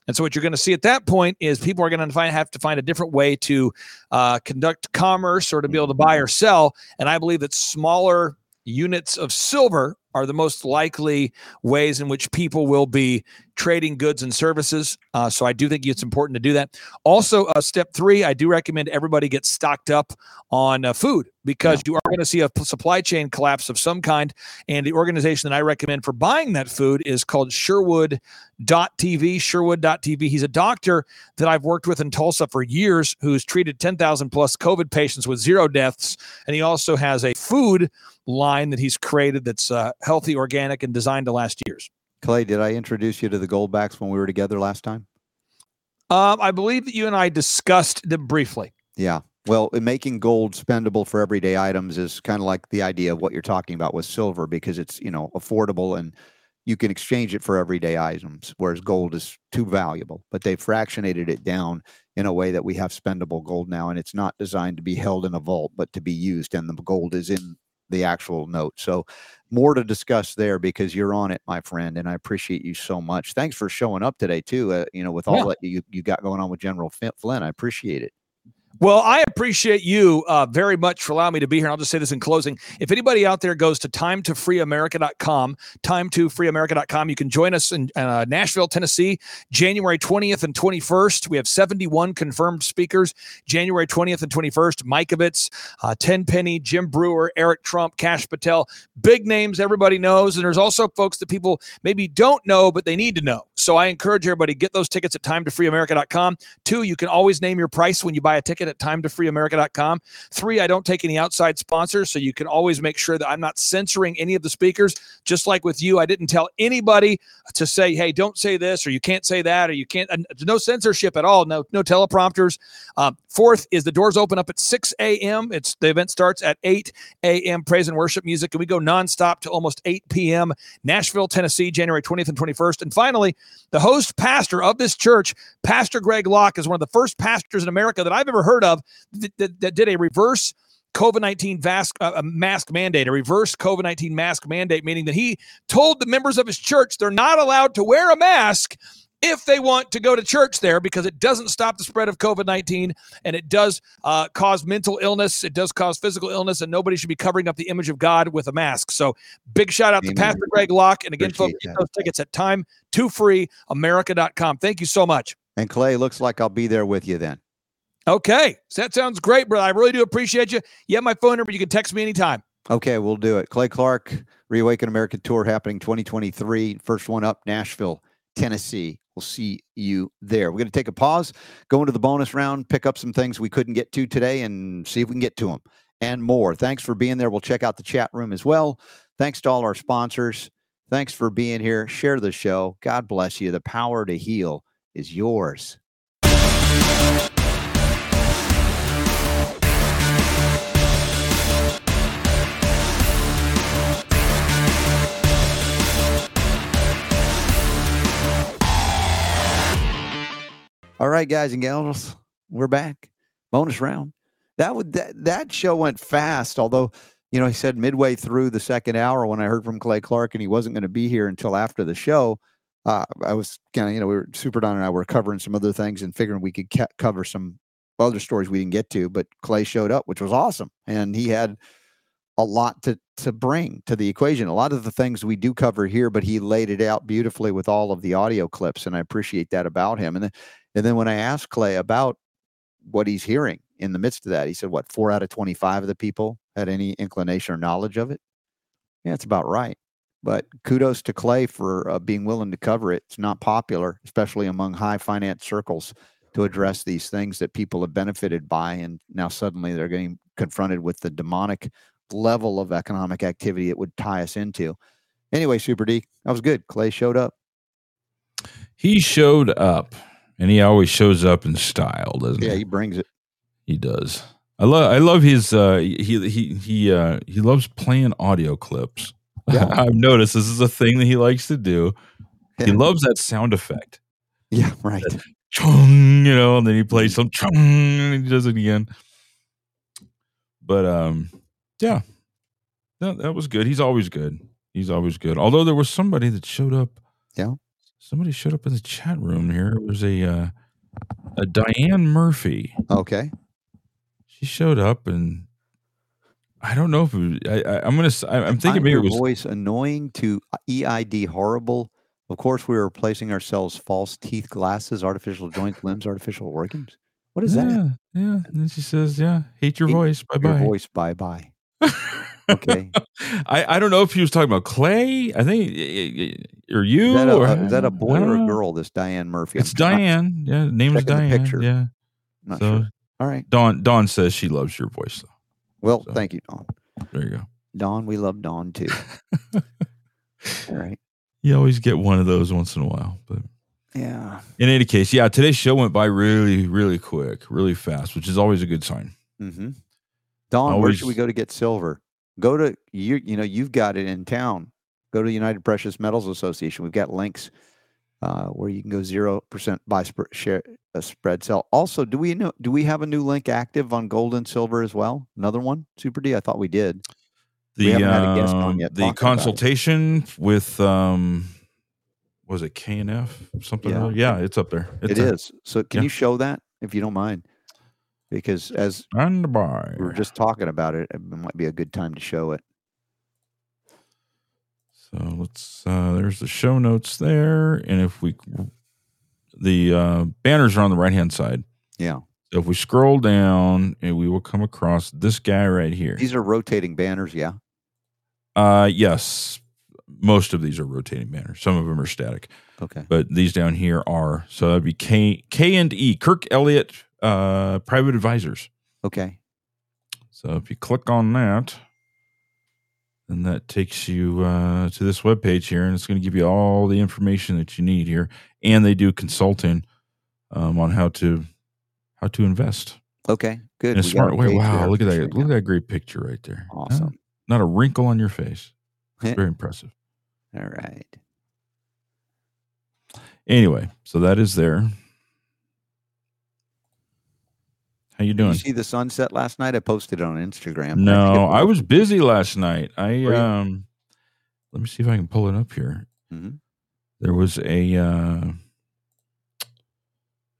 And so what you're going to see at that point is people are going to find, have to find a different way to uh, conduct commerce or to be able to buy or sell. And I believe that smaller units of silver are the most likely ways in which people will be trading goods and services. Uh, so I do think it's important to do that. Also, uh, step three, I do recommend everybody get stocked up on uh, food because you are going to see a supply chain collapse of some kind. And the organization that I recommend for buying that food is called Sherwood.tv. Sherwood.tv. He's a doctor that I've worked with in Tulsa for years who's treated 10,000 plus COVID patients with zero deaths. And he also has a food line that he's created that's uh, healthy, organic, and designed to last years. Clay, did I introduce you to the Goldbacks when we were together last time? Um, I believe that you and I discussed them briefly. Yeah. Well, making gold spendable for everyday items is kind of like the idea of what you're talking about with silver because it's, you know, affordable and you can exchange it for everyday items, whereas gold is too valuable. But they've fractionated it down in a way that we have spendable gold now, and it's not designed to be held in a vault, but to be used, and the gold is in the actual note. So more to discuss there because you're on it, my friend, and I appreciate you so much. Thanks for showing up today too. Uh, you know, with all Yeah. that you you got going on with General Flynn, I appreciate it. Well, I appreciate you uh, very much for allowing me to be here. And I'll just say this in closing. If anybody out there goes to timetofreeamerica.com, timetofreeamerica.com, you can join us in uh, Nashville, Tennessee, January 20th and 21st. We have 71 confirmed speakers, January 20th and 21st. Mikovits, uh, Tenpenny, Jim Breuer, Eric Trump, Kash Patel, big names everybody knows. And there's also folks that people maybe don't know, but they need to know. So I encourage everybody get those tickets at timetofreeamerica.com. Two, you can always name your price when you buy a ticket at timetofreeamerica.com. Three, I don't take any outside sponsors, so you can always make sure that I'm not censoring any of the speakers. Just like with you, I didn't tell anybody to say, "Hey, don't say this," or "You can't say that," or "You can't." Uh, no censorship at all. No, no teleprompters. Um, fourth is the doors open up at 6 a.m. It's the event starts at 8 a.m. Praise and worship music, and we go nonstop to almost 8 p.m. Nashville, Tennessee, January 20th and 21st. And finally, the host pastor of this church, Pastor Greg Locke, is one of the first pastors in America that I've ever heard of that, that, that did a reverse COVID 19 mask, uh, mask mandate, a reverse COVID 19 mask mandate, meaning that he told the members of his church they're not allowed to wear a mask if they want to go to church there because it doesn't stop the spread of COVID 19 and it does uh, cause mental illness. It does cause physical illness, and nobody should be covering up the image of God with a mask. So, big shout out Amen. to Pastor Greg Locke. And again, Appreciate folks, get those tickets at time to freeamerica.com. Thank you so much. And Clay, looks like I'll be there with you then. Okay. So that sounds great, brother. I really do appreciate you. You have my phone number. You can text me anytime. Okay, we'll do it. Clay Clark, Reawaken America Tour happening 2023. First one up, Nashville, Tennessee. We'll see you there. We're going to take a pause, go into the bonus round, pick up some things we couldn't get to today, and see if we can get to them and more. Thanks for being there. We'll check out the chat room as well. Thanks to all our sponsors. Thanks for being here. Share the show. God bless you. The power to heal is yours. All right, guys and gals, we're back. Bonus round. That would that, that show went fast, although you know he said midway through the second hour when I heard from Clay Clark and he wasn't going to be here until after the show. Uh, I was kind of you know we were Super Don and I were covering some other things and figuring we could ca- cover some other stories we didn't get to, but Clay showed up, which was awesome, and he had a lot to to bring to the equation. A lot of the things we do cover here, but he laid it out beautifully with all of the audio clips, and I appreciate that about him. And then and then when I asked Clay about what he's hearing in the midst of that, he said, what, four out of 25 of the people had any inclination or knowledge of it? Yeah, it's about right. But kudos to Clay for uh, being willing to cover it. It's not popular, especially among high finance circles, to address these things that people have benefited by. And now suddenly they're getting confronted with the demonic level of economic activity it would tie us into. Anyway, Super D, that was good. Clay showed up. He showed up and he always shows up in style, doesn't yeah, he? Yeah, he brings it. He does. I love I love his uh he he he uh he loves playing audio clips. Yeah. I've noticed this is a thing that he likes to do. He loves that sound effect. Yeah, right. That, chung, you know, and then he plays some chung and he does it again. But um yeah. That that was good. He's always good. He's always good. Although there was somebody that showed up. Yeah somebody showed up in the chat room here. It was a uh, a Diane Murphy. Okay. She showed up and I don't know if was, I, I, am gonna. I, am thinking maybe it was voice annoying to EID horrible. Of course, we were replacing ourselves false teeth, glasses, artificial joints, limbs, artificial organs. What is yeah, that? Yeah. And then she says, "Yeah, hate your hate voice. Bye bye. Your voice. Bye bye." Okay. I, I don't know if he was talking about Clay. I think or you is that a, or is that a boy or a girl? This Diane Murphy. It's I'm Diane. Yeah, name's Diane. The picture. Yeah. Not so, sure. All right. Dawn Dawn says she loves your voice though. Well, so, thank you, Dawn. There you go. Dawn, we love Dawn too. All right. You always get one of those once in a while, but yeah. In any case, yeah, today's show went by really, really quick, really fast, which is always a good sign. Mm-hmm. Dawn, always, where should we go to get silver? Go to you. You know, you've got it in town. Go to the United Precious Metals Association. We've got links uh, where you can go zero percent buy sp- share a spread sell. Also, do we know? Do we have a new link active on gold and silver as well? Another one, Super D. I thought we did. The we um, the consultation with um, was it K and F something? Yeah. yeah, it's up there. It's it is. So can yeah. you show that if you don't mind? Because as stand by. we were just talking about it, it might be a good time to show it. So let's. Uh, there's the show notes there, and if we, the uh, banners are on the right hand side. Yeah. So if we scroll down, and we will come across this guy right here. These are rotating banners, yeah. Uh, yes, most of these are rotating banners. Some of them are static. Okay. But these down here are so that'd be K K and E Kirk Elliott uh, Private Advisors. Okay. So if you click on that, then that takes you uh, to this webpage here, and it's going to give you all the information that you need here, and they do consulting um, on how to how to invest Okay, good. in a We smart way. Wow, look at that! sure. Look at that great picture right there. Huh? Awesome. Not a wrinkle on your face. Heh. Very impressive. All right. Anyway, so that is there. How you Did doing? you see the sunset last night? I posted it on Instagram. No, I was busy last night. I um let me see if I can pull it up here. Mhm. There was a uh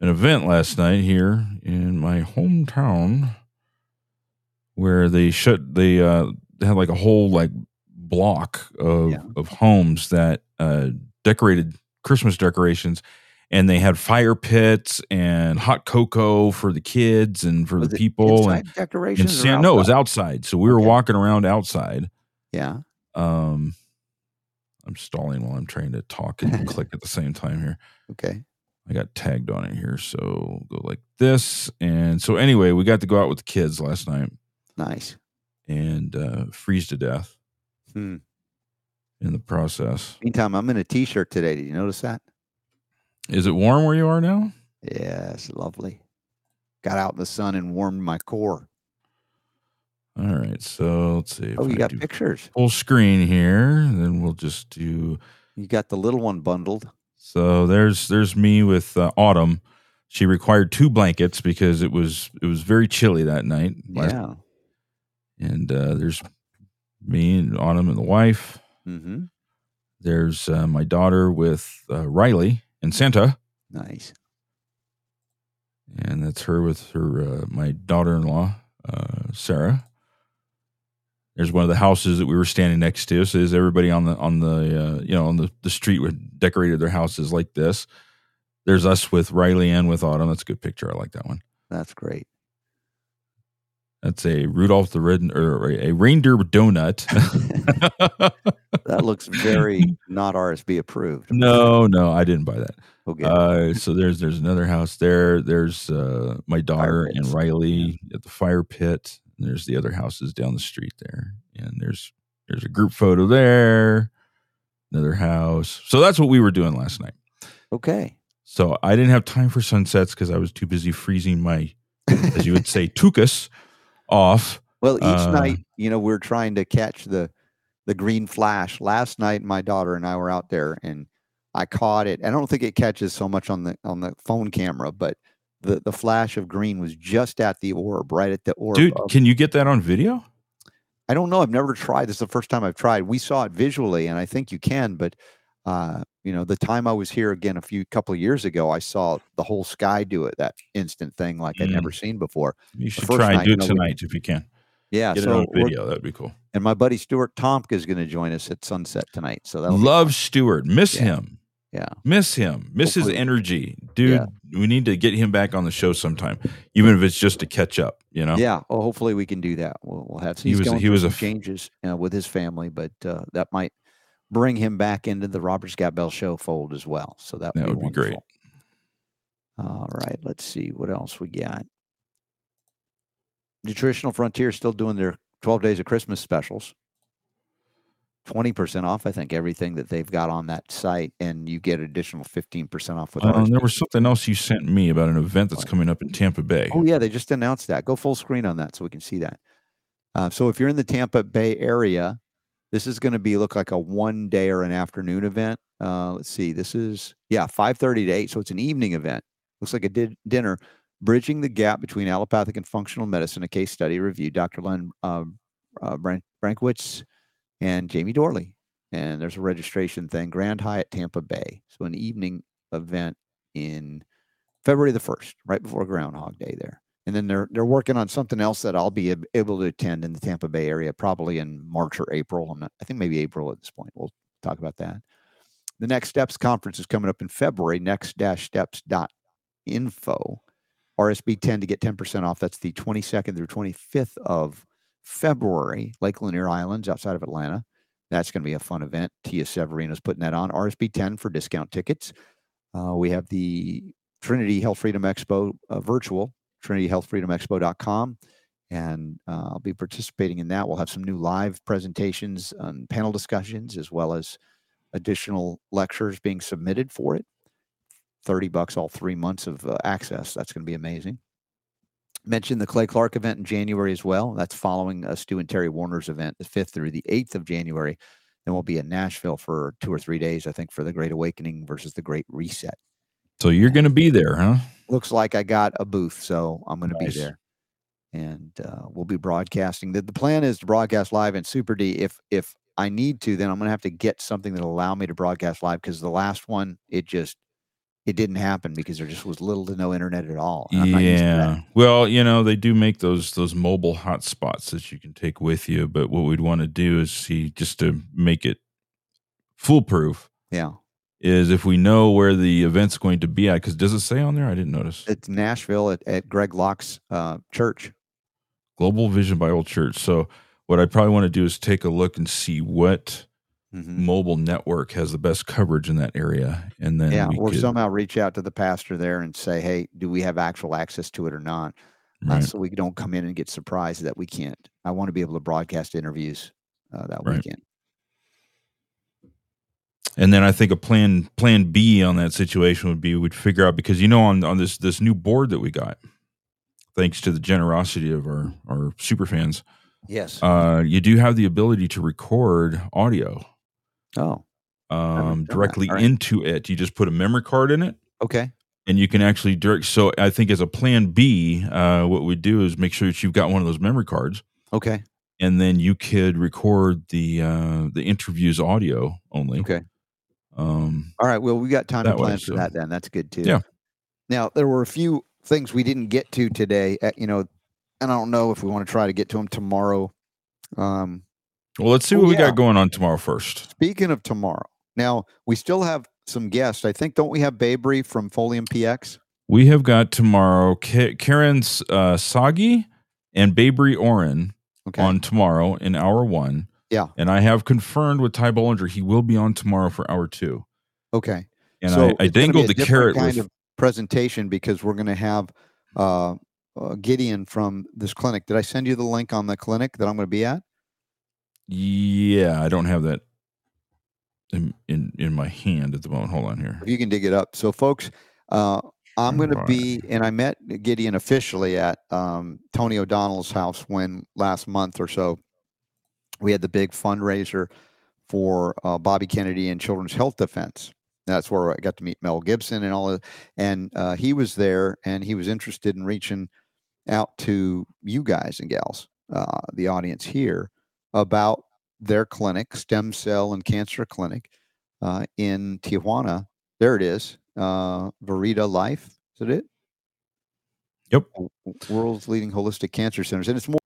an event last night here in my hometown where they shut they uh they had like a whole like block of of homes that uh decorated Christmas decorations and they had fire pits and hot cocoa for the kids and for Was the people and, and decorations or San- no, it was outside? So we were walking around outside. Yeah. Um, I'm stalling while I'm trying to talk and click at the same time here. Okay. I got tagged on it here, so go like this. And so anyway, we got to go out with the kids last night Nice. and uh, freeze to death Hmm. in the process. Meantime, I'm in a t-shirt today. Did you notice that? Is it warm where you are now? Yes, lovely. Got out in the sun and warmed my core. All right, so let's see. Oh, you I got pictures. full screen here. Then we'll just do. You got the little one bundled. So there's there's me with uh, Autumn. She required two blankets because it was it was very chilly that night. Yeah. And uh, there's me and Autumn and the wife. Mm-hmm. There's uh, my daughter with uh, Riley and Santa, Nice. and that's her with her uh, my daughter-in-law uh, Sarah. There's one of the houses that we were standing next to. So there's everybody on the on the uh, you know on the the street would decorated their houses like this. There's us with Riley and with Autumn. That's a good picture. I like that one. That's great. That's a Rudolph the Red or a reindeer donut. That looks very not RSB approved. no, no, I didn't buy that. Okay. Uh, so there's there's another house there. There's uh, my daughter and Riley at the fire pit. And there's the other houses down the street there, and there's there's a group photo there. Another house. So that's what we were doing last night. Okay. So I didn't have time for sunsets because I was too busy freezing my, as you would say, tuchus off. Well, each Uh, night, you know, we're trying to catch the the green flash. Last night, my daughter and I were out there, and I caught it. I don't think it catches so much on the on the phone camera, but the the flash of green was just at the orb, right at the orb. Dude, of- can you get that on video? I don't know. I've never tried. This is the first time I've tried. We saw it visually, and I think you can. But uh, you know, the time I was here again a few couple of years ago, I saw the whole sky do it. That instant thing, like I'd never seen before. You should try and night, do you it know, we- tonight if you can. Yeah, Get so video. That'd be cool. And my buddy Stuart Tomc is going to join us at sunset tonight. So that'll Love Stuart, Miss Yeah. him. Yeah. Miss him. Miss his energy. Dude, we need to get him back on the show sometime, even if it's just to catch up, you know? Yeah, well, hopefully we can do that. We'll, we'll have. He was- he was a some changes uh, with his family, but uh, that might bring him back into the Robert Scott Bell Show fold as well. So that, That would would be great. All right, let's see what else we got. Nutritional Frontier is still doing their 12 days of Christmas specials. 20% off, I think, everything that they've got on that site, and you get additional 15% off with Uh, there was something else you sent me about an event that's coming up in Tampa Bay. Oh yeah, they just announced that. Go full screen on that so we can see that. Uh, so if you're in the Tampa Bay area, this is going to be look like a one day or an afternoon event. Uh, let's see, this is yeah, 5:30 to 8, so it's an evening event. Looks like a di- dinner, bridging the gap between allopathic and functional medicine. A case study review. Dr. Len uh, uh, Brankwitz and Jamie Dorley. And there's a registration thing. Grand Hyatt Tampa Bay. So an evening event in February the 1st, right before Groundhog Day there. And then they're they're working on something else that I'll be able to attend in the Tampa Bay area, probably in March or April. I'm not, I think maybe April at this point. We'll talk about that. The Next Steps conference is coming up in February. Next-steps.info. RSB 10 to get 10% off. That's the 22nd through 25th of February, Lake Lanier Islands outside of Atlanta. That's going to be a fun event. Tia Severino's putting that on. RSB 10 for discount tickets. Uh, we have the Trinity Health Freedom Expo uh, virtual, trinityhealthfreedomexpo.com. And uh, I'll be participating in that. We'll have some new live presentations and panel discussions, as well as additional lectures being submitted for it. 30 bucks all three months of uh, access. That's going to be amazing. Mentioned the Clay Clark event in January as well. That's following uh, Stu and Terry Warner's event, the 5th through the 8th of January. Then we'll be in Nashville for two or three days, I think, for the Great Awakening versus the Great Reset. So you're going to be there, huh? Looks like I got a booth, so I'm going to be there, and uh, we'll be broadcasting. The, the plan is to broadcast live in Super D. If if I need to, then I'm going to have to get something that'll allow me to broadcast live because the last one it just it didn't happen because there just was little to no internet at all. and I'm not used to that. Yeah. Well, you know, they do make those those mobile hotspots that you can take with you, but what we'd want to do is see just to make it foolproof. Yeah. Is if we know where the event's going to be at, because does it say on there? I didn't notice. It's Nashville at, at Greg Locke's uh, church. Global Vision Bible Church. So what I probably want to do is take a look and see what Mm-hmm. mobile network has the best coverage in that area, and then yeah, we or could, somehow reach out to the pastor there and say, "Hey, do we have actual access to it or not?" Uh, so we don't come in and get surprised that we can't. I want to be able to broadcast interviews uh, that Right. weekend. And then I think a plan plan B on that situation would be we'd figure out because you know on on this this new board that we got, thanks to the generosity of our our super fans, Yes. uh, you do have the ability to record audio. Oh, um, directly right. into it. You just put a memory card in it. Okay. And you can actually direct. So I think as a plan B, uh, what we do is make sure that you've got one of those memory cards. Okay. And then you could record the uh, the interviews audio only. Okay. Um, All right. Well, we got time to that way, plan for so- that then. That's good too. Yeah. Now there were a few things we didn't get to today. uh, you know, and I don't know if we want to try to get to them tomorrow. Um, well, let's see Oh, what we yeah. got going on tomorrow first. Speaking of tomorrow, now we still have some guests. I think don't we have Babry from Folium PX? We have got tomorrow Ka- Karen's uh, Sagi and Babry Oren on tomorrow in hour one. Yeah. And I have confirmed with Ty Bollinger he will be on tomorrow for hour two. Okay. And So I, I it's gonna be dangled the carrot kind with of presentation because we're going to have uh, uh, Gideon from this clinic. Did I send you the link on the clinic that I'm going to be at? Yeah, I don't have that in, in in my hand at the moment. Hold on here. If you can dig it up. So, folks, uh, I'm going to be, and I met Gideon officially at um, Tony O'Donnell's house when last month or so we had the big fundraiser for uh, Bobby Kennedy and Children's Health Defense. That's where I got to meet Mel Gibson and all of, and uh, he was there, and he was interested in reaching out to you guys and gals, uh, the audience here, about their clinic, Stem Cell and Cancer Clinic, uh, in Tijuana. There it is, uh, Verita Life. Is it? Yep. World's leading holistic cancer centers, and it's more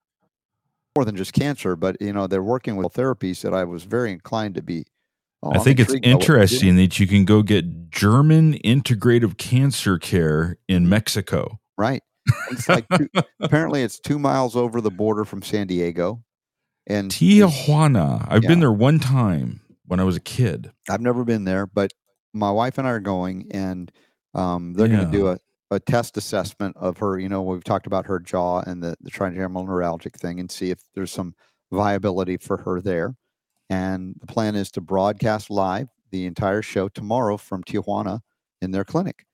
more than just cancer, but you know they're working with therapies that I was very inclined to be. oh, I I'm think it's intrigued by what they're doing. interesting that you can go get German integrative cancer care in Mexico. Right. It's like two, apparently it's two miles over the border from San Diego, and Tijuana. I've Yeah. been there one time when I was a kid. I've never been there, but my wife and I are going, and um, they're going to do Yeah. a, a test assessment of her. You know, we've talked about her jaw and the, the trigeminal neuralgic thing, and see if there's some viability for her there. And the plan is to broadcast live the entire show tomorrow from Tijuana in their clinic.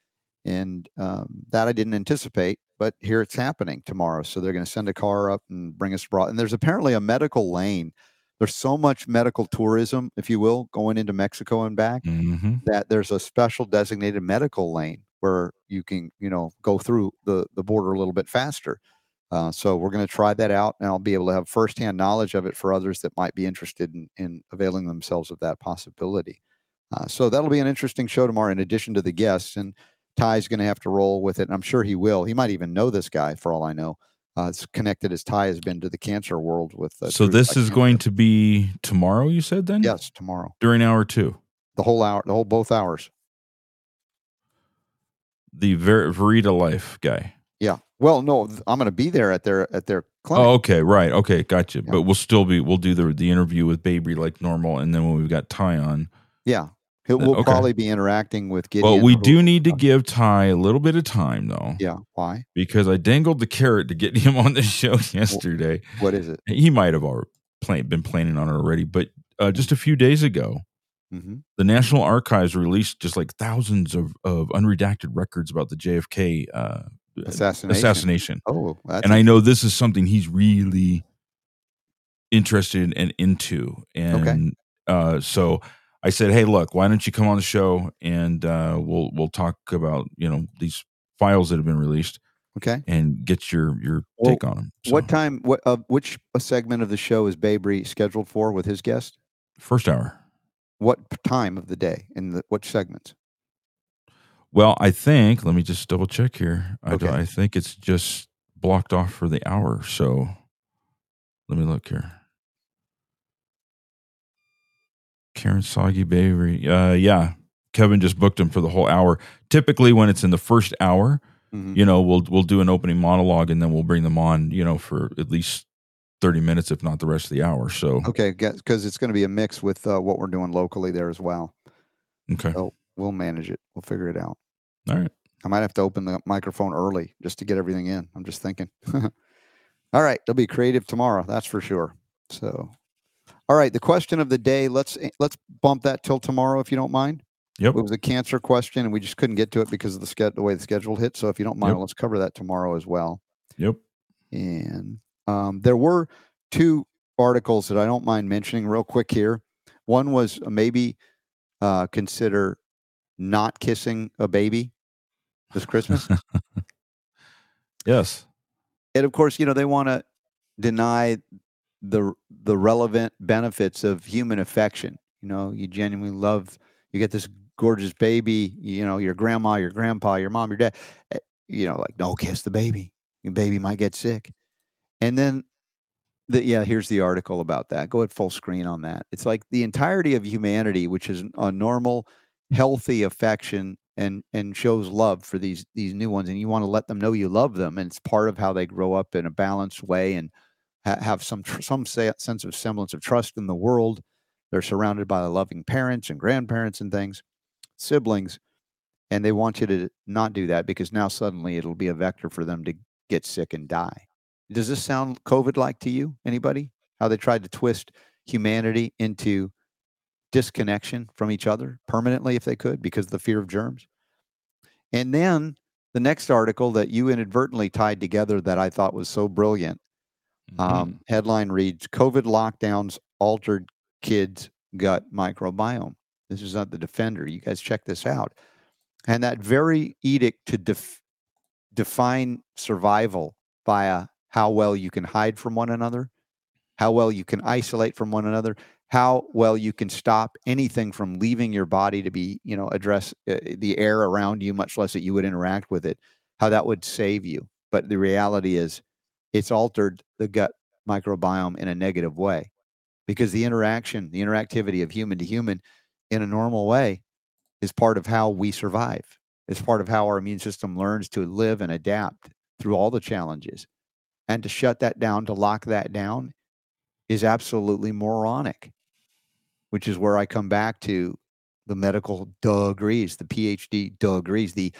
And um, that I didn't anticipate, but here it's happening tomorrow. So they're going to send a car up and bring us broad. And there's apparently a medical lane. There's so much medical tourism, if you will, going into Mexico and back Mm-hmm. that there's a special designated medical lane where you can, you know, go through the the border a little bit faster. Uh, so we're going to try that out, and I'll be able to have firsthand knowledge of it for others that might be interested in, in availing themselves of that possibility. Uh, so that'll be an interesting show tomorrow, in addition to the guests. And Ty's going to have to roll with it. And I'm sure he will. He might even know this guy for all I know. Uh, it's connected as Ty has been to the cancer world with. Uh, so this is going to be tomorrow. You said then? Yes, tomorrow. During hour two. The whole hour, the whole both hours. The Ver- Verita Life guy. Yeah. Well, no, I'm going to be there at their at their clinic. Oh, okay, right, okay, gotcha. But we'll still be we'll do the the interview with Baby like normal, and then when we've got Ty on, Yeah. He'll, Uh, we'll okay. probably be interacting with Gideon. well, we do need to give Ty a little bit of time though. Yeah. Why? Because I dangled the carrot to get him on the show yesterday. What is it? He might have already plan- been planning on it already, but uh, just a few days ago, Mhm. the National Archives released just like thousands of, of unredacted records about the JFK uh, Assassination. assassination. Oh, that's and I know this is something he's really interested in and into. And uh, so I said, "Hey, look, why don't you come on the show and uh, we'll we'll talk about you know these files that have been released, Okay. and get your your Well, take on them." What time? What? Uh, which uh, segment of the show is Babry scheduled for with his guest? First hour. What time of the day? In the what segments? Well, I think let me just double check here. I, Okay. I think it's just blocked off for the hour. So let me look here. Karen Sagi Baby. Uh, yeah, Kevin just booked him for the whole hour. Typically, when it's in the first hour, Mhm. you know, we'll we'll do an opening monologue and then we'll bring them on, you know, for at least thirty minutes, if not the rest of the hour. So Okay, because it's going to be a mix with uh, what we're doing locally there as well. okay, So we'll manage it. We'll figure it out. all right. I might have to open the microphone early just to get everything in. I'm just thinking. all right, they'll be creative tomorrow. That's for sure. So, all right, the question of the day. Let's eh, let's bump that till tomorrow if you don't mind. Yep. It was a cancer question, and we just couldn't get to it because of the ske- the way the schedule hit. So, if you don't mind, Yep. let's cover that tomorrow as well. Yep. And um, there were two articles that I don't mind mentioning real quick here. One was uh, maybe uh, consider not kissing a baby this Christmas. Yes. and of course, you know they want to deny the the relevant benefits of human affection. You know, you genuinely love. You get this gorgeous baby. You know, your grandma, your grandpa, your mom, your dad. eh, You know, like no, kiss the baby. Your baby might get sick. And then, the, yeah, here's the article about that. Go at full screen on that. It's like the entirety of humanity, which is a normal, healthy affection and and shows love for these these new ones, and you want to let them know you love them, and it's part of how they grow up in a balanced way and ha- have some tr- some se- sense of semblance of trust in the world. They're surrounded by loving parents and grandparents and things, siblings, and they want you to not do that because now suddenly it'll be a vector for them to get sick and die. Does this sound COVID like to you? Anybody? How they tried to twist humanity into disconnection from each other permanently if they could because of the fear of germs. And then the next article that you inadvertently tied together that I thought was so brilliant. Um, headline reads COVID lockdowns altered kids' gut microbiome. This is not the defender. You guys check this out. And that very edict to def- define survival via how well you can hide from one another, how well you can isolate from one another, how well you can stop anything from leaving your body to be, you know, address uh, the air around you, much less that you would interact with it, how that would save you. But the reality is, it's altered the gut microbiome in a negative way because the interaction, the interactivity of human to human in a normal way is part of how we survive. It's part of how our immune system learns to live and adapt through all the challenges. And to shut that down, to lock that down, is absolutely moronic, which is where I come back to the medical degrees, the PhD degrees, the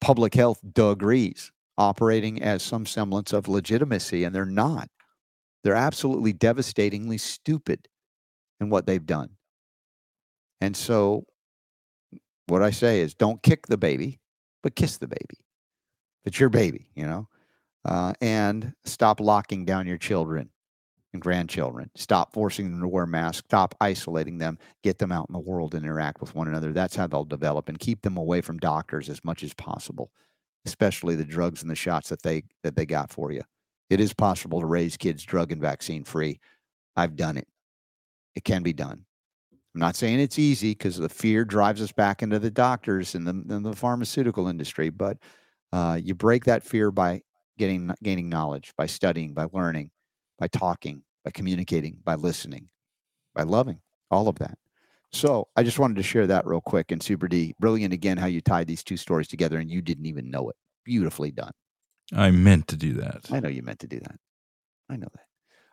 public health degrees operating as some semblance of legitimacy, and they're not. They're absolutely devastatingly stupid in what they've done. And so, what I say is don't kick the baby, but kiss the baby. It's your baby, you know, uh, and stop locking down your children and grandchildren. Stop forcing them to wear masks. Stop isolating them. Get them out in the world and interact with one another. That's how they'll develop and keep them away from doctors as much as possible, especially the drugs and the shots that they that they got for you. It is possible to raise kids drug and vaccine free. I've done it. It can be done. I'm not saying it's easy because the fear drives us back into the doctors and the, and the pharmaceutical industry, but uh, you break that fear by getting gaining knowledge, by studying, by learning, by talking, by communicating, by listening, by loving, all of that. So I just wanted to share that real quick. And Super D, brilliant again how you tied these two stories together and you didn't even know it. Beautifully done. I meant to do that. I know you meant to do that. I know that.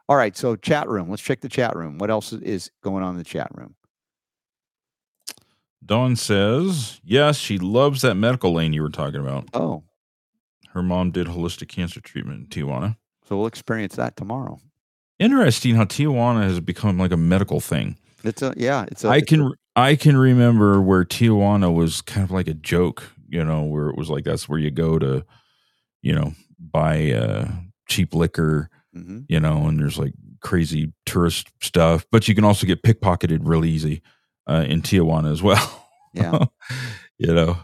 All right. So chat room. Let's check the chat room. What else is going on in the chat room? Dawn says, yes, she loves that medical lane you were talking about. Oh. Her mom did holistic cancer treatment in Tijuana. So we'll experience that tomorrow. Interesting how Tijuana has become like a medical thing. It's a yeah, it's a I it's can a- I can remember where Tijuana was kind of like a joke, you know, where it was like that's where you go to, you know, buy uh cheap liquor, Mhm. you know, and there's like crazy tourist stuff, but you can also get pickpocketed real easy uh in Tijuana as well. Yeah. you know,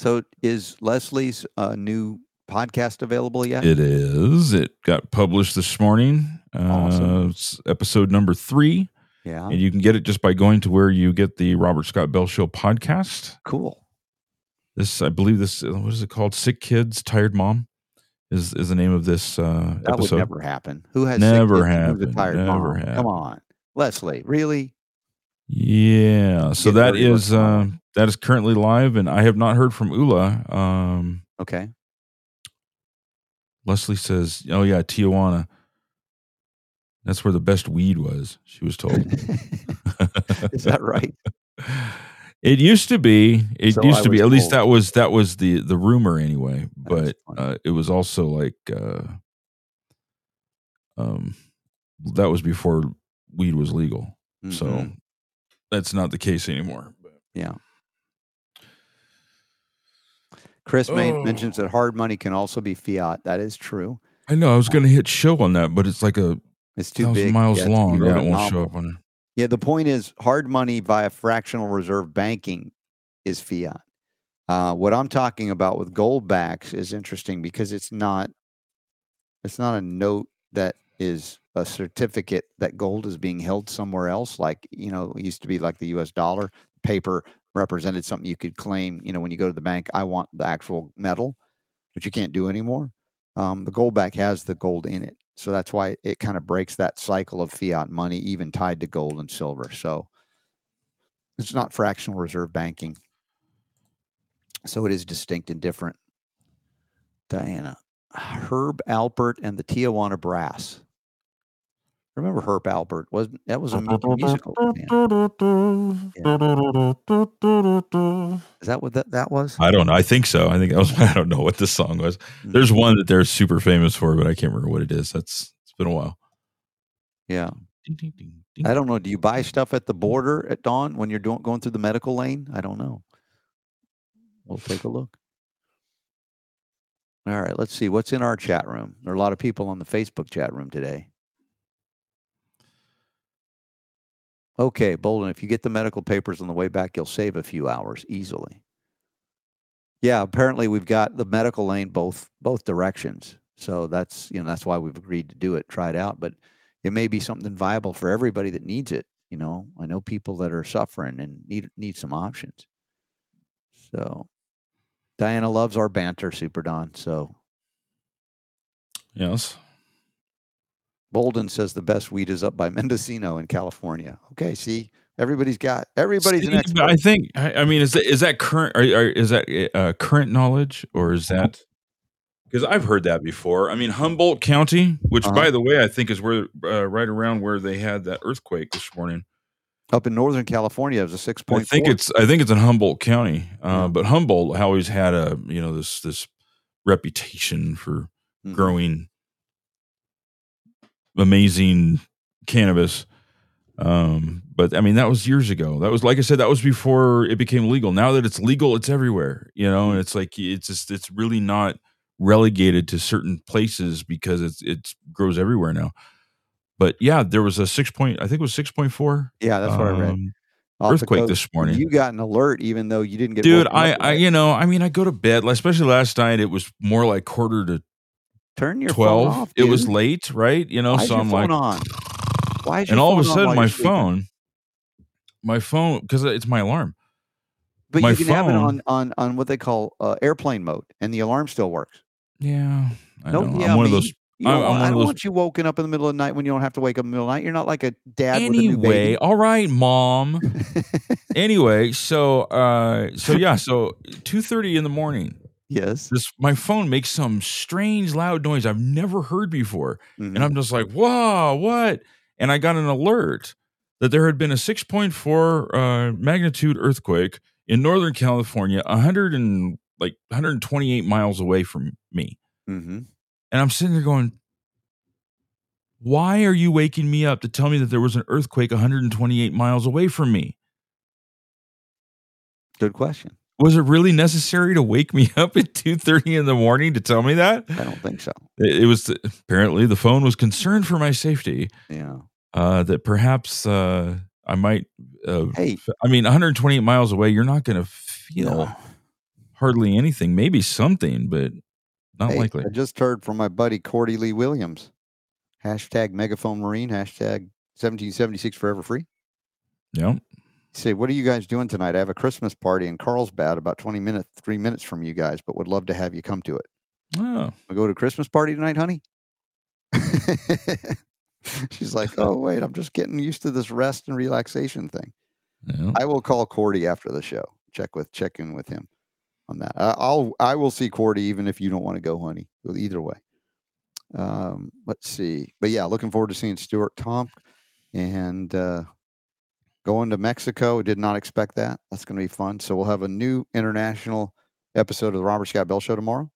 So is Leslie's uh, new podcast available yet? it is. It got published this morning. Awesome. Uh it's episode number 3. Yeah. And you can get it just by going to where you get the Robert Scott Bell Show podcast. Cool. This, I believe, this what is it called? Sick Kids, Tired Mom, is is the name of this uh, That episode. would never happen. Who has sick never kids and who's happened? a tired never mom? happened. Come on, Leslie. Really? Yeah. So that is uh, that is currently live, and I have not heard from Ula. Um, Okay. Leslie says, "Oh yeah, Tijuana. That's where the best weed was." She was told. Is that right? It used to be. It So used to be. At least that was that was the the rumor anyway. But uh, it was also like uh, um, that was before weed was legal. So Mhm. That's not the case anymore. Yeah. Chris Oh. mentions that hard money can also be fiat. That is true. I know I was going to hit show on that, but it's like a It's too thousand big. miles Yeah, long. Yeah, it won't show up on it. Yeah, the point is hard money via fractional reserve banking is fiat. Uh, what I'm talking about with gold backs is interesting because it's not it's not a note that is a certificate that gold is being held somewhere else. Like, you know, it used to be like the US dollar. Paper represented something you could claim, you know, when you go to the bank, I want the actual metal, which you can't do anymore. Um, the gold back has the gold in it. So that's why it kind of breaks that cycle of fiat money, even tied to gold and silver. So it's not fractional reserve banking. So it is distinct and different. Diana, Herb Alpert and the Tijuana Brass. Remember Herb Alpert? Was that was a musical? band. Is that what that, that was? I don't know. I think so. I think that was. I don't know what this song was. Mm. There's one that they're super famous for, but I can't remember what it is. That's it's been a while. Yeah. I don't know. Do you buy stuff at the border at dawn when you're doing, going through the medical lane? I don't know. We'll take a look. All right, let's see what's in our chat room. There are a lot of people on the Facebook chat room today. Okay, Bolden, if you get the medical papers on the way back, you'll save a few hours easily. Yeah, apparently we've got the medical lane both both directions. So that's you know that's why we've agreed to do it, try it out. But it may be something viable for everybody that needs it. You know, I know people that are suffering and need need some options. So Diana loves our banter, Super Don. So Yes. Bolden says the best wheat is up by Mendocino in California. Okay, see, everybody's got everybody's an expert. I think. I, I mean, is that is that current? Are, are, is that uh, current knowledge, or is that? Because I've heard that before. I mean, Humboldt County, which, Uh-huh. by the way, I think is where uh, right around where they had that earthquake this morning. Up in Northern California, it was a six point. I think it's I think it's in Humboldt County, uh, but Humboldt always had a you know this this reputation for Mhm. growing amazing cannabis. Um, but I mean that was years ago. That was like I said, that was before it became legal. Now that it's legal, it's everywhere. You know, and it's like it's just it's really not relegated to certain places because it's it grows everywhere now. But yeah, there was a six point. I think it was six point four. Yeah, that's what I read. um, Off Earthquake this morning. You got an alert, even though you didn't get. Dude, I, I, you know, I mean, I go to bed, especially last night. It was more like quarter to turn your phone twelve. off, it was late, right? You know, Why so I'm phone like, on? Why is your and all of a sudden, my phone, my phone because it's my alarm. But my you can have it on on on what they call uh, airplane mode, and the alarm still works. Yeah, I no, know. yeah, I'm one of those. You I'm, don't I'm I don't those. want you woken up in the middle of the night when you don't have to wake up in the middle of the night. You're not like a dad a Anyway, baby. all right, mom. anyway, so uh, so yeah, so two thirty in the morning. Yes. This my phone makes some strange loud noise I've never heard before, Mm-hmm. and I'm just like, whoa, what? And I got an alert that there had been a six point four uh, magnitude earthquake in Northern California, hundred and like 128 miles away from me. Mm-hmm. And I'm sitting there going, why are you waking me up to tell me that there was an earthquake 128 miles away from me? Good question. Was it really necessary to wake me up at 2:30 in the morning to tell me that? I don't think so. It, it was apparently the phone was concerned for my safety. Yeah. Uh, that perhaps uh, I might. Uh, Hey. I mean, 128 miles away, you're not going to feel hardly anything. Maybe something, but not Hey, likely. I just heard from my buddy Cordie Lee Williams. Hashtag Megaphone Marine. Hashtag 1776 Forever Free. Yeah. Say, what are you guys doing tonight? I have a Christmas party in Carlsbad, about 20 minutes, three minutes from you guys, but would love to have you come to it. Oh. We go to a Christmas party tonight, honey? She's like, oh, wait, I'm just getting used to this rest and relaxation thing. I will call Cordie after the show. Check with check in with him on that. I, I'll I will see Cordie even if you don't want to go, honey. Either way. Um, let's see. But yeah, looking forward to seeing Stuart Tomc and uh, going to Mexico. Did not expect that. That's going to be fun. So we'll have a new international episode of the Robert Scott Bell Show tomorrow.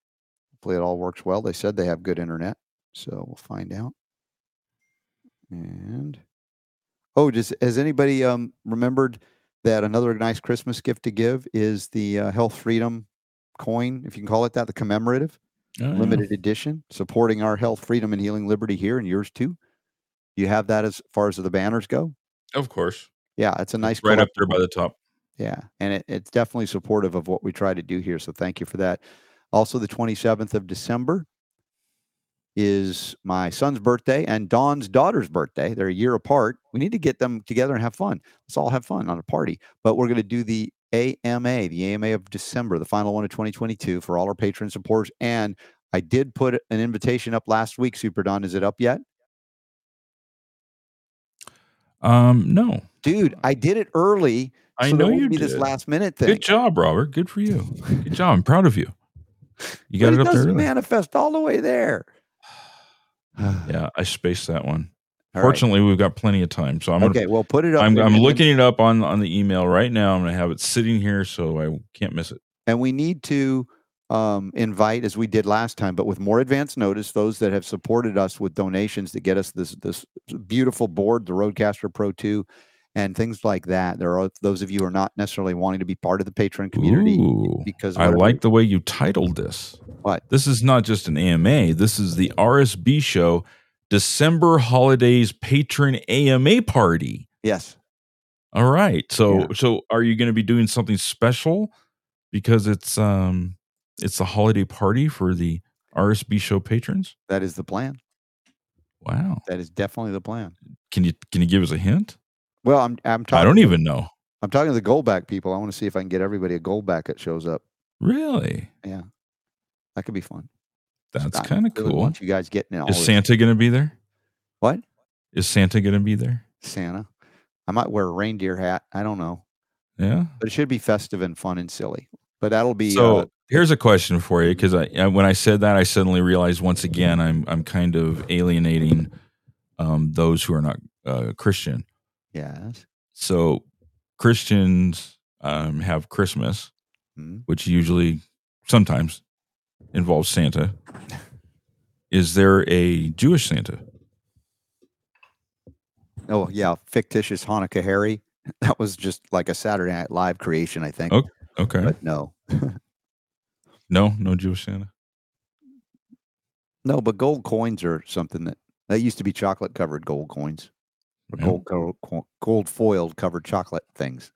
Hopefully it all works well. They said they have good internet, so we'll find out. And oh, does has anybody um remembered that another nice Christmas gift to give is the uh, Health Freedom coin, if you can call it that, the commemorative Oh, yeah. limited edition, supporting our health, freedom, and healing liberty here, and yours too. You have that as far as the banners go. Of course. Yeah, it's a nice Right up there by the top. Yeah, and it, it's definitely supportive of what we try to do here. So thank you for that. Also, the 27th of December is my son's birthday and Dawn's daughter's birthday. They're a year apart. We need to get them together and have fun. Let's all have fun on a party. But we're going to do the AMA, the AMA of December, the final one of 2022 for all our patron supporters. And I did put an invitation up last week, Super Don. Is it up yet? Um, no. Dude, I did it early. I so know you be did. this last minute thing. Good job, Robert. Good for you. Good job. I'm proud of you. You got But it up there. manifest all the way there. Yeah, I spaced that one. All right. Fortunately, we've got plenty of time, so I'm gonna, Okay, well, put it up I'm, I'm looking it up on on the email right now. I'm gonna have it sitting here, so I can't miss it. And we need to um, invite, as we did last time, but with more advance notice, those that have supported us with donations to get us this this beautiful board, the RodeCaster Pro 2, and things like that. There are those of you who are not necessarily wanting to be part of the patron community Ooh, because I like the way you titled this. What? This is not just an AMA. This is the RSB show, December holidays patron AMA party. Yes. All right. So so are you going to be doing something special because it's um it's a holiday party for the RSB show patrons? that is the plan. Wow. That is definitely the plan. Can you can you give us a hint? Well, I'm I'm talking. I don't even know. I'm talking to the Goldback people. I want to see if I can get everybody a Goldback that shows up. Really? Yeah, that could be fun. That's kind of really cool. want you guys getting all Is Santa going to be there? What? Is Santa going to be there? Santa. I might wear a reindeer hat. I don't know, Yeah. but it should be festive and fun and silly. But that'll be So uh, here's a question for you, because I when I said that, I suddenly realized once again I'm I'm kind of alienating um, those who are not uh, Christian. Yes. So Christians um, have Christmas, Mhm. which usually sometimes involves Santa. Is there a Jewish Santa? Oh yeah, fictitious Hanukkah Harry. That was just like a Saturday Night Live creation, I think. Oh, okay. But no, No, no Jewish Santa. no. But gold coins are something that that used to be chocolate covered gold coins, Yeah. gold co- gold foiled covered chocolate things.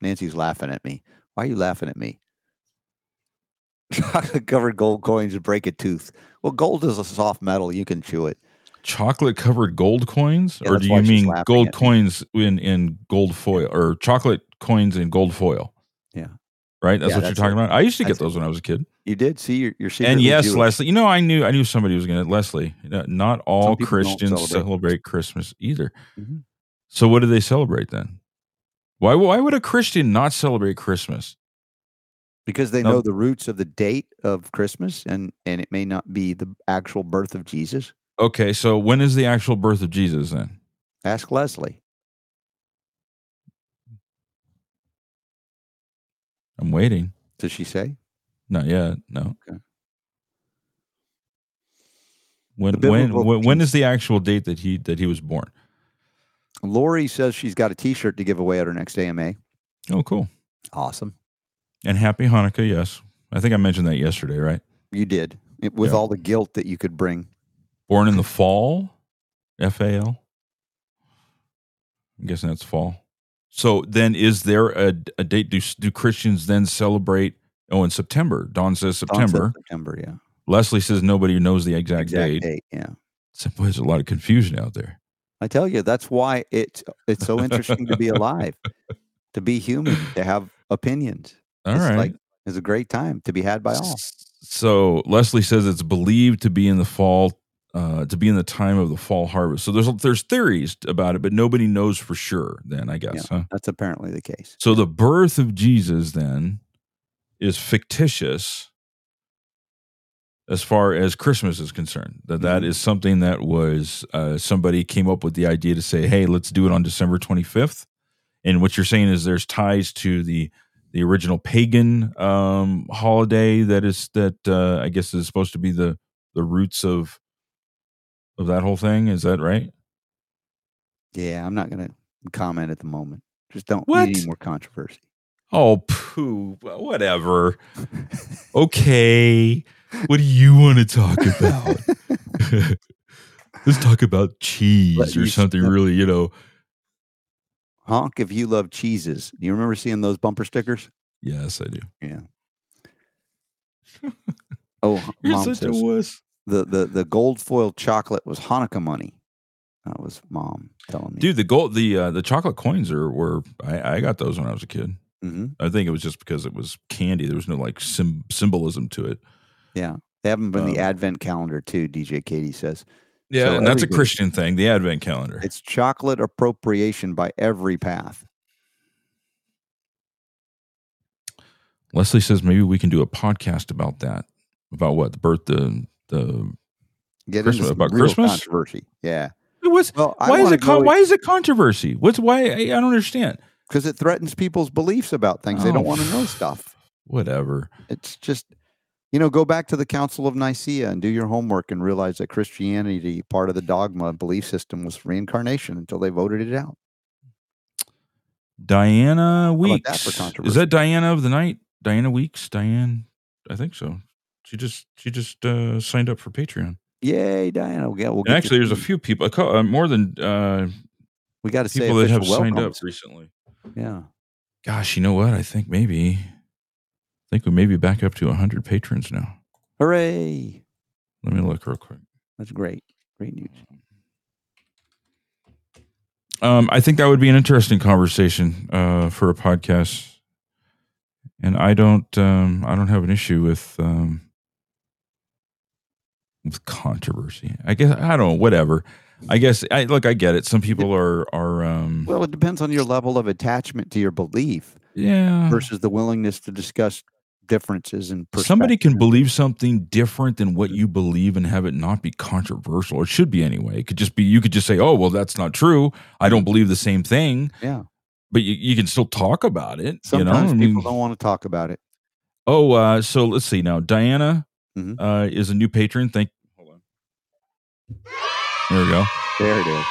Nancy's laughing at me. Why are you laughing at me? Chocolate covered gold coins would break a tooth. Well, gold is a soft metal; you can chew it. chocolate covered gold coins, Yeah, or do you mean gold at me. coins in in gold foil or chocolate coins in gold foil? Yeah. Right. That's Yeah, what you're talking it. about. I used to get That's it. those when I was a kid. You did see you're, you're And yes, Jewish. Leslie. You know, I knew I knew somebody was going to Leslie. Not all Some people don't Christians celebrate. celebrate Christmas either. Mhm. So what do they celebrate then? Why why would a Christian not celebrate Christmas? because they No. know the roots of the date of Christmas, and and it may not be the actual birth of Jesus. Okay, so when is the actual birth of Jesus then? Ask Leslie. I'm waiting. Does she say? Not yet. No. Okay. When when when, when is the actual date that he that he was born? Lori says she's got a T-shirt to give away at her next AMA. Oh, cool. Awesome. And happy Hanukkah. Yes, I think I mentioned that yesterday. Right. You did it, with Yeah. all the guilt that you could bring. Born in the fall. F A L. I'm guessing that's fall. So then, is there a, a date? Do do Christians then celebrate? Oh, in September. Dawn says Dawn said September. September. Yeah. Leslie says nobody knows the exact, Exact date. date. Yeah. So, boy, there's a lot of confusion out there. I tell you, that's why it's it's so interesting to be alive, to be human, to have opinions. All it's right. like it's a great time to be had by all. So Leslie says it's believed to be in the fall, uh, to be in the time of the fall harvest. So there's there's theories about it, but nobody knows for sure. Then I guess. Yeah, huh? that's apparently the case. So the birth of Jesus then is fictitious as far as Christmas is concerned. That that Mm-hmm. something that was uh, somebody came up with the idea to say, "Hey, let's do it on December 25th." And what you're saying is there's ties to the the original pagan um, holiday that is that uh, I guess is supposed to be the the roots of of that whole thing. Is that right? Yeah, I'm not going to comment at the moment. Just don't What? need any more controversy. Oh, poo, whatever. okay. What do you want to talk about? Let's talk about Let cheese or something really, you know. Honk if you love cheeses. Do you remember seeing those bumper stickers? Yes, I do. Yeah. Oh, You're mom such a says wuss. the the the gold foil chocolate was Hanukkah money. That was mom telling me. Dude, the gold the uh, the chocolate coins are were I, I got those when I was a kid. Mhm. I think it was just because it was candy. There was no like sim- symbolism to it. Yeah, they have them in the Um, Advent calendar too. DJ Katie says. Yeah, So and that's a Christian thing, the Advent calendar. It's chocolate appropriation by every path. Leslie says maybe we can do a podcast about that. About what? The birth the the Get Christmas- into some about real Christmas? controversy. Yeah. What's Well, why is it con- why is it controversy? What's why I, I don't understand. Because it threatens people's beliefs about things. They Oh, don't want to know stuff. Whatever. It's just, you know, go back to the Council of Nicaea and do your homework and realize that Christianity, part of the dogma belief system, was reincarnation until they voted it out. Diana that Weeks. Is that Diana of the night? Diana Weeks? Diane? I think so. She just she just uh, signed up for Patreon. Yay, Diana. Yeah, we'll get actually, there's a few people, a uh, more than uh, we got to say people that have signed up recently. Yeah. Gosh, you know what? I think maybe, I think we may be back up to 100 patrons now. Hooray. Let me look real quick. That's great. Great news. Um, I think that would be an interesting conversation uh, for a podcast, and I don't, um, I don't have an issue with um, with controversy. I guess I don't know. Whatever. I guess I look. I get it. Some people are are um, Well, it depends on your level of attachment to your belief yeah. versus the willingness to discuss differences and Somebody can believe something different than what you believe and have it not be controversial. It should be anyway. It could just be you could just say, "Oh, well, that's not true. I don't believe the same thing." Yeah. But you, you can still talk about it. Sometimes you know, I people mean, don't want to talk about it. Oh, uh, so let's see now. Diana Mhm. uh, is a new patron. Thank. Hold on. There we go. There it is.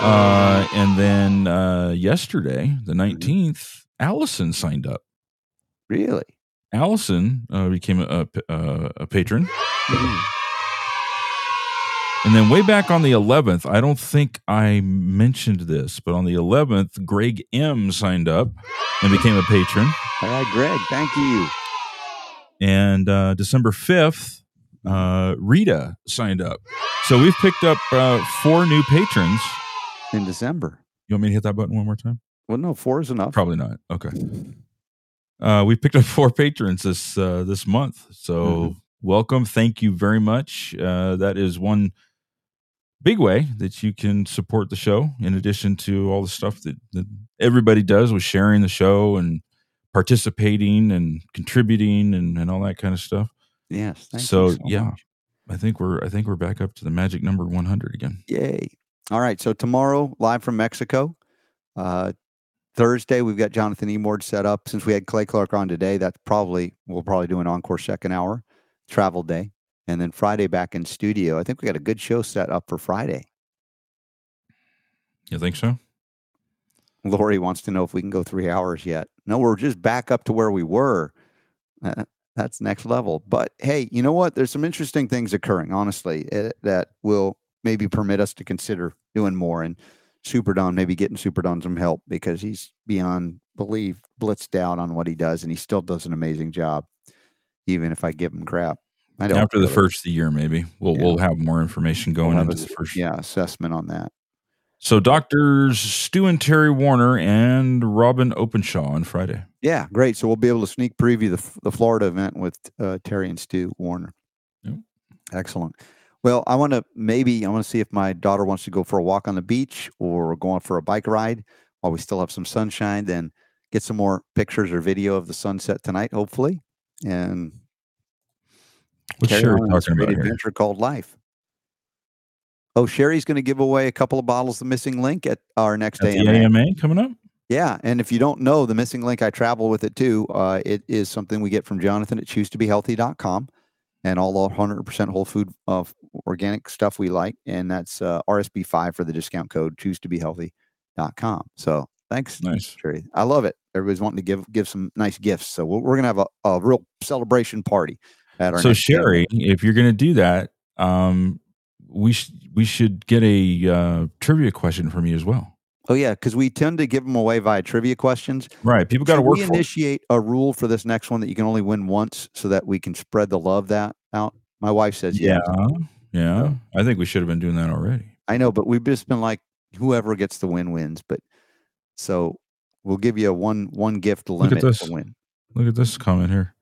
Uh, and then uh, yesterday, the nineteenth, Allison signed up. Really? Allison uh, became a, a, uh, a patron. And then way back on the 11th, I don't think I mentioned this, but on the 11th, Greg M signed up and became a patron. All right, Greg, thank you. And uh, December 5th, uh, Rita signed up. So we've picked up uh, four new patrons in December. You want me to hit that button one more time? Well, no, four is enough. Probably not. Okay. Uh, we picked up four patrons this uh, this month. So Mm-hmm. welcome. Thank you very much. Uh, that is one big way that you can support the show. In addition to all the stuff that, that everybody does with sharing the show and participating and contributing and, and all that kind of stuff. Yes. thank you so so yeah, much. I think we're I think we're back up to the magic number 100 again. Yay. All right. So tomorrow, live from Mexico. Uh, Thursday, we've got Jonathan Emord set up. Since we had Clay Clark on today, that's probably, we'll probably do an encore second hour travel day. And then Friday back in studio. I think we got a good show set up for Friday. You think so? Lori wants to know if we can go three hours yet. No, we're just back up to where we were. Uh, that's next level. But hey, you know what? There's some interesting things occurring, honestly, eh, that will maybe permit us to consider doing more. And Super Don, maybe getting Super Don some help because he's beyond belief blitzed out on what he does, and he still does an amazing job, even if I give him crap. I don't After the first year, maybe we'll Yeah. we'll have more information going We'll into a- the first. yeah assessment on that. So doctors Stu and Terry Warner and Robin Openshaw on Friday. Yeah, great. So we'll be able to sneak preview the the Florida event with uh, Terry and Stu Warner. Excellent. Well, I want to maybe I want to see if my daughter wants to go for a walk on the beach or go on for a bike ride while we still have some sunshine. Then get some more pictures or video of the sunset tonight, hopefully, and What's carry Sherry on this great about here? adventure called life. Oh, Sherry's going to give away a couple of bottles of missing link at our next At the AMA. AMA coming up. Yeah, and if you don't know the missing link, I travel with it too. Uh, it is something we get from Jonathan at choosetobehealthy.com and all the 100% whole food uh, organic stuff we like. And that's uh, RSB5 for the discount code choosetobehealthy.com. So thanks. Nice. Sherry. I love it. Everybody's wanting to give give some nice gifts. So we're, we're going to have a, a real celebration party at our So. Sherry, if you're going to do that, um, we sh- we should get a uh, trivia question from you as well. Oh yeah, because we tend to give them away via trivia questions. Right. People got to work we initiate a rule for this next one that you can only win once, so that we can spread the love that out. My wife says Yeah, yes. yeah. I think we should have been doing that already. I know, but we've just been like whoever gets the win wins. But so we'll give you a one one gift limit to win. Look at this comment here.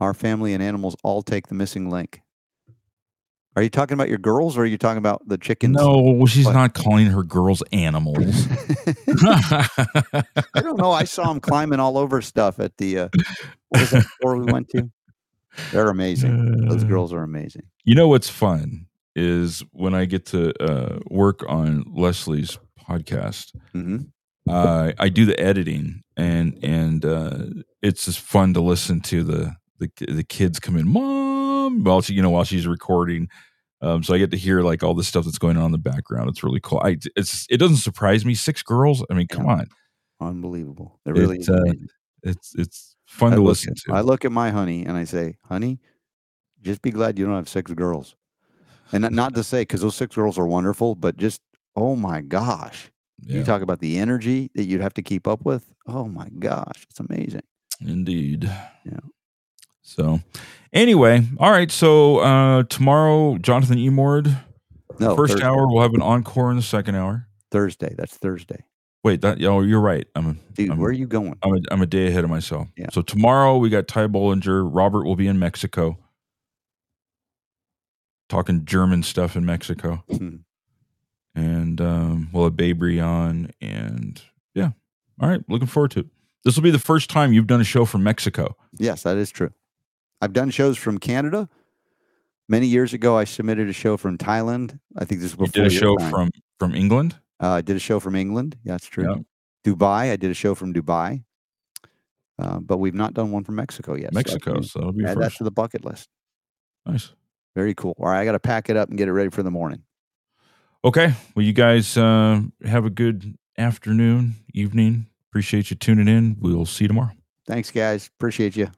Our family and animals all take the missing link. Are you talking about your girls, or are you talking about the chickens? No, she's What? not calling her girls animals. I don't know. I saw them climbing all over stuff at the uh, what was that store we went to? They're amazing. Those Uh, girls are amazing. You know what's fun is when I get to uh, work on Leslie's podcast. Mhm. Uh, I do the editing, and and uh, it's just fun to listen to the the the kids come in, mom, while she you know while she's recording. Um, so I get to hear like all the stuff that's going on in the background. It's really cool. I it's it doesn't surprise me. Six girls. I mean, come on. Unbelievable. It really It's, is. uh, it's it's fun I to listen at- to. I look at my honey and I say, honey, just be glad you don't have six girls. And not- not to say because those six girls are wonderful, but just oh my gosh. You talk about the energy that you'd have to keep up with. Oh my gosh, it's amazing. Indeed. Yeah. So, anyway, all right. So uh tomorrow, Jonathan Emord. No, first Thursday. hour we'll have an encore in the second hour. Thursday. That's Thursday. Wait, that oh, you're right. I'm a Dude, I'm, where are you going? I'm a, I'm a day ahead of myself. Yeah. So tomorrow we got Ty Bollinger. Robert will be in Mexico, talking German stuff in Mexico, Hmm. and um, we'll have Babry on, and yeah, all right. Looking forward to it. This will be the first time you've done a show from Mexico. Yes, that is true. I've done shows from Canada. Many years ago, I submitted a show from Thailand. I think this was You did a show time. from from England. Uh, I did a show from England. Yeah, that's true. Dubai. I did a show from Dubai. Uh, but we've not done one from Mexico yet. Mexico, so be add that first. to the bucket list. Nice. Very cool. All right, I got to pack it up and get it ready for the morning. Okay. Well, you guys uh, have a good afternoon, evening. Appreciate you tuning in. We'll see you tomorrow. Thanks, guys. Appreciate you.